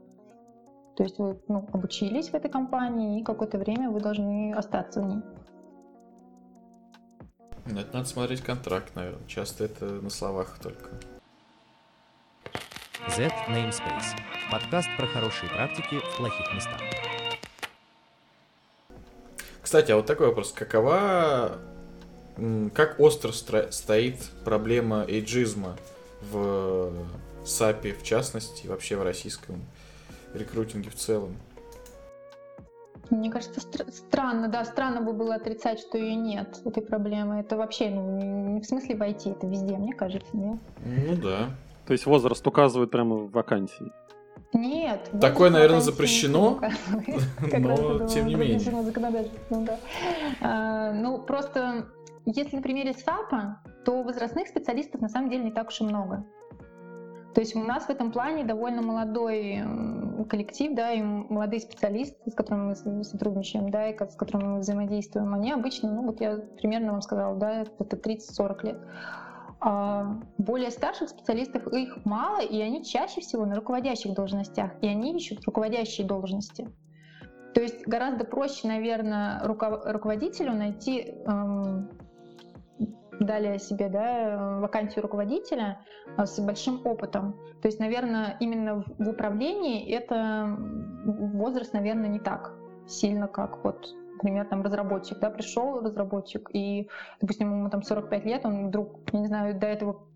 То есть вы ну, обучились в этой компании, и какое-то время вы должны остаться в ней. Это надо смотреть контракт, наверное. Часто это на словах только. Z Namespace. Подкаст про хорошие практики в плохих местах. Кстати, а вот такой вопрос. Какова, как остро стоит проблема эйджизма в САПе в частности, вообще в российском рекрутинге в целом? Мне кажется, стр- странно, да, странно бы было отрицать, что ее нет, этой проблемы. Это вообще, ну, не в смысле войти, это везде, мне кажется, нет? Ну да. То есть возраст указывает прямо в вакансии? Нет. Такое, наверное, запрещено, но тем не менее. А, ну, просто, если на примере САПа, то возрастных специалистов на самом деле не так уж и много. То есть у нас в этом плане довольно молодой коллектив, да, и молодые специалисты, с которыми мы сотрудничаем, да, и с которыми мы взаимодействуем, они обычно, ну вот я примерно вам сказала, да, это 30-40 лет. А более старших специалистов их мало, и они чаще всего на руководящих должностях, и они ищут руководящие должности. То есть гораздо проще, наверное, руководителю найти эм, дали себе да, вакансию руководителя а, с большим опытом. То есть, наверное, именно в управлении это возраст, наверное, не так сильно, как вот например, там разработчик, да, пришел разработчик, и, допустим, ему там 45 лет, он вдруг, я не знаю, до этого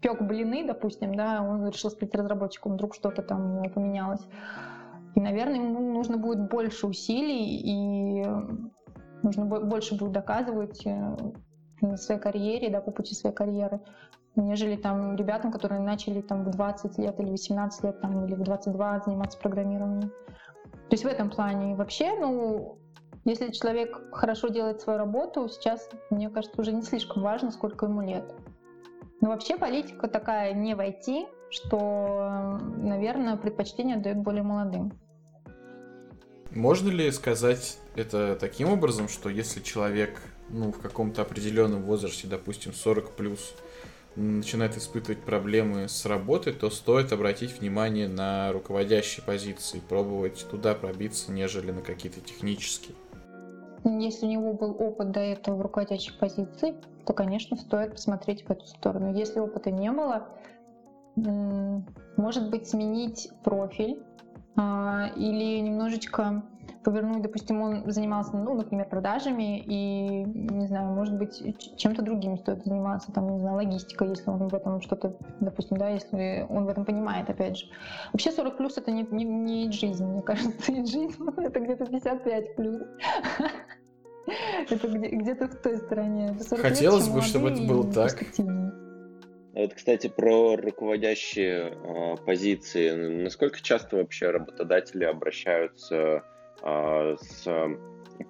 пек блины, допустим, да, он решил стать разработчиком, вдруг что-то там поменялось. И, наверное, ему нужно будет больше усилий, и нужно больше будет доказывать э, своей карьере, да, по пути своей карьеры, нежели там ребятам, которые начали там в 20 лет или 18 лет там, или в 22 заниматься программированием. То есть в этом плане вообще, ну, если человек хорошо делает свою работу, сейчас, мне кажется, уже не слишком важно, сколько ему лет. Но вообще политика такая не войти, что, наверное, предпочтение дает более молодым. Можно ли сказать это таким образом, что если человек ну, в каком-то определенном возрасте, допустим, 40 плюс, начинает испытывать проблемы с работой, то стоит обратить внимание на руководящие позиции, пробовать туда пробиться, нежели на какие-то технические. Если у него был опыт до этого в руководящих позициях, то, конечно, стоит посмотреть в эту сторону. Если опыта не было, может быть, сменить профиль а, или немножечко повернуть, допустим, он занимался, ну, например, продажами, и, не знаю, может быть, чем-то другим стоит заниматься, там, не знаю, логистикой, если он в этом что-то, допустим, да, если он в этом понимает, опять же. Вообще 40 плюс это не, не, не жизнь, мне кажется, и жизнь это где-то 55 плюс. Это где-то в той стороне. Хотелось бы, чтобы это было так. Вот, кстати, про руководящие э, позиции. Насколько часто вообще работодатели обращаются э, с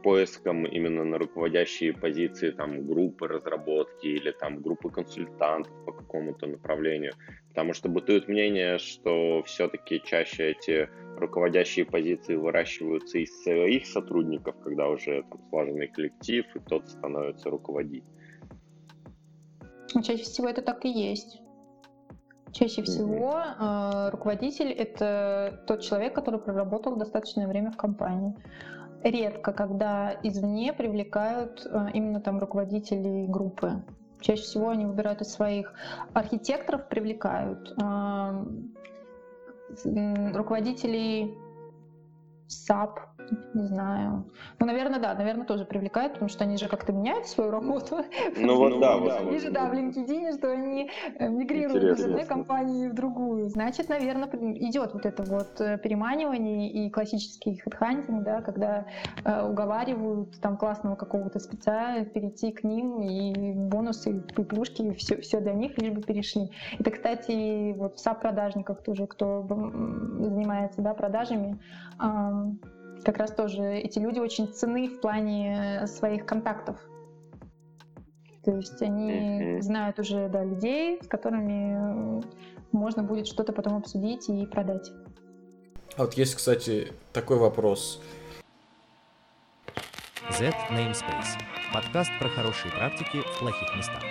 поиском именно на руководящие позиции там группы разработки или там группы консультантов по какому-то направлению? Потому что бытует мнение, что все-таки чаще эти руководящие позиции выращиваются из своих сотрудников, когда уже там слаженный коллектив, и тот становится руководить. Ну, чаще всего это так и есть. Чаще всего э, руководитель это тот человек, который проработал достаточное время в компании. Редко, когда извне привлекают э, именно там руководителей группы. Чаще всего они выбирают из своих архитекторов, привлекают э, руководителей SAP, не знаю. Ну, наверное, да, наверное, тоже привлекает, потому что они же как-то меняют свою работу. Ну вот да. Вот, Вижу, да, в LinkedIn, что они э, мигрируют из одной компании в другую. Значит, наверное, идет вот это вот э, переманивание и классический хедхантинг, да, когда э, уговаривают там классного какого-то спеца перейти к ним, и бонусы, и плюшки, все, все для них, лишь бы перешли. Это, кстати, вот в САП-продажниках тоже, кто занимается да, продажами, как раз тоже эти люди очень ценны в плане своих контактов. То есть они знают уже да, людей, с которыми можно будет что-то потом обсудить и продать. А вот есть, кстати, такой вопрос. Z Namespace. Подкаст про хорошие практики в плохих местах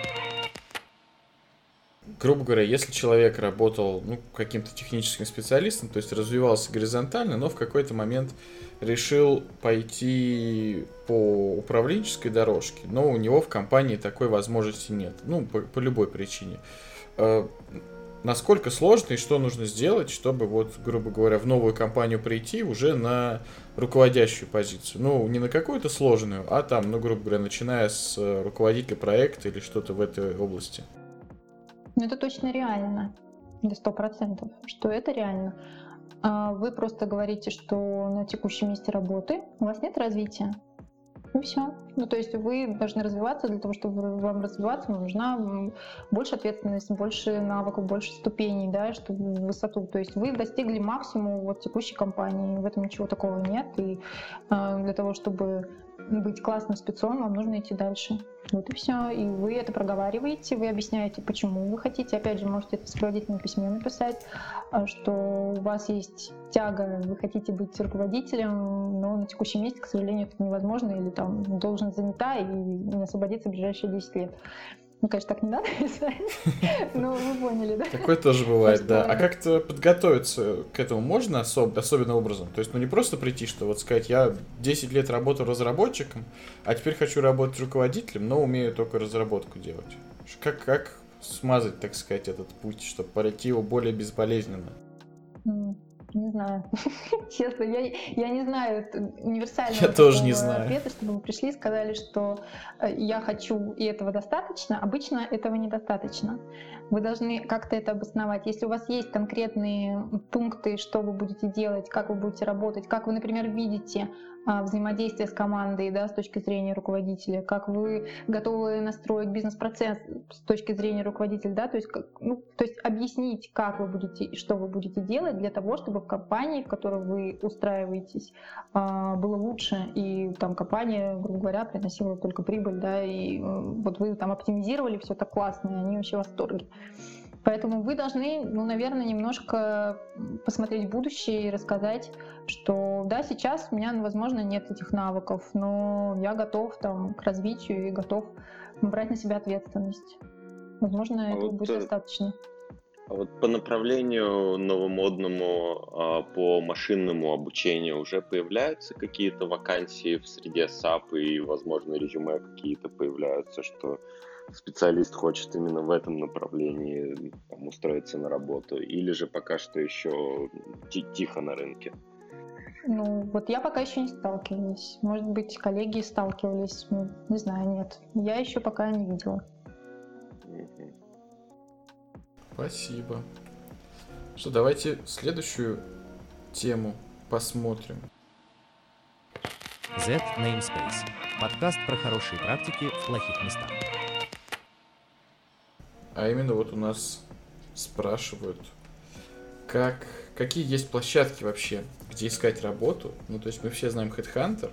грубо говоря, если человек работал ну, каким-то техническим специалистом, то есть развивался горизонтально, но в какой-то момент решил пойти по управленческой дорожке, но у него в компании такой возможности нет, ну, по, по любой причине. Э, насколько сложно и что нужно сделать, чтобы, вот, грубо говоря, в новую компанию прийти уже на руководящую позицию? Ну, не на какую-то сложную, а там, ну, грубо говоря, начиная с руководителя проекта или что-то в этой области. Ну, это точно реально. До сто процентов, что это реально. А вы просто говорите, что на текущем месте работы у вас нет развития. И все. Ну, то есть вы должны развиваться, для того, чтобы вам развиваться, вам нужна больше ответственности, больше навыков, больше ступеней, да, чтобы высоту. То есть вы достигли максимума вот текущей компании, в этом ничего такого нет. И э, для того, чтобы быть классным спецом, вам нужно идти дальше. Вот и все. И вы это проговариваете, вы объясняете, почему вы хотите. Опять же, можете это в сопроводительном письме написать, а, что у вас есть тяга, вы хотите быть руководителем, но на текущем месте, к сожалению, это невозможно, или там должен занята и не освободиться в ближайшие 10 лет. Ну, конечно, так не надо писать, но вы поняли, да? Такое тоже бывает, да. А как-то подготовиться к этому можно особ... особенным образом? То есть, ну, не просто прийти, что вот сказать, я 10 лет работал разработчиком, а теперь хочу работать руководителем, но умею только разработку делать. Как, как смазать, так сказать, этот путь, чтобы пройти его более безболезненно? Не знаю. Честно, я, я не знаю универсального я тоже не знаю. ответа, чтобы мы пришли и сказали, что э, я хочу, и этого достаточно. Обычно этого недостаточно. Вы должны как-то это обосновать. Если у вас есть конкретные пункты, что вы будете делать, как вы будете работать, как вы, например, видите взаимодействия с командой, да, с точки зрения руководителя, как вы готовы настроить бизнес-процесс с точки зрения руководителя, да, то есть, как, ну, то есть объяснить, как вы будете и что вы будете делать для того, чтобы в компании, в которой вы устраиваетесь, а, было лучше, и там компания, грубо говоря, приносила только прибыль, да, и вот вы там оптимизировали все так классно, и они вообще в восторге. Поэтому вы должны, ну, наверное, немножко посмотреть в будущее и рассказать, что да, сейчас у меня, возможно, нет этих навыков, но я готов там к развитию и готов брать на себя ответственность. Возможно, а этого вот, будет э, достаточно. А вот по направлению новомодному, а, по машинному обучению уже появляются какие-то вакансии в среде SAP и, возможно, резюме какие-то появляются, что специалист хочет именно в этом направлении там, устроиться на работу, или же пока что еще тихо на рынке? Ну, вот я пока еще не сталкивалась. Может быть, коллеги сталкивались. Ну, не знаю, нет. Я еще пока не видела. Спасибо. Что, давайте следующую тему посмотрим. Z Namespace. Подкаст про хорошие практики в плохих местах. А именно вот у нас спрашивают, как, какие есть площадки вообще, где искать работу. Ну, то есть мы все знаем Headhunter,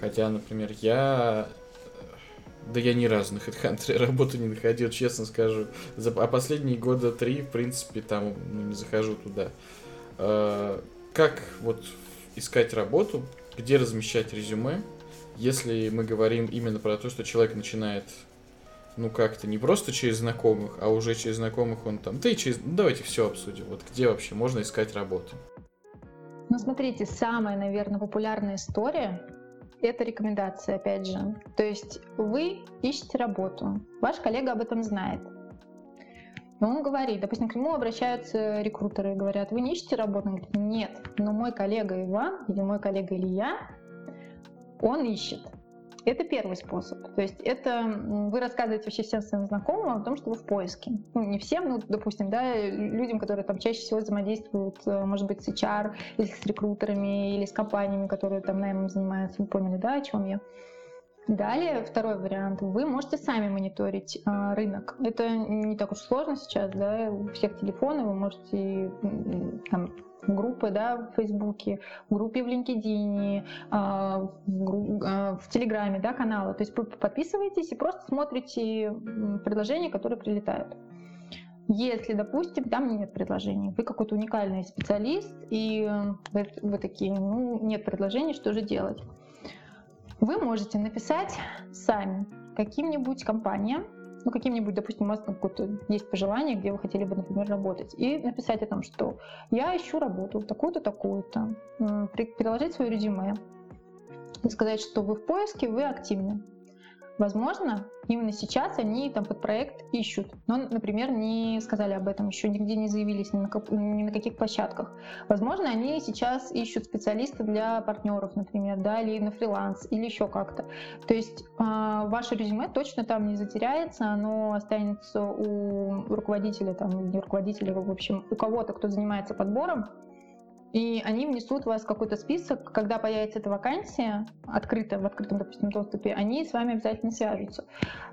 хотя, например, я... Да я ни разу на HeadHunter работу не находил, честно скажу. За, а последние года три, в принципе, там ну, не захожу туда. А, как вот искать работу, где размещать резюме, если мы говорим именно про то, что человек начинает ну как-то не просто через знакомых, а уже через знакомых он там, да и через, ну давайте все обсудим, вот где вообще можно искать работу. Ну смотрите, самая, наверное, популярная история это рекомендация, опять же. То есть вы ищете работу, ваш коллега об этом знает. И он говорит, допустим, к нему обращаются рекрутеры и говорят, вы не ищете работу? Он говорит, нет, но мой коллега Иван или мой коллега Илья, он ищет. Это первый способ. То есть это вы рассказываете вообще всем своим знакомым о том, что вы в поиске. Ну, не всем, ну, допустим, да, людям, которые там чаще всего взаимодействуют, э, может быть, с HR, или с рекрутерами, или с компаниями, которые там наймом занимаются. Вы поняли, да, о чем я? Далее, второй вариант. Вы можете сами мониторить э, рынок. Это не так уж сложно сейчас, да, у всех телефоны, вы можете там, группы да, в Фейсбуке, в группе в LinkedIn, а, в, а, в Телеграме, да, каналы. То есть вы подписываетесь и просто смотрите предложения, которые прилетают. Если, допустим, там нет предложений, вы какой-то уникальный специалист, и вы, вы такие, ну, нет предложений, что же делать? Вы можете написать сами каким-нибудь компаниям, ну, каким-нибудь, допустим, у вас какое-то есть пожелание, где вы хотели бы, например, работать, и написать о том, что я ищу работу, такую-то, такую-то, приложить свое резюме, и сказать, что вы в поиске, вы активны. Возможно, именно сейчас они там под проект ищут, но, например, не сказали об этом, еще нигде не заявились ни на, ни на каких площадках. Возможно, они сейчас ищут специалиста для партнеров, например, да, или на фриланс, или еще как-то. То есть э, ваше резюме точно там не затеряется, оно останется у руководителя, там, не руководителя, в общем, у кого-то, кто занимается подбором, и они внесут вас какой-то список, когда появится эта вакансия, открытая, в открытом, допустим, доступе, они с вами обязательно свяжутся.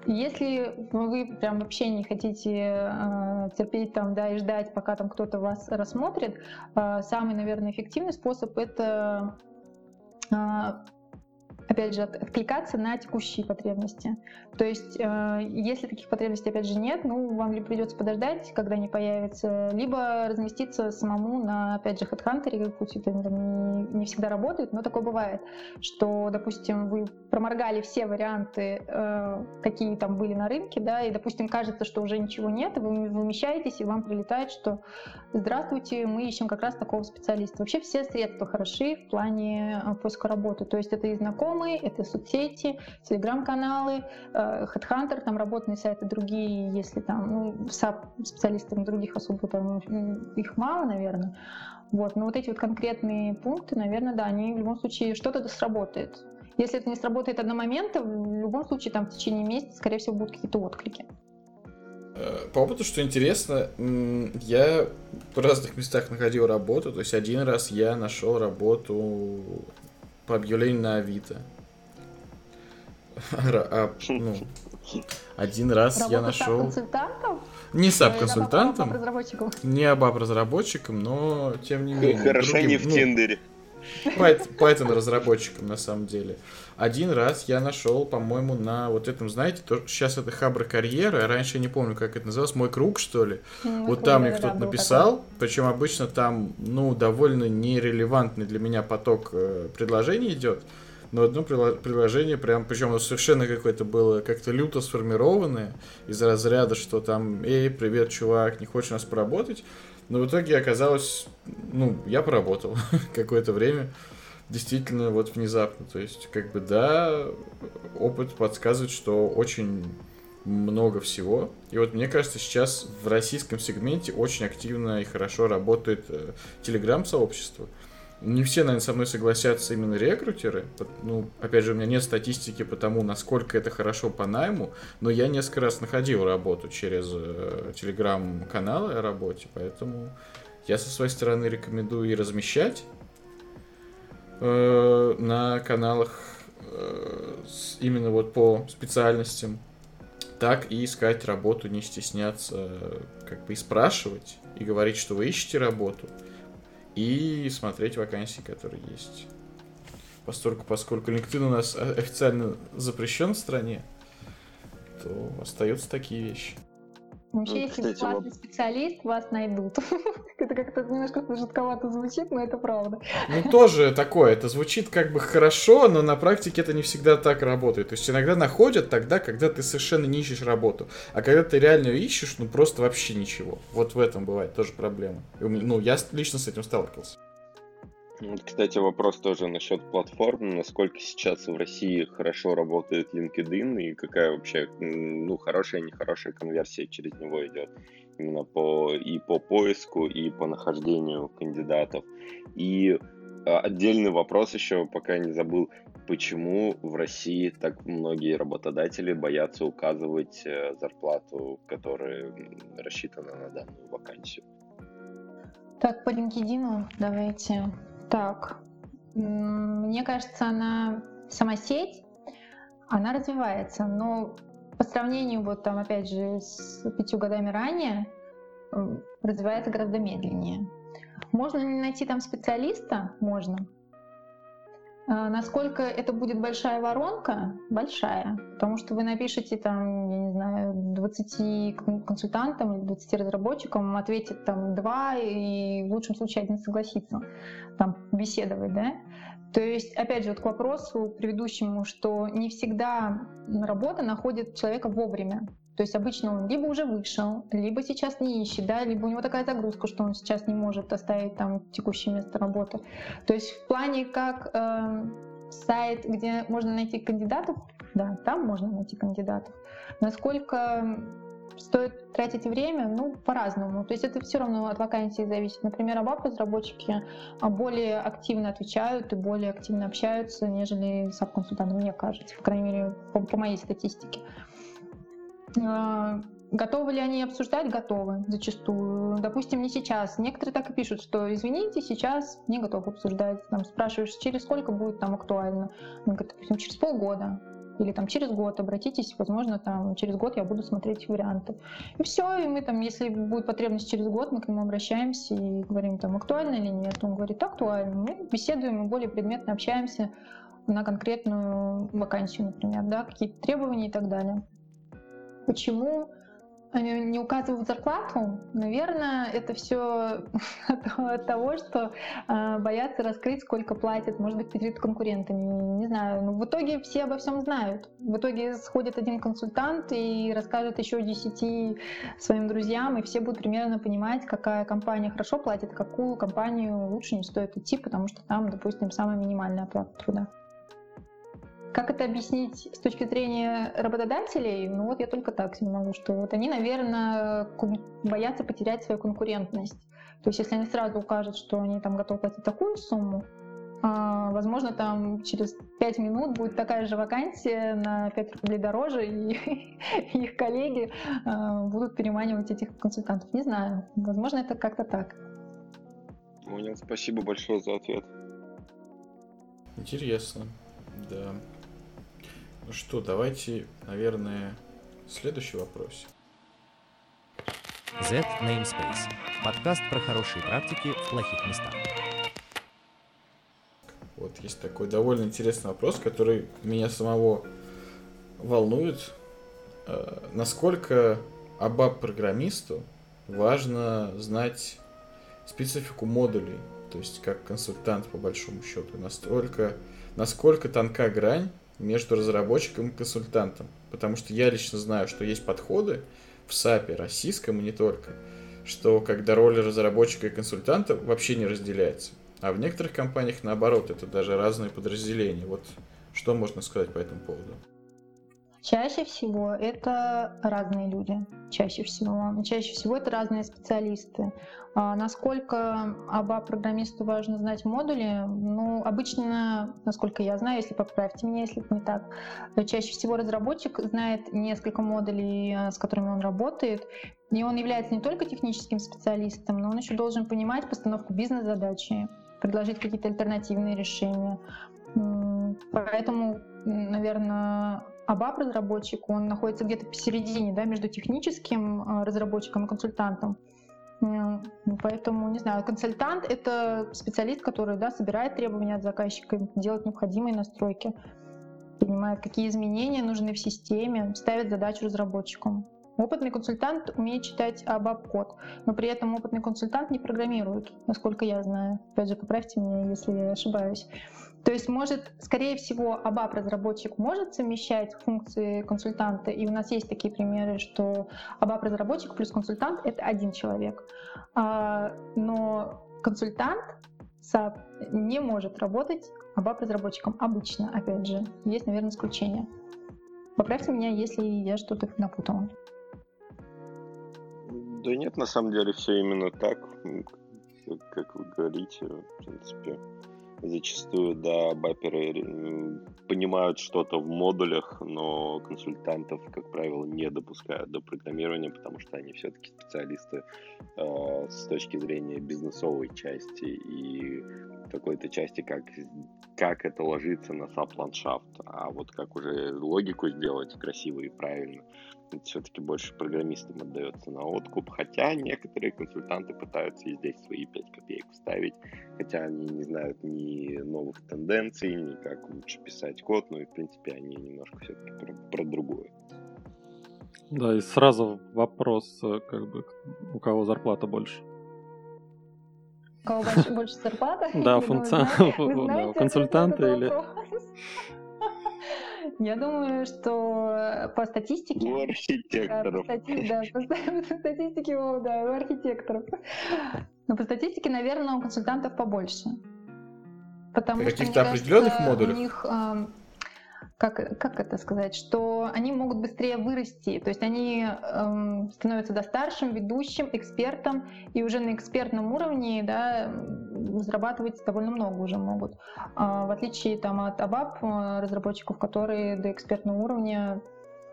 Если вы прям вообще не хотите э, терпеть там, да, и ждать, пока там кто-то вас рассмотрит, э, самый, наверное, эффективный способ — это э, опять же, откликаться на текущие потребности. То есть, э, если таких потребностей, опять же, нет, ну, вам ли придется подождать, когда они появятся, либо разместиться самому на, опять же, HeadHunter, пусть это не, не всегда работает, но такое бывает, что, допустим, вы проморгали все варианты, э, какие там были на рынке, да, и, допустим, кажется, что уже ничего нет, вы вымещаетесь, и вам прилетает, что «Здравствуйте, мы ищем как раз такого специалиста». Вообще все средства хороши в плане э, поиска работы, то есть это и знакомые, знакомые, это соцсети, телеграм-каналы, э, Headhunter, там работные сайты другие, если там, ну, специалистов других особо там их мало, наверное. Вот, но вот эти вот конкретные пункты, наверное, да, они в любом случае что-то сработает. Если это не сработает одномоментно, в любом случае там в течение месяца, скорее всего, будут какие-то отклики. Э, по опыту, что интересно, я в разных местах находил работу. То есть один раз я нашел работу по объявлению на Авито. А, ну, один раз я нашел... консультантом? Не саб-консультантом, не абап-разработчиком, но тем не менее. Хорошо не в ну, Тиндере. Python разработчиком на самом деле. Один раз я нашел, по-моему, на вот этом, знаете, то, сейчас это Хабра карьера, раньше я не помню, как это называлось, мой круг, что ли. Mm, вот там мне кто-то написал, такой. причем обычно там, ну, довольно нерелевантный для меня поток э, предложений идет. Но одно предложение прям, причем оно совершенно какое-то было как-то люто сформированное из разряда, что там, эй, привет, чувак, не хочешь у нас поработать? Но в итоге оказалось, ну, я поработал какое-то время, действительно вот внезапно. То есть, как бы, да, опыт подсказывает, что очень много всего. И вот мне кажется, сейчас в российском сегменте очень активно и хорошо работает э, телеграм-сообщество. Не все, наверное, со мной согласятся именно рекрутеры. Ну, опять же, у меня нет статистики по тому, насколько это хорошо по найму, но я несколько раз находил работу через э, телеграм-каналы о работе, поэтому я со своей стороны рекомендую и размещать э, на каналах э, с, именно вот по специальностям, так и искать работу, не стесняться, э, как бы и спрашивать, и говорить, что вы ищете работу – и смотреть вакансии, которые есть. Поскольку, поскольку LinkedIn у нас официально запрещен в стране, то остаются такие вещи. Вообще, ну, если кстати, классный вот... специалист, вас найдут. это как-то немножко жутковато звучит, но это правда. Ну, тоже такое. Это звучит как бы хорошо, но на практике это не всегда так работает. То есть иногда находят тогда, когда ты совершенно не ищешь работу. А когда ты реально ищешь, ну просто вообще ничего. Вот в этом бывает тоже проблема. Ну, я лично с этим сталкивался. Кстати, вопрос тоже насчет платформ. Насколько сейчас в России хорошо работает LinkedIn и какая вообще, ну, хорошая, нехорошая конверсия через него идет? Именно по, и по поиску, и по нахождению кандидатов. И а, отдельный вопрос еще, пока не забыл, почему в России так многие работодатели боятся указывать э, зарплату, которая рассчитана на данную вакансию? Так, по LinkedIn давайте так, мне кажется, она сама сеть, она развивается, но по сравнению, вот там, опять же, с пятью годами ранее, развивается гораздо медленнее. Можно ли найти там специалиста? Можно. А, насколько это будет большая воронка? Большая. Потому что вы напишете там, я не знаю, 20 консультантам или 20 разработчикам, ответит там два, и в лучшем случае один согласится там беседовать, да? То есть, опять же, вот к вопросу предыдущему, что не всегда работа находит человека вовремя. То есть обычно он либо уже вышел, либо сейчас не ищет, да, либо у него такая загрузка, что он сейчас не может оставить там текущее место работы. То есть в плане как э, сайт, где можно найти кандидатов, да, там можно найти кандидатов. Насколько стоит тратить время, ну, по-разному. То есть это все равно от вакансии зависит. Например, абап-разработчики а, более активно отвечают и более активно общаются, нежели саб-консультанты, мне кажется, по крайней мере, по, по моей статистике. А, готовы ли они обсуждать? Готовы, зачастую. Допустим, не сейчас. Некоторые так и пишут, что извините, сейчас не готов обсуждать. Там спрашиваешь, через сколько будет там актуально. Он говорит, допустим, через полгода или там через год обратитесь, возможно, там через год я буду смотреть варианты. И все, и мы там, если будет потребность через год, мы к нему обращаемся и говорим, там, актуально или нет. Он говорит, актуально. Мы беседуем и более предметно общаемся на конкретную вакансию, например, да, какие-то требования и так далее. Почему они не указывают зарплату, наверное, это все от того, что э, боятся раскрыть, сколько платят, может быть, перед конкурентами, не знаю. Но в итоге все обо всем знают. В итоге сходит один консультант и расскажет еще десяти своим друзьям, и все будут примерно понимать, какая компания хорошо платит, какую компанию лучше не стоит идти, потому что там, допустим, самая минимальная оплата труда. Как это объяснить с точки зрения работодателей? Ну вот я только так себе могу, что вот они, наверное, боятся потерять свою конкурентность. То есть если они сразу укажут, что они там готовы платить такую сумму, а, возможно, там через 5 минут будет такая же вакансия на 5 рублей дороже, и их коллеги а, будут переманивать этих консультантов. Не знаю. Возможно, это как-то так. Понял. Спасибо большое за ответ. Интересно, да. Ну что, давайте, наверное, следующий вопрос. Z Namespace. Подкаст про хорошие практики в плохих местах. Вот есть такой довольно интересный вопрос, который меня самого волнует. Э, насколько абап-программисту важно знать специфику модулей, то есть как консультант по большому счету, настолько, насколько тонка грань между разработчиком и консультантом. Потому что я лично знаю, что есть подходы в SAP, российском и не только, что когда роль разработчика и консультанта вообще не разделяется. А в некоторых компаниях наоборот, это даже разные подразделения. Вот что можно сказать по этому поводу? Чаще всего это разные люди. Чаще всего. Чаще всего это разные специалисты. А насколько АБА-программисту важно знать модули? Ну, обычно, насколько я знаю, если поправьте меня, если это не так, чаще всего разработчик знает несколько модулей, с которыми он работает, и он является не только техническим специалистом, но он еще должен понимать постановку бизнес-задачи, предложить какие-то альтернативные решения. Поэтому, наверное, ABAP-разработчик, он находится где-то посередине, да, между техническим а, разработчиком и консультантом. Поэтому, не знаю, консультант — это специалист, который да, собирает требования от заказчика, делает необходимые настройки, понимает, какие изменения нужны в системе, ставит задачу разработчикам. Опытный консультант умеет читать ABAP-код, но при этом опытный консультант не программирует, насколько я знаю. Опять же, поправьте меня, если я ошибаюсь. То есть может, скорее всего, ABAP-разработчик может совмещать функции консультанта, и у нас есть такие примеры, что ABAP-разработчик плюс консультант — это один человек. А, но консультант не может работать ABAP-разработчиком обычно, опять же. Есть, наверное, исключения. Поправьте меня, если я что-то напутала. Да нет, на самом деле все именно так, как вы говорите, в принципе зачастую, да, баперы понимают что-то в модулях, но консультантов, как правило, не допускают до программирования, потому что они все-таки специалисты э, с точки зрения бизнесовой части и какой-то части, как, как это ложится на сап-ландшафт. А вот как уже логику сделать красиво и правильно, все-таки больше программистам отдается на откуп, хотя некоторые консультанты пытаются и здесь свои 5 копеек вставить, хотя они не знают ни новых тенденций, ни как лучше писать код, но и в принципе они немножко все-таки про, про другое. Да, и сразу вопрос, э, как бы, у кого зарплата больше? У кого больше, больше зарплата? Да, функционал, консультанта или... Я думаю, что по статистике... У архитекторов. Да, по, да, по, статистике, да, у архитекторов. Но по статистике, наверное, у консультантов побольше. Потому что, каких-то определенных модулях? У них как, как это сказать, что они могут быстрее вырасти, то есть они эм, становятся да, старшим, ведущим, экспертом, и уже на экспертном уровне да, зарабатывать довольно много уже могут. А, в отличие там, от ABAP э, разработчиков, которые до экспертного уровня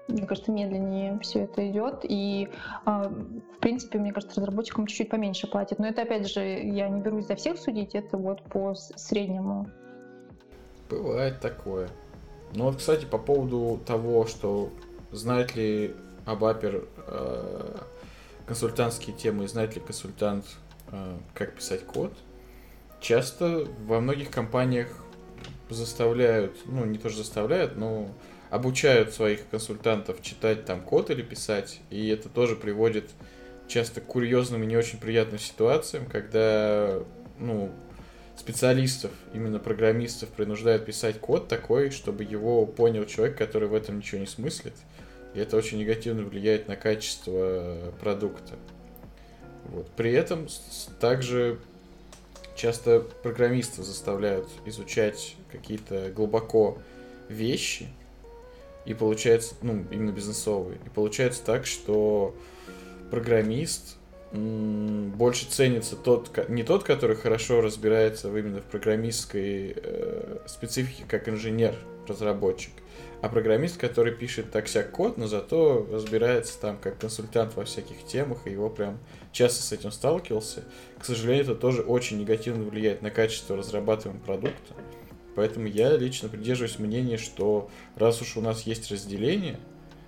мне кажется, медленнее все это идет. И, а, в принципе, мне кажется, разработчикам чуть-чуть поменьше платят. Но это, опять же, я не берусь за всех судить, это вот по среднему. Бывает такое. Ну вот, кстати, по поводу того, что знает ли Абапер э, консультантские темы, знает ли консультант, э, как писать код, часто во многих компаниях заставляют, ну не тоже заставляют, но обучают своих консультантов читать там код или писать, и это тоже приводит часто к курьезным и не очень приятным ситуациям, когда ну, специалистов, именно программистов, принуждают писать код такой, чтобы его понял человек, который в этом ничего не смыслит. И это очень негативно влияет на качество продукта. Вот. При этом также часто программистов заставляют изучать какие-то глубоко вещи, и получается, ну, именно бизнесовые. И получается так, что программист больше ценится тот, не тот, который хорошо разбирается именно в программистской э, специфике, как инженер-разработчик, а программист, который пишет так всяк код, но зато разбирается там как консультант во всяких темах, и его прям часто с этим сталкивался. К сожалению, это тоже очень негативно влияет на качество разрабатываемого продукта, Поэтому я лично придерживаюсь мнения, что раз уж у нас есть разделение,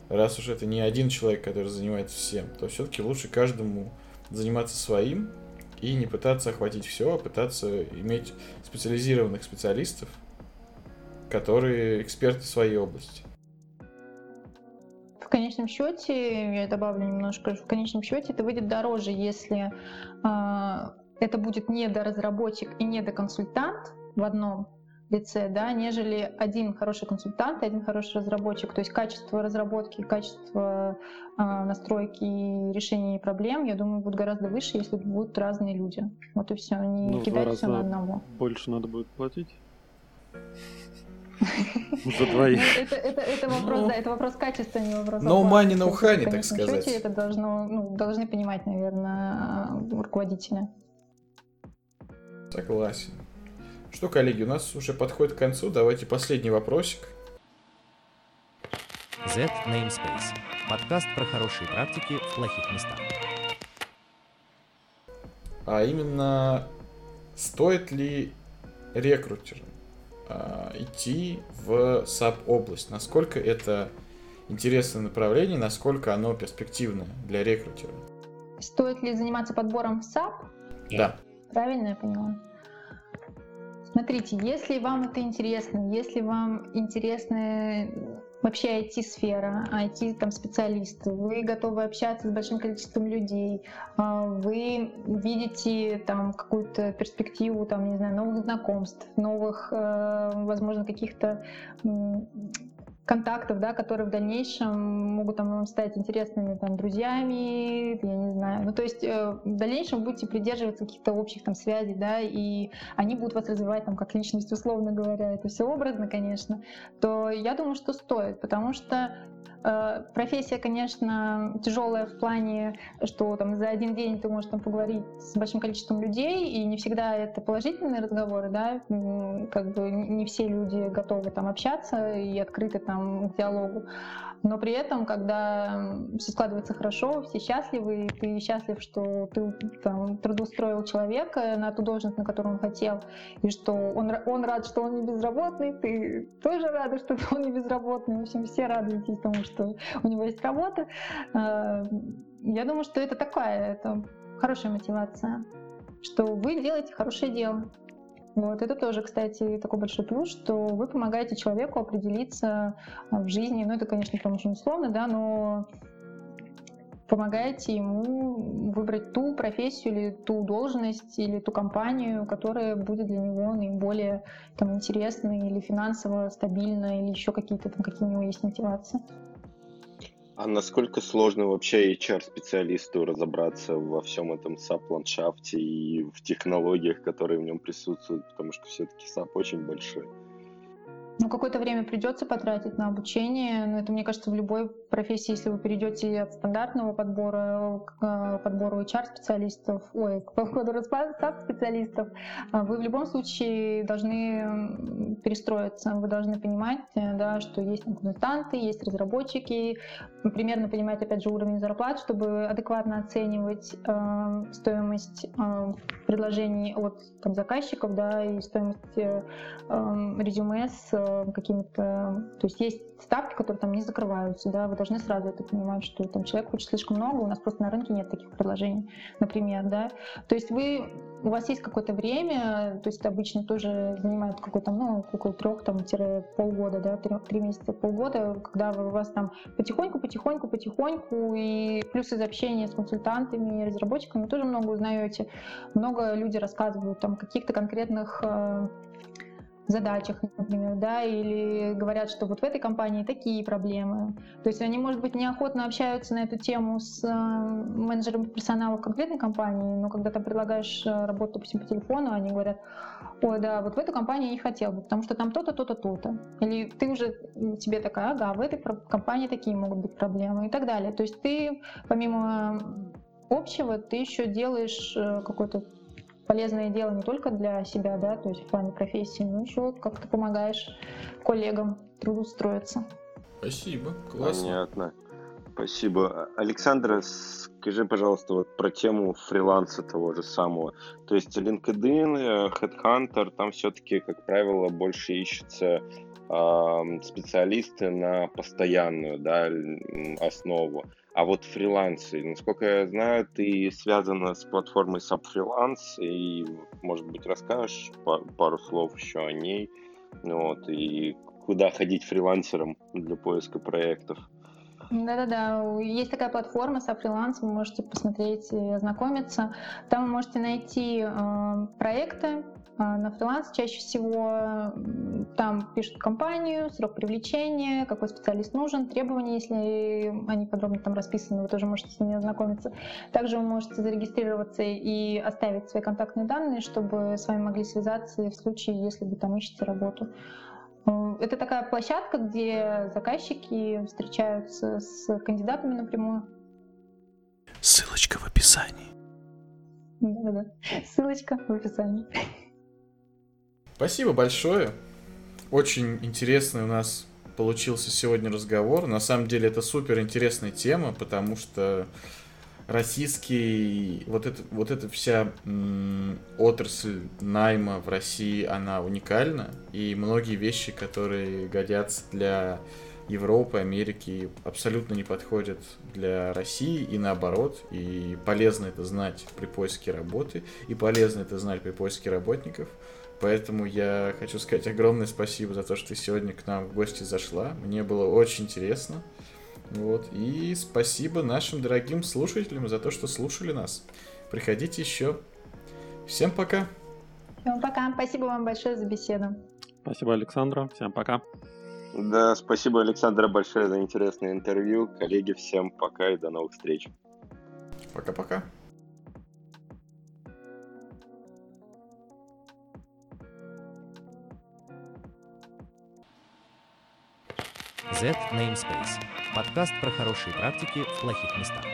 раз уж это не один человек, который занимается всем, то все-таки лучше каждому заниматься своим и не пытаться охватить все, а пытаться иметь специализированных специалистов, которые эксперты своей области. В конечном счете, я добавлю немножко, в конечном счете это выйдет дороже, если э, это будет не до разработчик и не до консультант в одном лице, да, нежели один хороший консультант и один хороший разработчик. То есть качество разработки, качество э, настройки и решения проблем, я думаю, будет гораздо выше, если будут разные люди. Вот и все, не ну, кидать все на одного. Больше надо будет платить. За двоих. Ну, это, это, это вопрос, да, это вопрос качества, не вопрос. No money, no honey, так сказать. это должно, ну, должны понимать, наверное, руководители. Согласен. Что, коллеги, у нас уже подходит к концу. Давайте последний вопросик. Z Namespace. Подкаст про хорошие практики в плохих местах. А именно, стоит ли рекрутерам а, идти в SAP-область? Насколько это интересное направление, насколько оно перспективное для рекрутера? Стоит ли заниматься подбором в SAP? Да. Правильно я поняла? Смотрите, если вам это интересно, если вам интересны вообще IT-сфера, IT-специалисты, вы готовы общаться с большим количеством людей, а, вы видите там какую-то перспективу, там, не знаю, новых знакомств, новых, э, возможно, каких-то контактов, да, которые в дальнейшем могут там, вам стать интересными там, друзьями, я не знаю. Ну, то есть э, в дальнейшем будете придерживаться каких-то общих там связей, да, и они будут вас развивать там как личность, условно говоря, это все образно, конечно, то я думаю, что стоит, потому что профессия, конечно, тяжелая в плане, что там за один день ты можешь там поговорить с большим количеством людей, и не всегда это положительные разговоры, да, как бы не все люди готовы там общаться и открыты там к диалогу. Но при этом, когда все складывается хорошо, все счастливы, и ты счастлив, что ты там, трудоустроил человека на ту должность, на которую он хотел, и что он, он рад, что он не безработный, ты тоже рада, что он не безработный. В общем, все радуетесь тому, что у него есть работа. А, я думаю, что это такая, это хорошая мотивация, что вы делаете хорошее дело. Вот это тоже, кстати, такой большой плюс, что вы помогаете человеку определиться а, в жизни. Ну, это, конечно, прям очень условно, да, но помогаете ему выбрать ту профессию или ту должность или ту компанию, которая будет для него наиболее там, интересной или финансово стабильной или еще какие-то там, какие у него есть мотивации. А насколько сложно вообще HR-специалисту разобраться во всем этом SAP-ландшафте и в технологиях, которые в нем присутствуют, потому что все-таки SAP очень большой? Ну, какое-то время придется потратить на обучение, но это, мне кажется, в любой профессии, если вы перейдете от стандартного подбора к э, подбору HR-специалистов, ой, к подбору специалистов, э, вы в любом случае должны перестроиться, вы должны понимать, э, да, что есть консультанты, есть разработчики, примерно понимать, опять же, уровень зарплат, чтобы адекватно оценивать э, стоимость э, предложений от там, заказчиков, да, и стоимость э, резюме с какими-то... То есть есть ставки, которые там не закрываются, да, вы должны сразу это понимать, что там человек хочет слишком много, у нас просто на рынке нет таких предложений, например, да. То есть вы, у вас есть какое-то время, то есть обычно тоже занимает какой-то, ну, около трех, там, полгода, да, три месяца, полгода, когда у вас там потихоньку, потихоньку, потихоньку, и плюс из общения с консультантами, разработчиками тоже много узнаете, много люди рассказывают там каких-то конкретных э, задачах, например, да, или говорят, что вот в этой компании такие проблемы. То есть они, может быть, неохотно общаются на эту тему с э, менеджером персонала в конкретной компании, но когда ты предлагаешь э, работу, допустим, по телефону, они говорят, ой, да, вот в эту компанию я не хотел бы, потому что там то-то, то-то, то-то. Или ты уже тебе такая, ага, в этой компании такие могут быть проблемы и так далее. То есть ты, помимо общего, ты еще делаешь э, какой-то полезное дело не только для себя, да, то есть в плане профессии, но еще как-то помогаешь коллегам трудоустроиться. Спасибо, классно. Понятно. Спасибо. Александра, скажи, пожалуйста, вот про тему фриланса того же самого. То есть LinkedIn, Headhunter, там все-таки, как правило, больше ищутся специалисты на постоянную да, основу. А вот фрилансы, насколько я знаю, ты связана с платформой Subfreelance, и, может быть, расскажешь пару слов еще о ней, вот, и куда ходить фрилансерам для поиска проектов. Да-да-да, есть такая платформа Subfreelance, вы можете посмотреть и ознакомиться. Там вы можете найти э, проекты, на фриланс чаще всего там пишут компанию, срок привлечения, какой специалист нужен, требования, если они подробно там расписаны, вы тоже можете с ними ознакомиться. Также вы можете зарегистрироваться и оставить свои контактные данные, чтобы с вами могли связаться в случае, если вы там ищете работу. Это такая площадка, где заказчики встречаются с кандидатами напрямую. Ссылочка в описании. Да-да-да. Ссылочка в описании. Спасибо большое. Очень интересный у нас получился сегодня разговор. На самом деле это супер интересная тема, потому что российский, вот это, вот эта вся м, отрасль найма в России, она уникальна, и многие вещи, которые годятся для Европы, Америки, абсолютно не подходят для России и наоборот, и полезно это знать при поиске работы, и полезно это знать при поиске работников – Поэтому я хочу сказать огромное спасибо за то, что ты сегодня к нам в гости зашла. Мне было очень интересно. Вот. И спасибо нашим дорогим слушателям за то, что слушали нас. Приходите еще. Всем пока. Всем пока. Спасибо вам большое за беседу. Спасибо, Александра. Всем пока. Да, спасибо, Александра, большое за интересное интервью. Коллеги, всем пока и до новых встреч. Пока-пока. Z Namespace. Подкаст про хорошие практики в плохих местах.